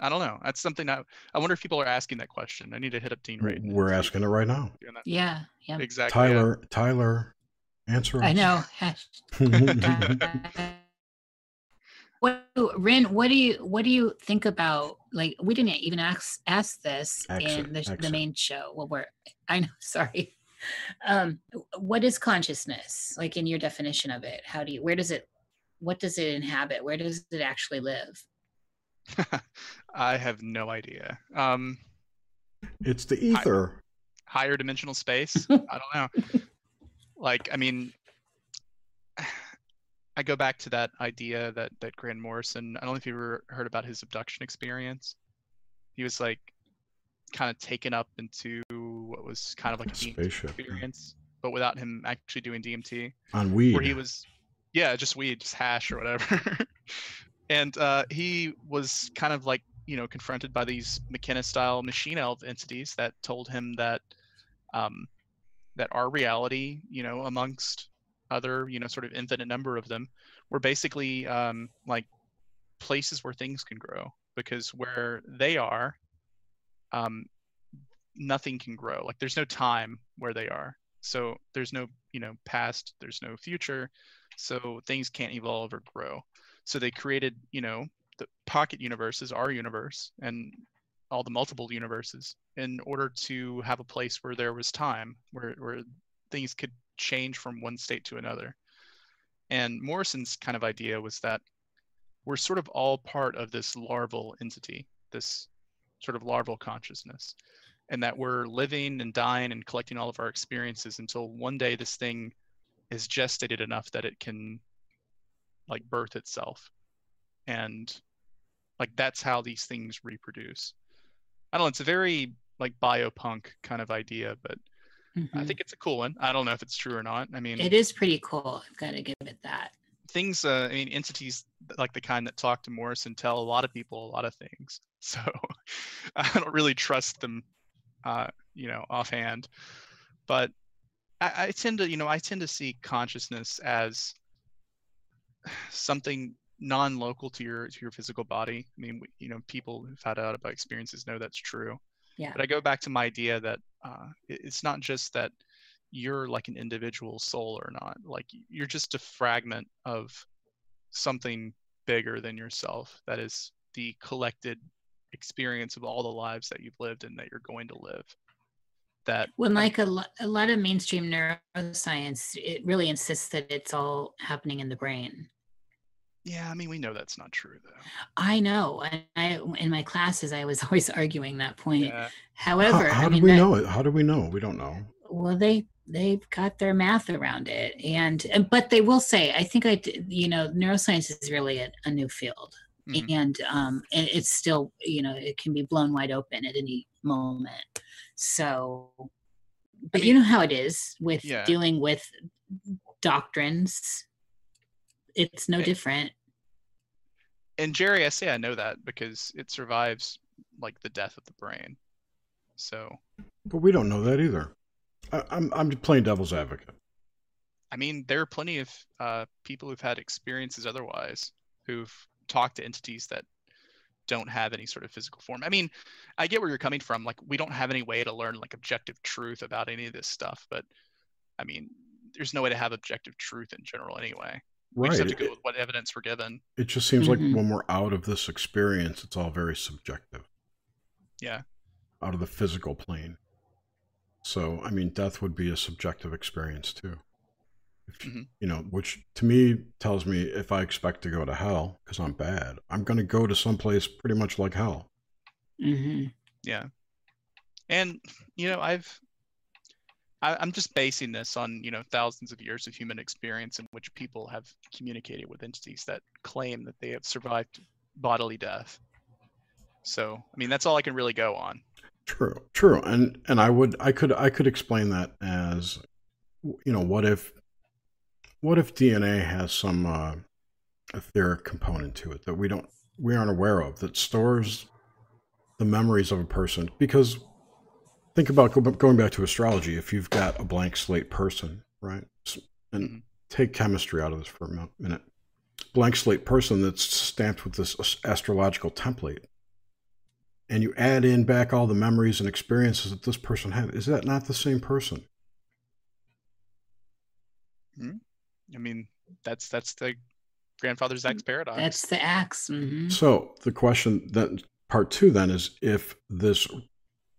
I don't know. That's something that I wonder if people are asking that question. I need to hit up Dean Radin. We're asking it right now. Yeah, yeah. Exactly. Tyler, Tyler, answer. I know. what, Ren? What do you what do you think about? Like, we didn't even ask ask this Exit, in the, the main show. Well, we're I know. Sorry. Um, what is consciousness? Like in your definition of it, how do you? Where does it? What does it inhabit? Where does it actually live? I have no idea. Um, it's the ether. higher dimensional space. I don't know. Like, I mean, I go back to that idea that that Grant Morrison. I don't know if you ever heard about his abduction experience. He was like kind of taken up into what was kind of like a Spaceship, yeah. experience, but without him actually doing DMT. on weed. where he was yeah just weed just hash or whatever and uh, he was kind of like you know confronted by these mckenna style machine elf entities that told him that um, that our reality you know amongst other you know sort of infinite number of them were basically um, like places where things can grow because where they are um, nothing can grow. Like there's no time where they are. So there's no you know past there's no future. So things can't evolve or grow so they created you know the pocket universes our universe and all the multiple universes in order to have a place where there was time where, where things could change from one state to another. And morrison's kind of idea was that we're sort of all part of this larval entity this sort of larval consciousness and that we're living and dying and collecting all of our experiences until one day this thing is gestated enough that it can like birth itself and like that's how these things reproduce i don't know it's a very like biopunk kind of idea but i Mhm. think it's a cool one i don't know if it's true or not i mean it is pretty cool. I've got to give it that. things uh, i mean entities like the kind that talk to morrison tell a lot of people a lot of things so i don't really trust them uh, you know offhand but I, I tend to you know i tend to see consciousness as something non-local to your to your physical body. I mean we, you know people who've had out about experiences know that's true. Yeah. but i go back to my idea that uh, it- it's not just that you're like an individual soul or not. Like you're just a fragment of something bigger than yourself that is the collected experience of all the lives that you've lived and that you're going to live that When like a, lo- a lot of mainstream neuroscience, it really insists that it's all happening in the brain. yeah i mean we know that's not true though I know. And I in my classes, I was always arguing that point. yeah However, how how I do we that- know it? How do we know? We don't know. well they they've got their math around it and and- but they will say i think i you know neuroscience is really a, a new field Mhm. and um and it's still you know it can be blown wide open at any moment so but you mean- know how it is with Yeah. dealing with doctrines it's no Eh, different and jerry i say i know that because it survives like the death of the brain so But we don't know that either. I, I'm I'm playing devil's advocate. I mean, there are plenty of uh, people who've had experiences otherwise who've talked to entities that don't have any sort of physical form. I mean, I get where you're coming from. Like, we don't have any way to learn like objective truth about any of this stuff, but I mean, there's no way to have objective truth in general anyway. We Right. just have to go with what evidence we're given. it just seems Mhm. like when we're out of this experience, it's all very subjective. Yeah. Out of the physical plane. So, I mean, death would be a subjective experience too. If, Mhm. You know, which to me tells me if I expect to go to hell because I'm bad, I'm going to go to someplace pretty much like hell. hmm Yeah. And, you know, I've, I, I'm just basing this on, you know, thousands of years of human experience in which people have communicated with entities that claim that they have survived bodily death. So, I mean, that's all I can really go on. True, true, and and I would, I could, I could explain that as, you know, what if, what if DNA has some uh, etheric component to it that we don't, we aren't aware of that stores the memories of a person? Because think about going back to astrology. If you've got a blank slate person, right, and Mhm. take chemistry out of this for a minute. Blank slate person that's stamped with this astrological template. And you add in back all the memories and experiences that this person had. Is that not the same person? Hmm? I mean, that's that's the grandfather's axe paradox. That's the axe. Mm-hmm. So the question that part two then is if this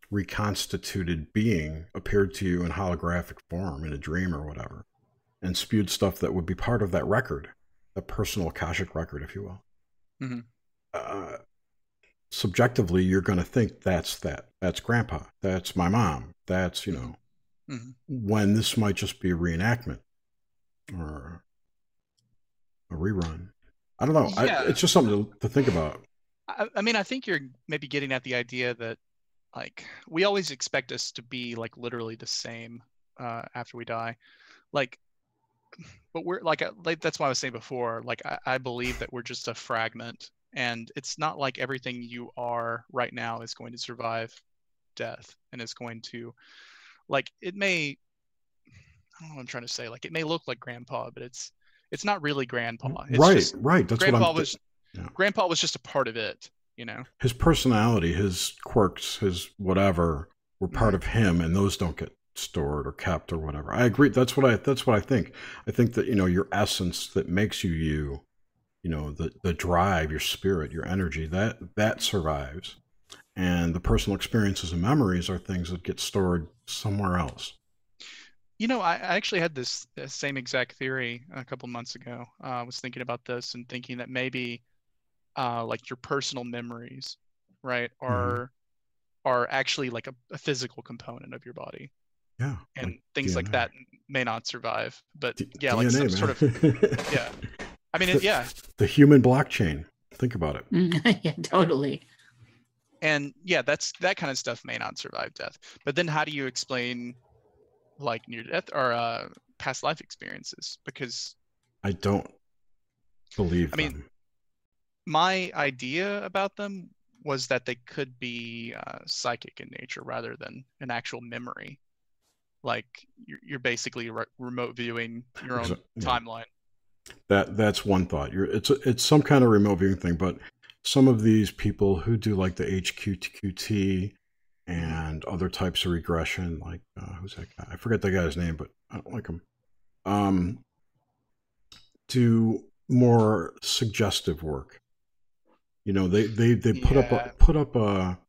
reconstituted being appeared to you in holographic form in a dream or whatever and spewed stuff that would be part of that record a personal akashic record if you will mm-hmm. uh, subjectively you're going to think that's that that's grandpa that's my mom that's you know mm-hmm. when this might just be a reenactment or a rerun. I don't know. Yeah. I, it's just something to, to think about. I, I mean i think you're maybe getting at the idea that like we always expect us to be like literally the same uh, after we die. Like but we're like, uh, like that's why i was saying before. Like I, I believe that we're just a fragment and it's not like everything you are right now is going to survive death and is going to like it may i don't know what i'm trying to say. Like it may look like grandpa but it's it's not really grandpa. Mm, it's right just, right. That's grandpa what I'm, was yeah. grandpa was just a part of it you know? His personality his quirks his whatever were part mm-hmm. of him and those don't get stored or kept or whatever. I agree. That's what i that's what i think. I think that you know your essence that makes you you you know the the drive your spirit your energy that that survives. And the personal experiences and memories are things that get stored somewhere else you know i, I actually had this, this, same exact theory a couple months ago uh, i was thinking about this and thinking that maybe uh, like your personal memories, right, mm-hmm. are mm-hmm. are actually like a, a, physical component of your body. Yeah. And like things DNA. like that may not survive, but D- yeah, DNA, like some man. sort of yeah. I mean, the, it, yeah. The human blockchain. Think about it. yeah, totally. And yeah, that's that kind of stuff may not survive death. But then, how do you explain like near death or uh, past life experiences? Because I don't believe. I mean, them my idea about them was that they could be uh, psychic in nature rather than an actual memory. Like you're, you're basically re- remote viewing your own yeah. timeline. That that's one thought. You're it's it's some kind of remote viewing thing, but some of these people who do like the HQT and other types of regression, like uh, who's that guy? I forget that guy's name, but I don't like him. Um, do more suggestive work you know, they they they put yeah. up a, put up a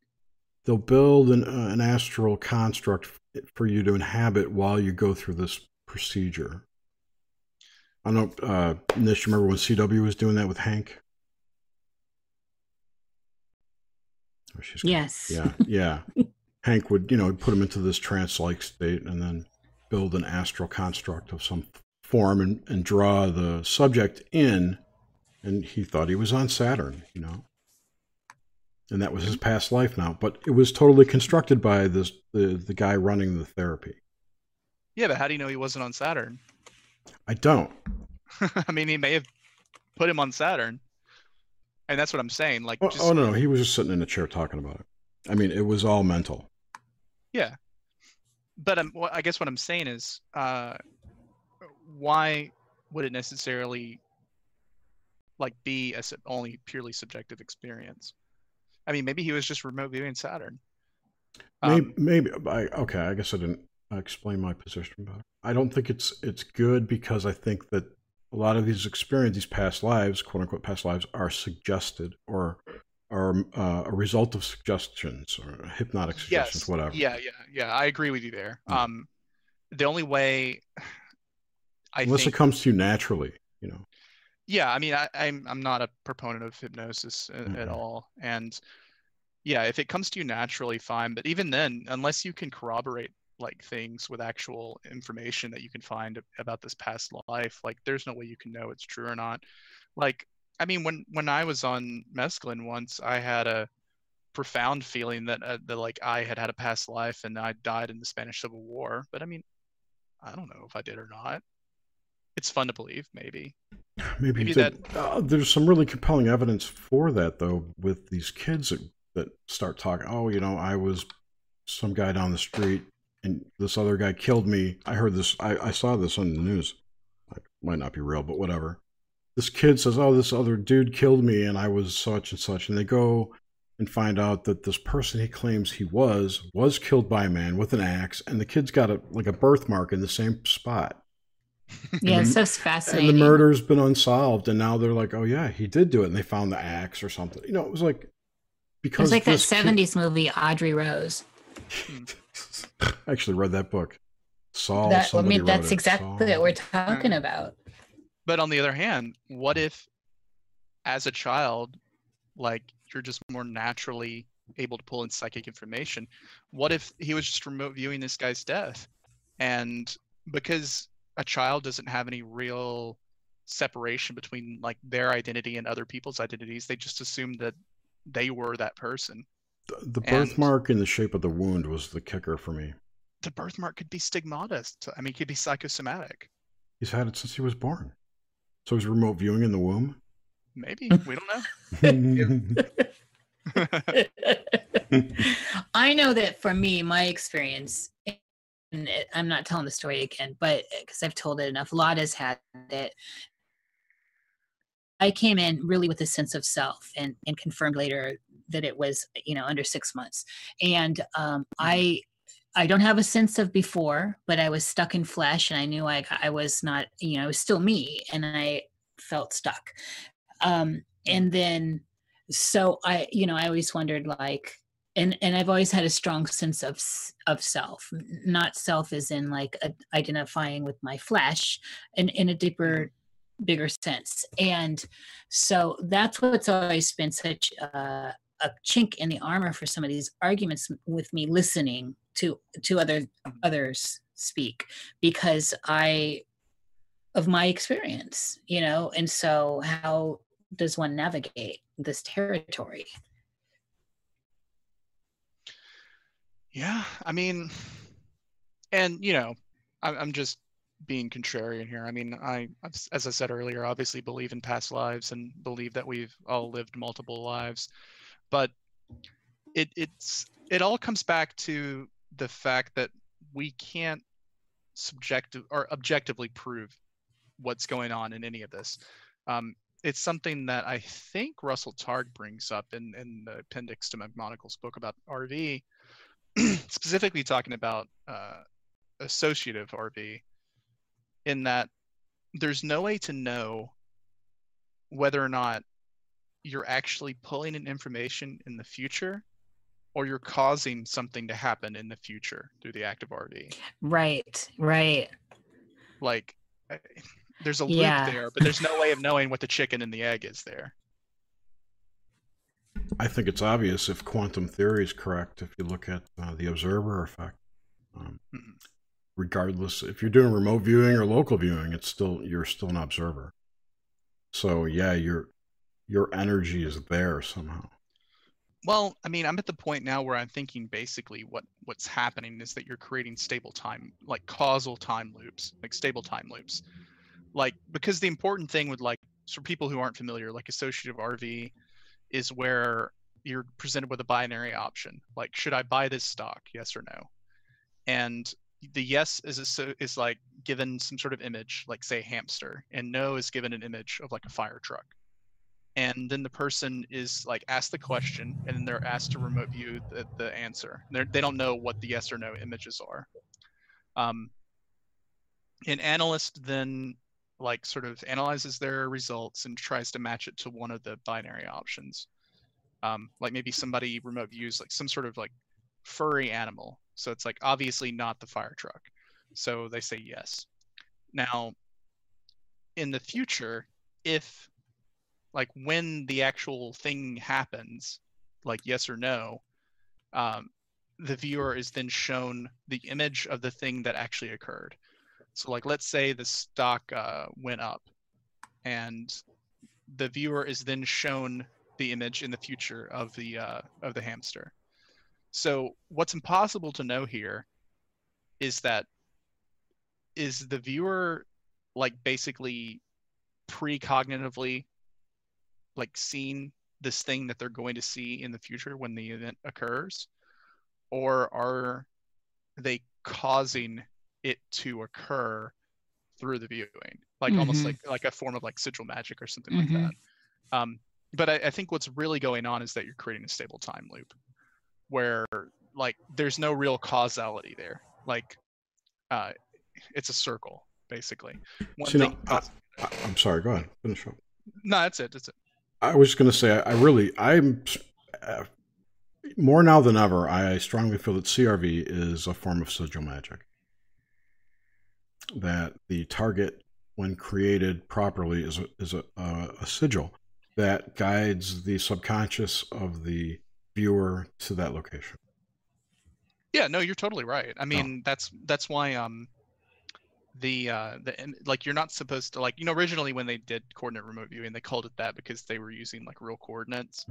they'll build an uh, an astral construct for you to inhabit while you go through this procedure. I don't know, uh, Nish, remember when CW was doing that with Hank? Yes. Yeah, yeah. Hank would, you know, put him into this trance-like state and then build an astral construct of some form and, and draw the subject in and he thought he was on Saturn, you know. And that was his mm-hmm. past life now, but it was totally constructed by this the the guy running the therapy. Yeah, but how do you know he wasn't on Saturn? I don't. I mean, he may have put him on Saturn, and that's what I'm saying. Like, oh, just... oh no, no, he was just sitting in a chair talking about it. I mean, it was all mental. Yeah, but um, well, I guess what I'm saying is, uh, why would it necessarily like be a only purely subjective experience. I mean, maybe he was just remote viewing Saturn. Um, maybe, maybe I, okay. I guess I didn't explain my position better. I don't think it's it's good because I think that a lot of these experiences, these past lives, quote unquote past lives, are suggested or are uh, a result of suggestions or hypnotic suggestions, yes. whatever. Yeah, yeah, yeah. I agree with you there. Yeah. Um, the only way, I unless think, it comes to you naturally, you know yeah i mean I, am I'm, I'm not a proponent of hypnosis mm-hmm. at all and yeah if it comes to you naturally fine but even then unless you can corroborate like things with actual information that you can find about this past life like there's no way you can know it's true or not. Like i mean when when i was on mescaline once i had a profound feeling that uh, that like i had had a past life and i died in the spanish civil war but i mean i don't know if i did or not. It's fun to believe maybe. Maybe, maybe that uh, there's some really compelling evidence for that though with these kids that, that start talking oh you know i was some guy down the street and this other guy killed me i heard this i, I saw this on the news like might not be real, but whatever. This kid says, "Oh, this other dude killed me, and I was such and such," and they go and find out that this person he claims he was was killed by a man with an axe, and the kid's got a like a birthmark in the same spot. Yeah, it's so fascinating. And the murder's been unsolved, and now they're like, "Oh yeah, he did do it," and they found the axe or something. You know, it was like because was like that kid- '70s movie, Audrey Rose. I actually read that book. Saul. that I mean, that's it. exactly Saul. what we're talking about. But on the other hand, what if, as a child, like you're just more naturally able to pull in psychic information? What if he was just remote viewing this guy's death, and because a child doesn't have any real separation between like their identity and other people's identities, they just assume that they were that person. The, the and- birthmark in the shape of the wound was the kicker for me. The birthmark could be stigmatized. I mean, it could be psychosomatic. He's had it since he was born. So he's remote viewing in the womb. Maybe we don't know. I know that for me, my experience, and I'm not telling the story again, but because I've told it enough, a lot has had it. I came in really with a sense of self and, and confirmed later that it was, you know, under six months. And um, I, I don't have a sense of before, but I was stuck in flesh and I knew I, I was not, you know, I was still me and I felt stuck. Um, and then, so I, you know, I always wondered like, and and I've always had a strong sense of of self, not self as in like a, identifying with my flesh, and in a deeper, bigger sense. And so that's what's always been such a, a chink in the armor for some of these arguments with me listening to to other others speak because I of my experience, you know, and so how does one navigate this territory? Yeah, I mean, and you know, I'm I'm just being contrarian here. I mean, I, as I said earlier, obviously believe in past lives and believe that we've all lived multiple lives, but it it's it all comes back to the fact that we can't subjective or objectively prove what's going on in any of this. Um, it's something that I think Russell Targ brings up in, in the appendix to McMoneagle's book about RV, specifically talking about uh, associative RV, in that there's no way to know whether or not you're actually pulling in information in the future or you're causing something to happen in the future through the act of RV. Right, right. Like, there's a loop Yeah. there, but there's no way of knowing what the chicken and the egg is there. I think it's obvious if quantum theory is correct. If you look at uh, the observer effect, um, Mhm. Regardless if you're doing remote viewing or local viewing, it's still you're still an observer. So yeah, your your energy is there somehow. Well, I mean, I'm at the point now where I'm thinking basically what what's happening is that you're creating stable time, like causal time loops, like stable time loops. Like because the important thing with like for people who aren't familiar, like associative RV is where you're presented with a binary option, like should I buy this stock, yes or no? And the yes is a, is like given some sort of image, like say hamster, and no is given an image of like a fire truck. And then the person is like asked the question and then they're asked to remote view the, the answer. They're, they don't know what the yes or no images are. Um, an analyst then like sort of analyzes their results and tries to match it to one of the binary options. Um, like maybe somebody remote views like some sort of like furry animal so it's like obviously not the fire truck so they say yes now in the future if like when the actual thing happens, like yes or no, um, the viewer is then shown the image of the thing that actually occurred. So like let's say the stock uh, went up, and the viewer is then shown the image in the future of the uh, of the hamster. So what's impossible to know here is that is the viewer like basically precognitively like seeing this thing that they're going to see in the future when the event occurs or are they causing it to occur through the viewing, like almost Mhm. like like a form of like sigil magic or something Mhm. like that. Um, but I, I think what's really going on is that you're creating a stable time loop, where like there's no real causality there. Like, uh, it's a circle basically. One thing I, I, i'm sorry. Go ahead. Finish up. no, that's it. That's it. I was just going to say, I, I really, I'm uh, more now than ever. I strongly feel that CRV is a form of sigil magic. That the target, when created properly, is a, is a, uh, a sigil that guides the subconscious of the viewer to that location. Yeah, no, you're totally right. I mean, that's that's why um the uh the like you're not supposed to like you know originally when they did coordinate remote viewing they called it that because they were using like real coordinates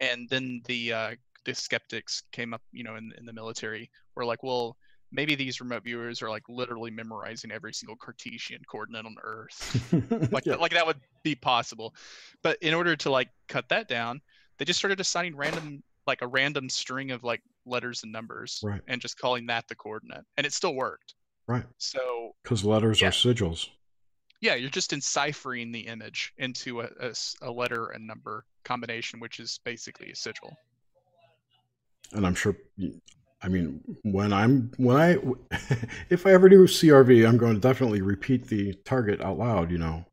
and then the uh the skeptics came up you know in in the military were like well maybe these remote viewers are like literally memorizing every single Cartesian coordinate on Earth like Yeah. like that would be possible but in order to like cut that down they just started assigning random like a random string of like letters and numbers Right. and just calling that the coordinate and it still worked Right. so Because letters Yeah. are sigils. yeah you're just enciphering the image into a a letter and number combination which is basically a sigil and I'm sure. I mean, when I'm when I if I ever do CRV, I'm going to definitely repeat the target out loud. You know,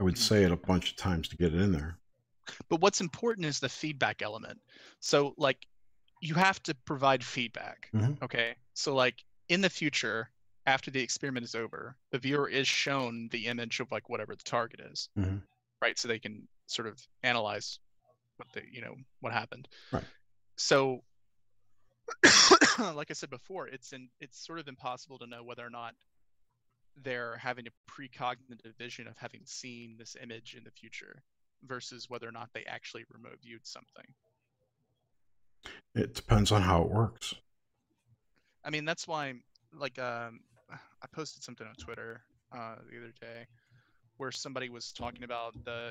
I would mm-hmm. say it a bunch of times to get it in there. But what's important is the feedback element so like you have to provide feedback Mhm. okay so like in the future after the experiment is over the viewer is shown the image of like whatever the target is Mhm. right so they can sort of analyze what the you know what happened Right. so like i said before it's in it's sort of impossible to know whether or not they're having a precognitive vision of having seen this image in the future versus whether or not they actually remote viewed something It depends on how it works. I mean, that's why, like, um, I posted something on Twitter uh, the other day where somebody was talking about the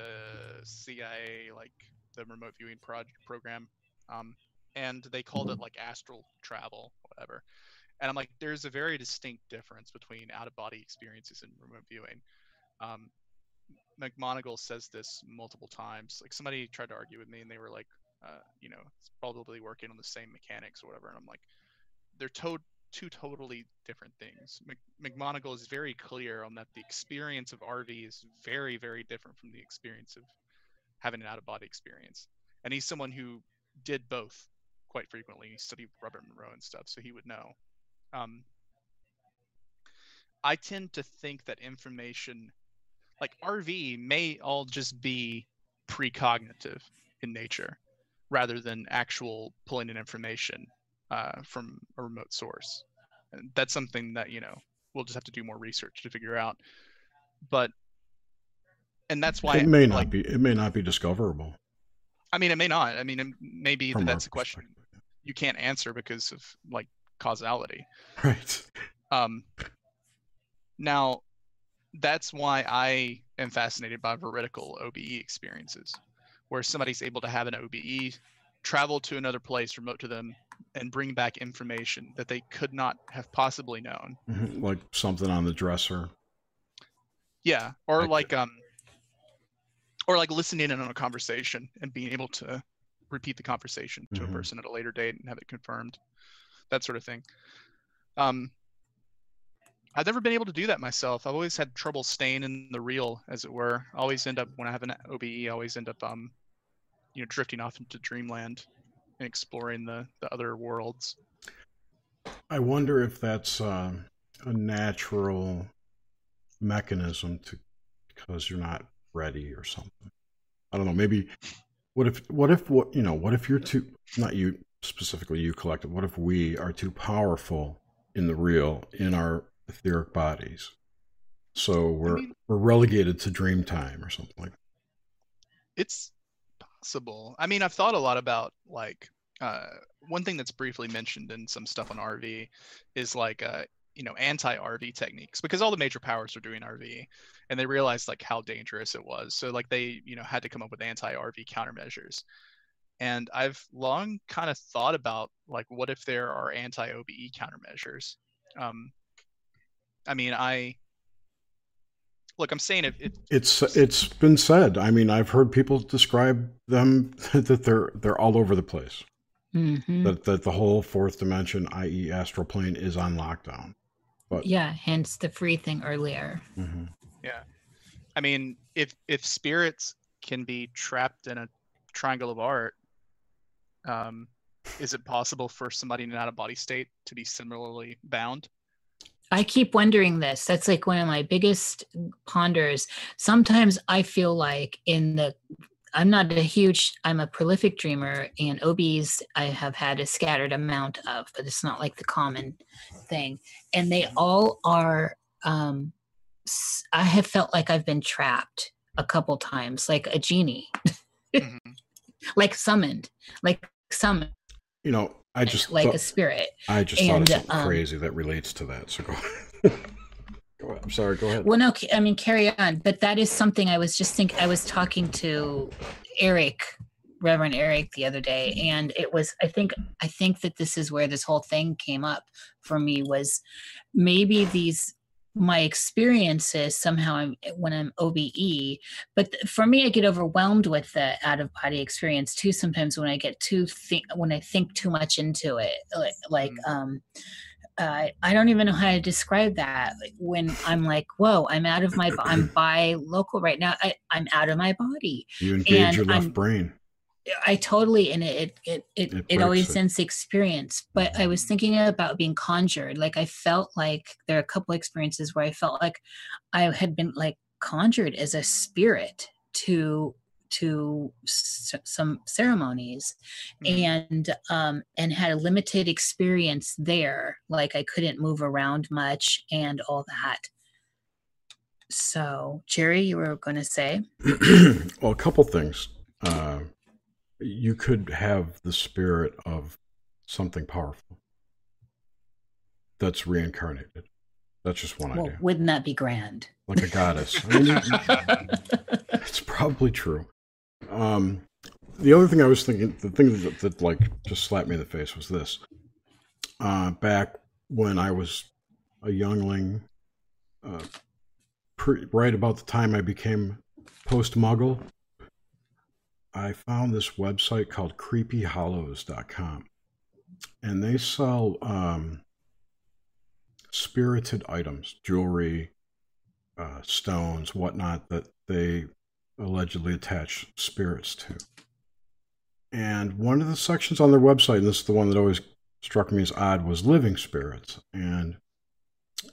CIA, like the remote viewing project program, um, and they called it like astral travel, whatever. And I'm like, there's a very distinct difference between out of body experiences and remote viewing. Um, McMoneagle says this multiple times. Like somebody tried to argue with me, and they were like, uh, you know, it's probably working on the same mechanics or whatever. And I'm like, they're to- two totally different things. Mc- is very clear on that the experience of RV is very, very different from the experience of having an out of body experience. And he's someone who did both quite frequently. He studied Robert Monroe and stuff, so he would know. Um, I tend to think that information, like RV, may all just be precognitive in nature rather than actual pulling in information uh, from a remote source. And that's something that, you know, we'll just have to do more research to figure out. But, and that's why, it may not like, be. It may not be discoverable. I mean, it may not. I mean, it- maybe our that's a question you can't answer because of like causality. Right. Um, now, that's why I am fascinated by veridical OBE experiences, where somebody's able to have an OBE, travel to another place remote to them, and bring back information that they could not have possibly known. Mhm. Like something on the dresser. Yeah, or Like like um, or like listening in on a conversation and being able to repeat the conversation to Mhm. a person at a later date and have it confirmed, that sort of thing. Um, I've never been able to do that myself. I've always had trouble staying in the real, as it were. I always end up when I have an OBE, I always end up um, you know, drifting off into dreamland and exploring the the other worlds. I wonder if that's uh, a natural mechanism to because you're not ready or something. I don't know. Maybe what if what if what you know what if you're too not you specifically you collective. What if we are too powerful in the real in our etheric bodies? So we're mean- we're relegated to dream time or something like that. It's possible. I mean, I've thought a lot about like uh, one thing that's briefly mentioned in some stuff on RV is like uh, you know anti-RV techniques because all the major powers are doing RV, and they realized like how dangerous it was. So like they you know had to come up with anti-RV countermeasures. And I've long kind of thought about like what if there are anti-OBE countermeasures. Um, I mean, I look, I'm saying it, it It's it's been said. I mean, I've heard people describe them that they're they're all over the place. Mhm. That that the whole fourth dimension, i.e., astral plane, is on lockdown. But Yeah, hence the free thing earlier. Mhm. Yeah. I mean, if if spirits can be trapped in a triangle of art, um, is it possible for somebody in an out of body state to be similarly bound? I keep wondering this. That's like one of my biggest ponders. Sometimes I feel like in the I'm not a huge I'm a prolific dreamer and OBs I have had a scattered amount of, but it's not like the common thing. And they all are um s- I have felt like I've been trapped a couple times, like a genie, Mhm. like summoned, like summoned, You know, I just like thought, a spirit. I just thought of something um, crazy that relates to that. So go. go ahead. I'm sorry. Go ahead. Well, no, I mean, carry on. But that is something I was just think I was talking to Eric, Reverend Eric, the other day, and it was. I think I think that this is where this whole thing came up for me was maybe these my experiences somehow I'm, when I'm OBE, but th- for me, I get overwhelmed with the out of body experience too. Sometimes when I get too think when I think too much into it, like, like Mm. um, uh, I don't even know how to describe that. Like, When I'm like, whoa, I'm out of my, I'm by local right now. I, I'm out of my body. You engage and your left I'm- brain. I totally, and it, it, it, It it, always it. ends the experience. But I was thinking about being conjured. Like I felt like there are a couple experiences where I felt like I had been like conjured as a spirit to to s- some ceremonies Mhm. and um and had a limited experience there like i couldn't move around much and all that so jerry you were going to say well, a couple things. Uh, you could have the spirit of something powerful that's reincarnated. That's just one well idea. wouldn't that be grand Like a goddess. I mean, it's probably true. Um, the other thing I was thinking, the thing that, that like just slapped me in the face was this. Uh, back when I was a youngling, uh, pre- right about the time I became post muggle, I found this website called creepyhollows.com. And they sell um, spirited items, jewelry, uh, stones, whatnot, that they allegedly attach spirits to. And one of the sections on their website, and this is the one that always struck me as odd, was living spirits. And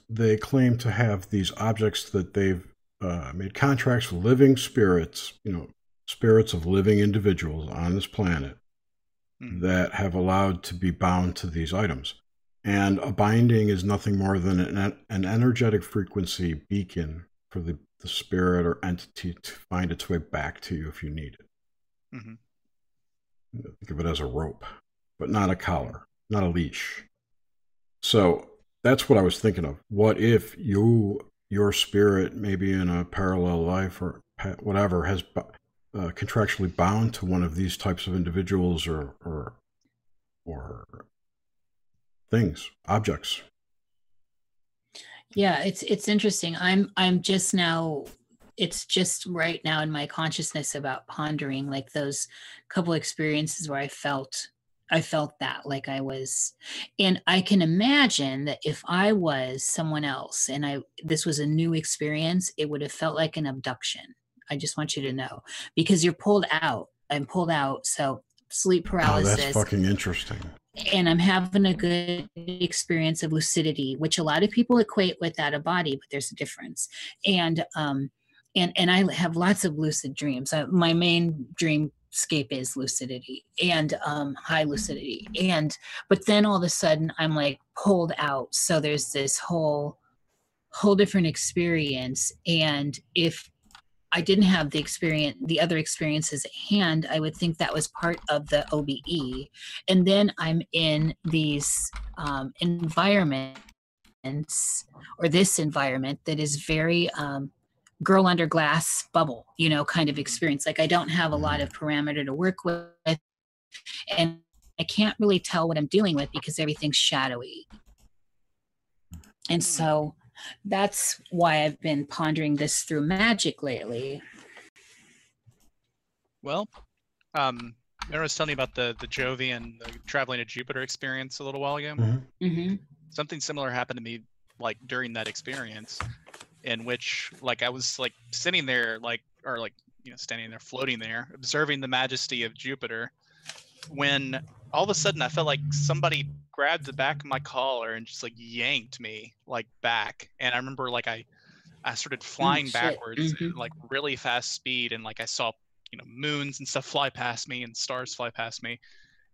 they claim to have these objects that they've uh, made contracts with living spirits, you know, spirits of living individuals on this planet Mhm. that have allowed to be bound to these items. And a binding is nothing more than an, an energetic frequency beacon for the, the spirit or entity to find its way back to you if you need it. Mm-hmm. Think of it as a rope, but not a collar, not a leash. So that's what I was thinking of. What if you, your spirit, maybe in a parallel life or whatever, has uh, contractually bound to one of these types of individuals or or or things, objects. yeah it's it's interesting i'm i'm just now it's just right now in my consciousness about pondering like those couple experiences where i felt i felt that like i was and i can imagine that if i was someone else and i this was a new experience it would have felt like an abduction i just want you to know because you're pulled out i'm pulled out so sleep paralysis. Oh, that's fucking interesting. and I'm having a good experience of lucidity, which a lot of people equate with out of body, but there's a difference. And um, and and I have lots of lucid dreams. I, my main dreamscape is lucidity and um, high lucidity. And but then all of a sudden I'm like pulled out. So there's this whole whole different experience. And if I didn't have the experience, the other experiences at hand, I would think that was part of the OBE and then i'm in these um, environments or this environment that is very um, girl under glass bubble you know kind of experience. Like i don't have a lot of parameter to work with and i can't really tell what i'm dealing with because everything's shadowy. And so That's why I've been pondering this through magic lately. Well, um, I was telling you about the the Jovian the traveling to Jupiter experience a little while ago. Mhm. hmm Something similar happened to me like during that experience, in which like I was like sitting there like or like you know standing there floating there observing the majesty of Jupiter, when all of a sudden I felt like somebody grabbed the back of my collar and just like yanked me like back, and I remember like I I started flying shit. backwards Mhm. at like really fast speed, and like I saw you know moons and stuff fly past me and stars fly past me.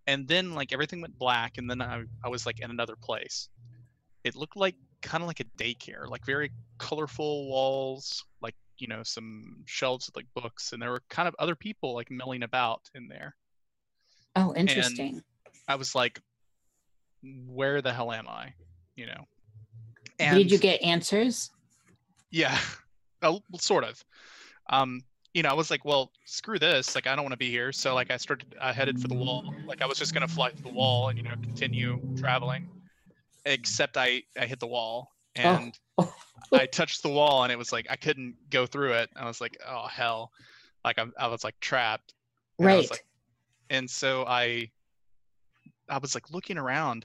And then like everything went black. And then i, I was like in another place. It looked like kind of like a daycare like very colorful walls like you know some shelves with like books. And there were kind of other people like milling about in there Oh, interesting. i was like where the hell am i you know Did you get answers? Yeah, sort of. Um, you know, I was like, well, screw this. Like, I don't want to be here. So, like, I started, I headed for the wall. Like, I was just gonna fly to the wall and you know continue traveling. Except I, I hit the wall and Oh. I touched the wall and it was like I couldn't go through it. I was like, oh hell, like I'm, I was like trapped. And I Right. was like- and so I I was like looking around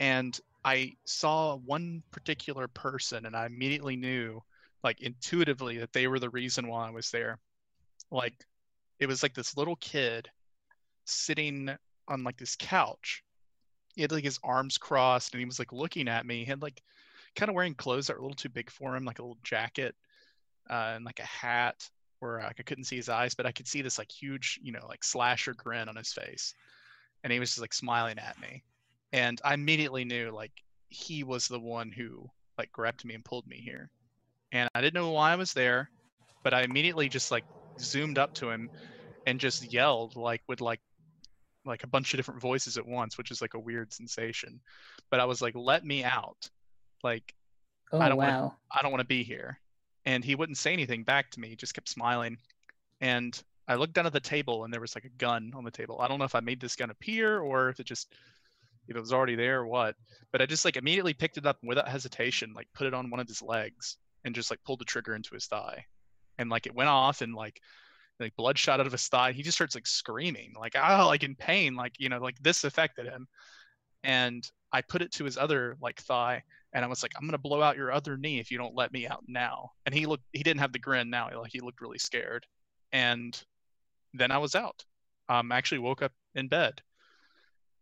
and I saw one particular person and I immediately knew like intuitively that they were the reason why I was there. Like it was like this little kid sitting on like this couch. He had like his arms crossed and he was like looking at me. He had like kind of wearing clothes that were a little too big for him, like a little jacket uh, and like a hat where uh, like, I couldn't see his eyes, but I could see this like huge, you know, like slasher grin on his face. And he was just like smiling at me. And I immediately knew like he was the one who like grabbed me and pulled me here. And I didn't know why I was there, but I immediately just like zoomed up to him and just yelled like with like like a bunch of different voices at once, which is like a weird sensation. But I was like, let me out. Like Oh I don't wanna- I don't want to be here. And he wouldn't say anything back to me, he just kept smiling. And I looked down at the table and there was like a gun on the table. I don't know if I made this gun appear or if it just if it was already there or what. But I just like immediately picked it up and without hesitation, like put it on one of his legs and just like pulled the trigger into his thigh. And like it went off and like like blood shot out of his thigh. He just starts like screaming, like oh, like in pain, like you know, like this affected him. And I put it to his other like thigh and I was like, I'm gonna blow out your other knee if you don't let me out now. And he looked, he didn't have the grin now, like he looked really scared. And then I was out. Um, I actually woke up in bed,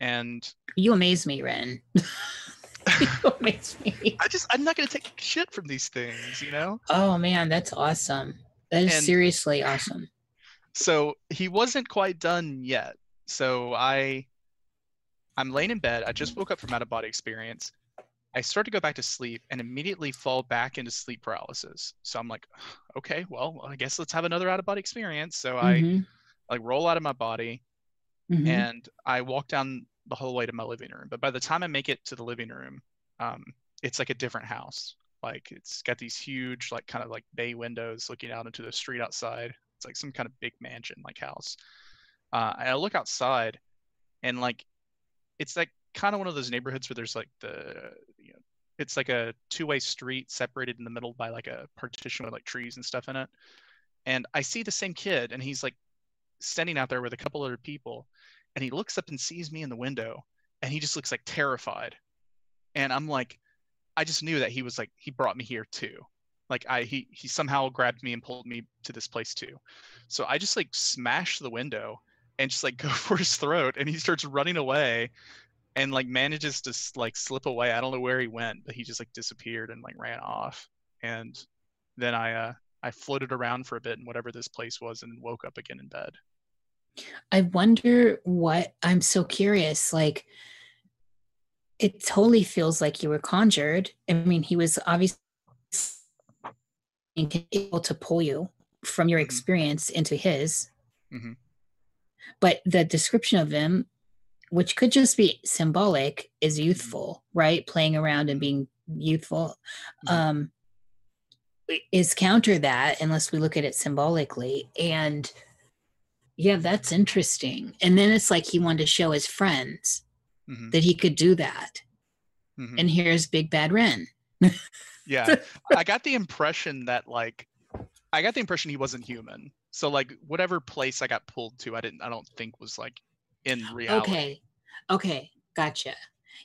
and You amaze me, Ren. you amaze me. I just, I'm not gonna take shit from these things, you know. Oh man, that's awesome. That is And- seriously awesome. So he wasn't quite done yet. So I, I'm laying in bed. I just woke up from out of body experience. I start to go back to sleep and immediately fall back into sleep paralysis. So I'm like, okay, well, I guess let's have another out of body experience. So I Mhm, like roll out of my body mhm. and I walk down the hallway to my living room. But by the time I make it to the living room, um, it's like a different house. Like it's got these huge, like kind of like bay windows looking out into the street outside. It's like some kind of big mansion like house. Uh, and I look outside, and like it's like kind of one of those neighborhoods where there's like the it's like a two-way street separated in the middle by like a partition with like trees and stuff in it. And I see the same kid, and he's like standing out there with a couple other people, and he looks up and sees me in the window, and he just looks like terrified. And I'm like, I just knew that he was like he brought me here too. Like I he he somehow grabbed me and pulled me to this place too. So I just like smash the window and just like go for his throat, and he starts running away, and like manages to like slip away. I don't know where he went, but he just like disappeared and like ran off. And then I uh I floated around for a bit in whatever this place was, and woke up again in bed. I wonder what I'm so curious. Like, it totally feels like you were conjured. I mean, he was obviously able to pull you from your Mhm. experience into his. Mhm. But the description of him, which could just be symbolic, Mm-hmm. is youthful, right? Playing around and being youthful. Mhm. Um, is counter that unless we look at it symbolically. And yeah, that's interesting. And then it's like he wanted to show his friends Mhm. that he could do that. Mhm. And here's Big Bad Ren. Yeah, I got the impression that like, I got the impression he wasn't human. So like, whatever place I got pulled to, I didn't. I don't think was like in reality. Okay. Okay. Gotcha.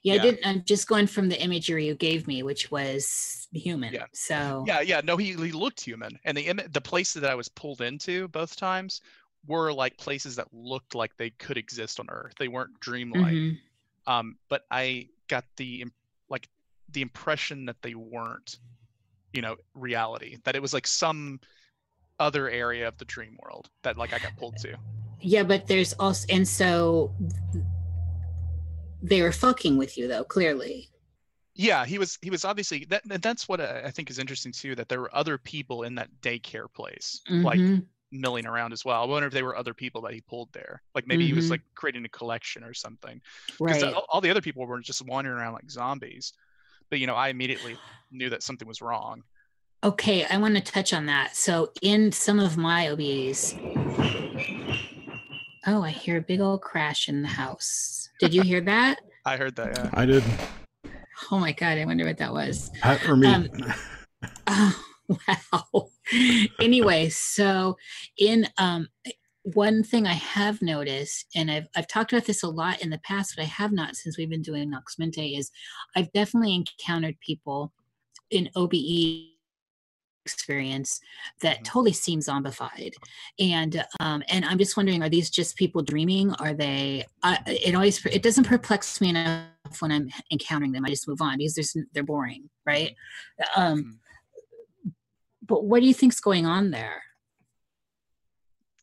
Yeah, Yeah. I didn't. I'm just going from the imagery you gave me, which was human. Yeah. So Yeah, yeah. No, he he looked human, and the imi- the places that I was pulled into both times were like places that looked like they could exist on Earth. They weren't dreamlike. Mhm. Um, but I got the like the impression that they weren't, you know, reality. That it was like some other area of the dream world that like I got pulled to. Yeah, but there's also, and so they were fucking with you though. Clearly. Yeah, he was he was obviously that that's what I I think is interesting too. That there were other people in that daycare place, like Mhm. milling around as well. I wonder if they were other people that he pulled there. Like maybe he was Mhm. like creating a collection or something. Because right. all the other people were just wandering around like zombies. But you know, I immediately knew that something was wrong. Okay, I want to touch on that. So, in some of my OBs, oh, I hear a big old crash in the house. Did you hear that? I heard that. Yeah. I did. Oh my god, I wonder what that was. Pat or me? Um, Oh, wow. anyway, so in um one thing I have noticed, and I've I've talked about this a lot in the past, but I have not since we've been doing Nox Mente, is I've definitely encountered people in OBE experience that Mhm. totally seem zombified. And um and i'm just wondering are these just people dreaming? Are they uh, it always it doesn't perplex me enough when i'm encountering them. I just move on because there's they're boring right? Um but what do you think's going on there?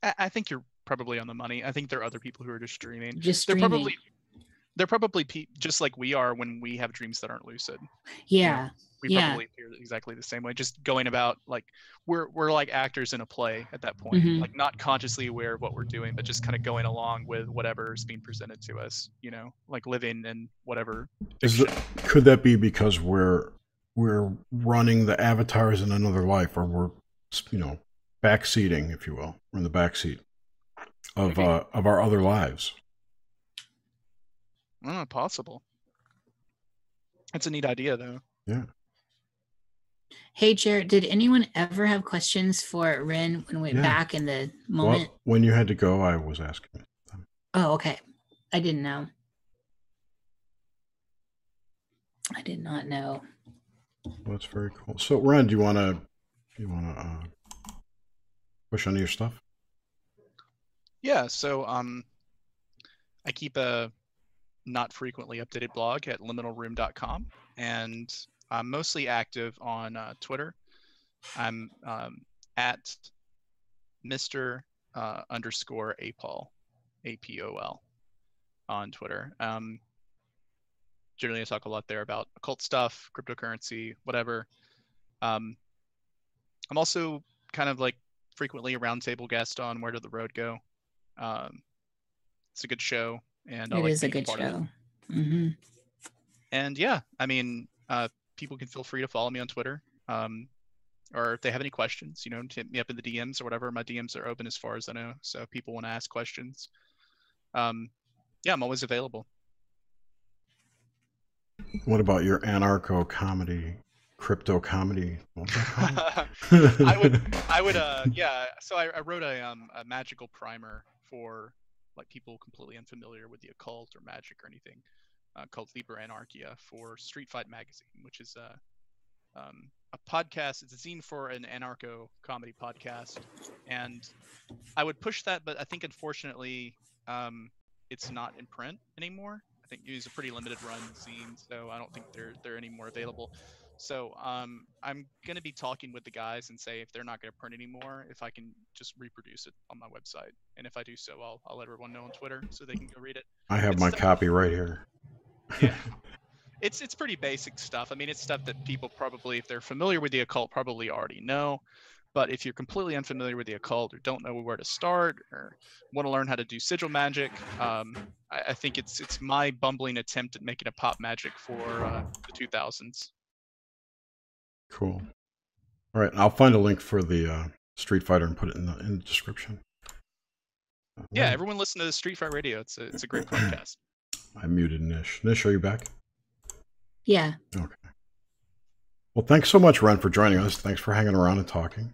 I, I think you're probably on the money. I think there are other people who are just dreaming. just They're probably they're probably pe- just like we are when we have dreams that aren't lucid. yeah We Yeah. probably appear exactly the same way, just going about like we're we're like actors in a play at that point, Mhm. like not consciously aware of what we're doing, but just kind of going along with whatever is being presented to us. You know, like living in whatever. Is the, could that be because we're we're running the avatars in another life, or we're you know backseating, if you will, we're in the backseat of Maybe. uh, of our other lives? Oh, possible. That's a neat idea, though. Hey jared did anyone ever have questions for ren when we Yeah. back in the moment Well, when you had to go, I was asking. oh okay i didn't know i did not know Well, that's very cool. So, Ren, do you want to you want to uh, push on your stuff? Yeah, so um, I keep a not frequently updated blog at liminalroom.com, and I'm mostly active on uh, Twitter. I'm um, at Mr. Uh, underscore Apol, A P O L, on Twitter. Um, generally, I talk a lot there about occult stuff, cryptocurrency, whatever. Um, I'm also kind of like frequently a roundtable guest on Where Did the Road Go? Um, it's a good show, and I It like is a good part of it. show hmm And yeah, I mean, uh, people can feel free to follow me on Twitter, um, or if they have any questions, you know, hit me up in the DMs or whatever. My DMs are open as far as I know, so if people want to ask questions. Um, yeah, I'm always available. What about your anarcho comedy, crypto comedy? I would, I would, uh, yeah. So I, I wrote a um a magical primer for like people completely unfamiliar with the occult or magic or anything, uh, called Liber Anarchia for Street Fight Magazine, which is a um, a podcast. It's a zine for an anarcho comedy podcast, and I would push that, but I think unfortunately, um, it's not in print anymore. I think it was a pretty limited run zine, so I don't think they're they're any more available. So um, I'm gonna be talking with the guys and say if they're not gonna print anymore, if I can just reproduce it on my website, and if I do so, I'll I'll let everyone know on Twitter so they can go read it. I have it's my copy right here. Yeah. It's it's pretty basic stuff. I mean, it's stuff that people probably, if they're familiar with the occult, probably already know. But if you're completely unfamiliar with the occult or don't know where to start or want to learn how to do sigil magic, um, I, I think it's it's my bumbling attempt at making a pop magic for uh, the 2000s. Cool. All right, I'll find a link for the uh, Street Fighter and put it in the in the description. Yeah, everyone listen to the Street Fight Radio. It's a it's a great podcast. I muted Nish. Nish, are you back? Yeah. Okay. Well, thanks so much, Ren, for joining us. Thanks for hanging around and talking.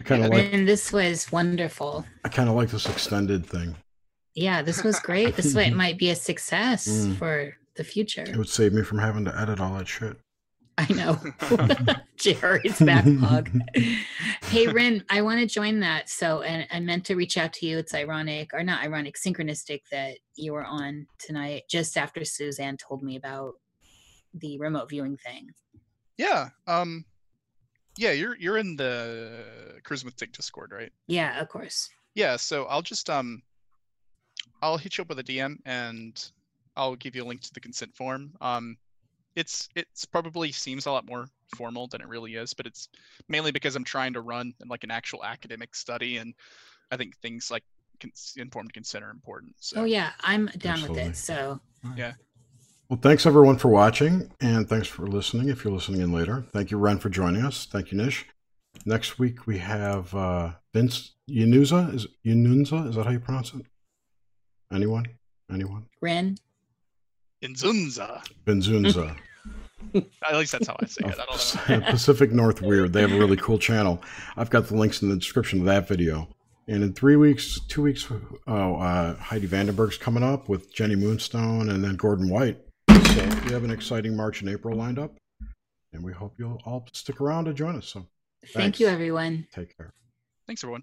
I kind of like and this was wonderful. I kind of like this extended thing. Yeah, this was great. This way it might be a success Mm. for the future. It would save me from having to edit all that shit. I know. Jerry's backlog. hey, Ren, I want to join that. So, and I meant to reach out to you. It's ironic, or not ironic, synchronistic that you were on tonight just after Suzanne told me about the remote viewing thing. Yeah. Um. Yeah, you're you're in the Charismatic Discord, right? Yeah, of course. Yeah. So I'll just um, I'll hit you up with a DM and I'll give you a link to the consent form. Um, it's it's probably seems a lot more formal than it really is, but it's mainly because I'm trying to run like an actual academic study, and I think things like cons- informed consent are important. So Oh, yeah, I'm down with it. So, yeah. Well, thanks everyone for watching, and thanks for listening. If you're listening in later, thank you, Ren, for joining us. Thank you, Nish. Next week we have uh, Vince Yanuza. Is Yanunza? Is that how you pronounce it? Anyone? Anyone? Ren, Inzunza. Benzunza. At least that's how I say it. I don't know. Pacific North Weird. They have a really cool channel. I've got the links in the description of that video. And in three weeks, two weeks, oh, uh, Heidi Vandenberg's coming up with Jenny Moonstone and then Gordon White. So we have an exciting March and April lined up. And we hope you'll all stick around to join us. So thank you, everyone. take care. Thanks, everyone.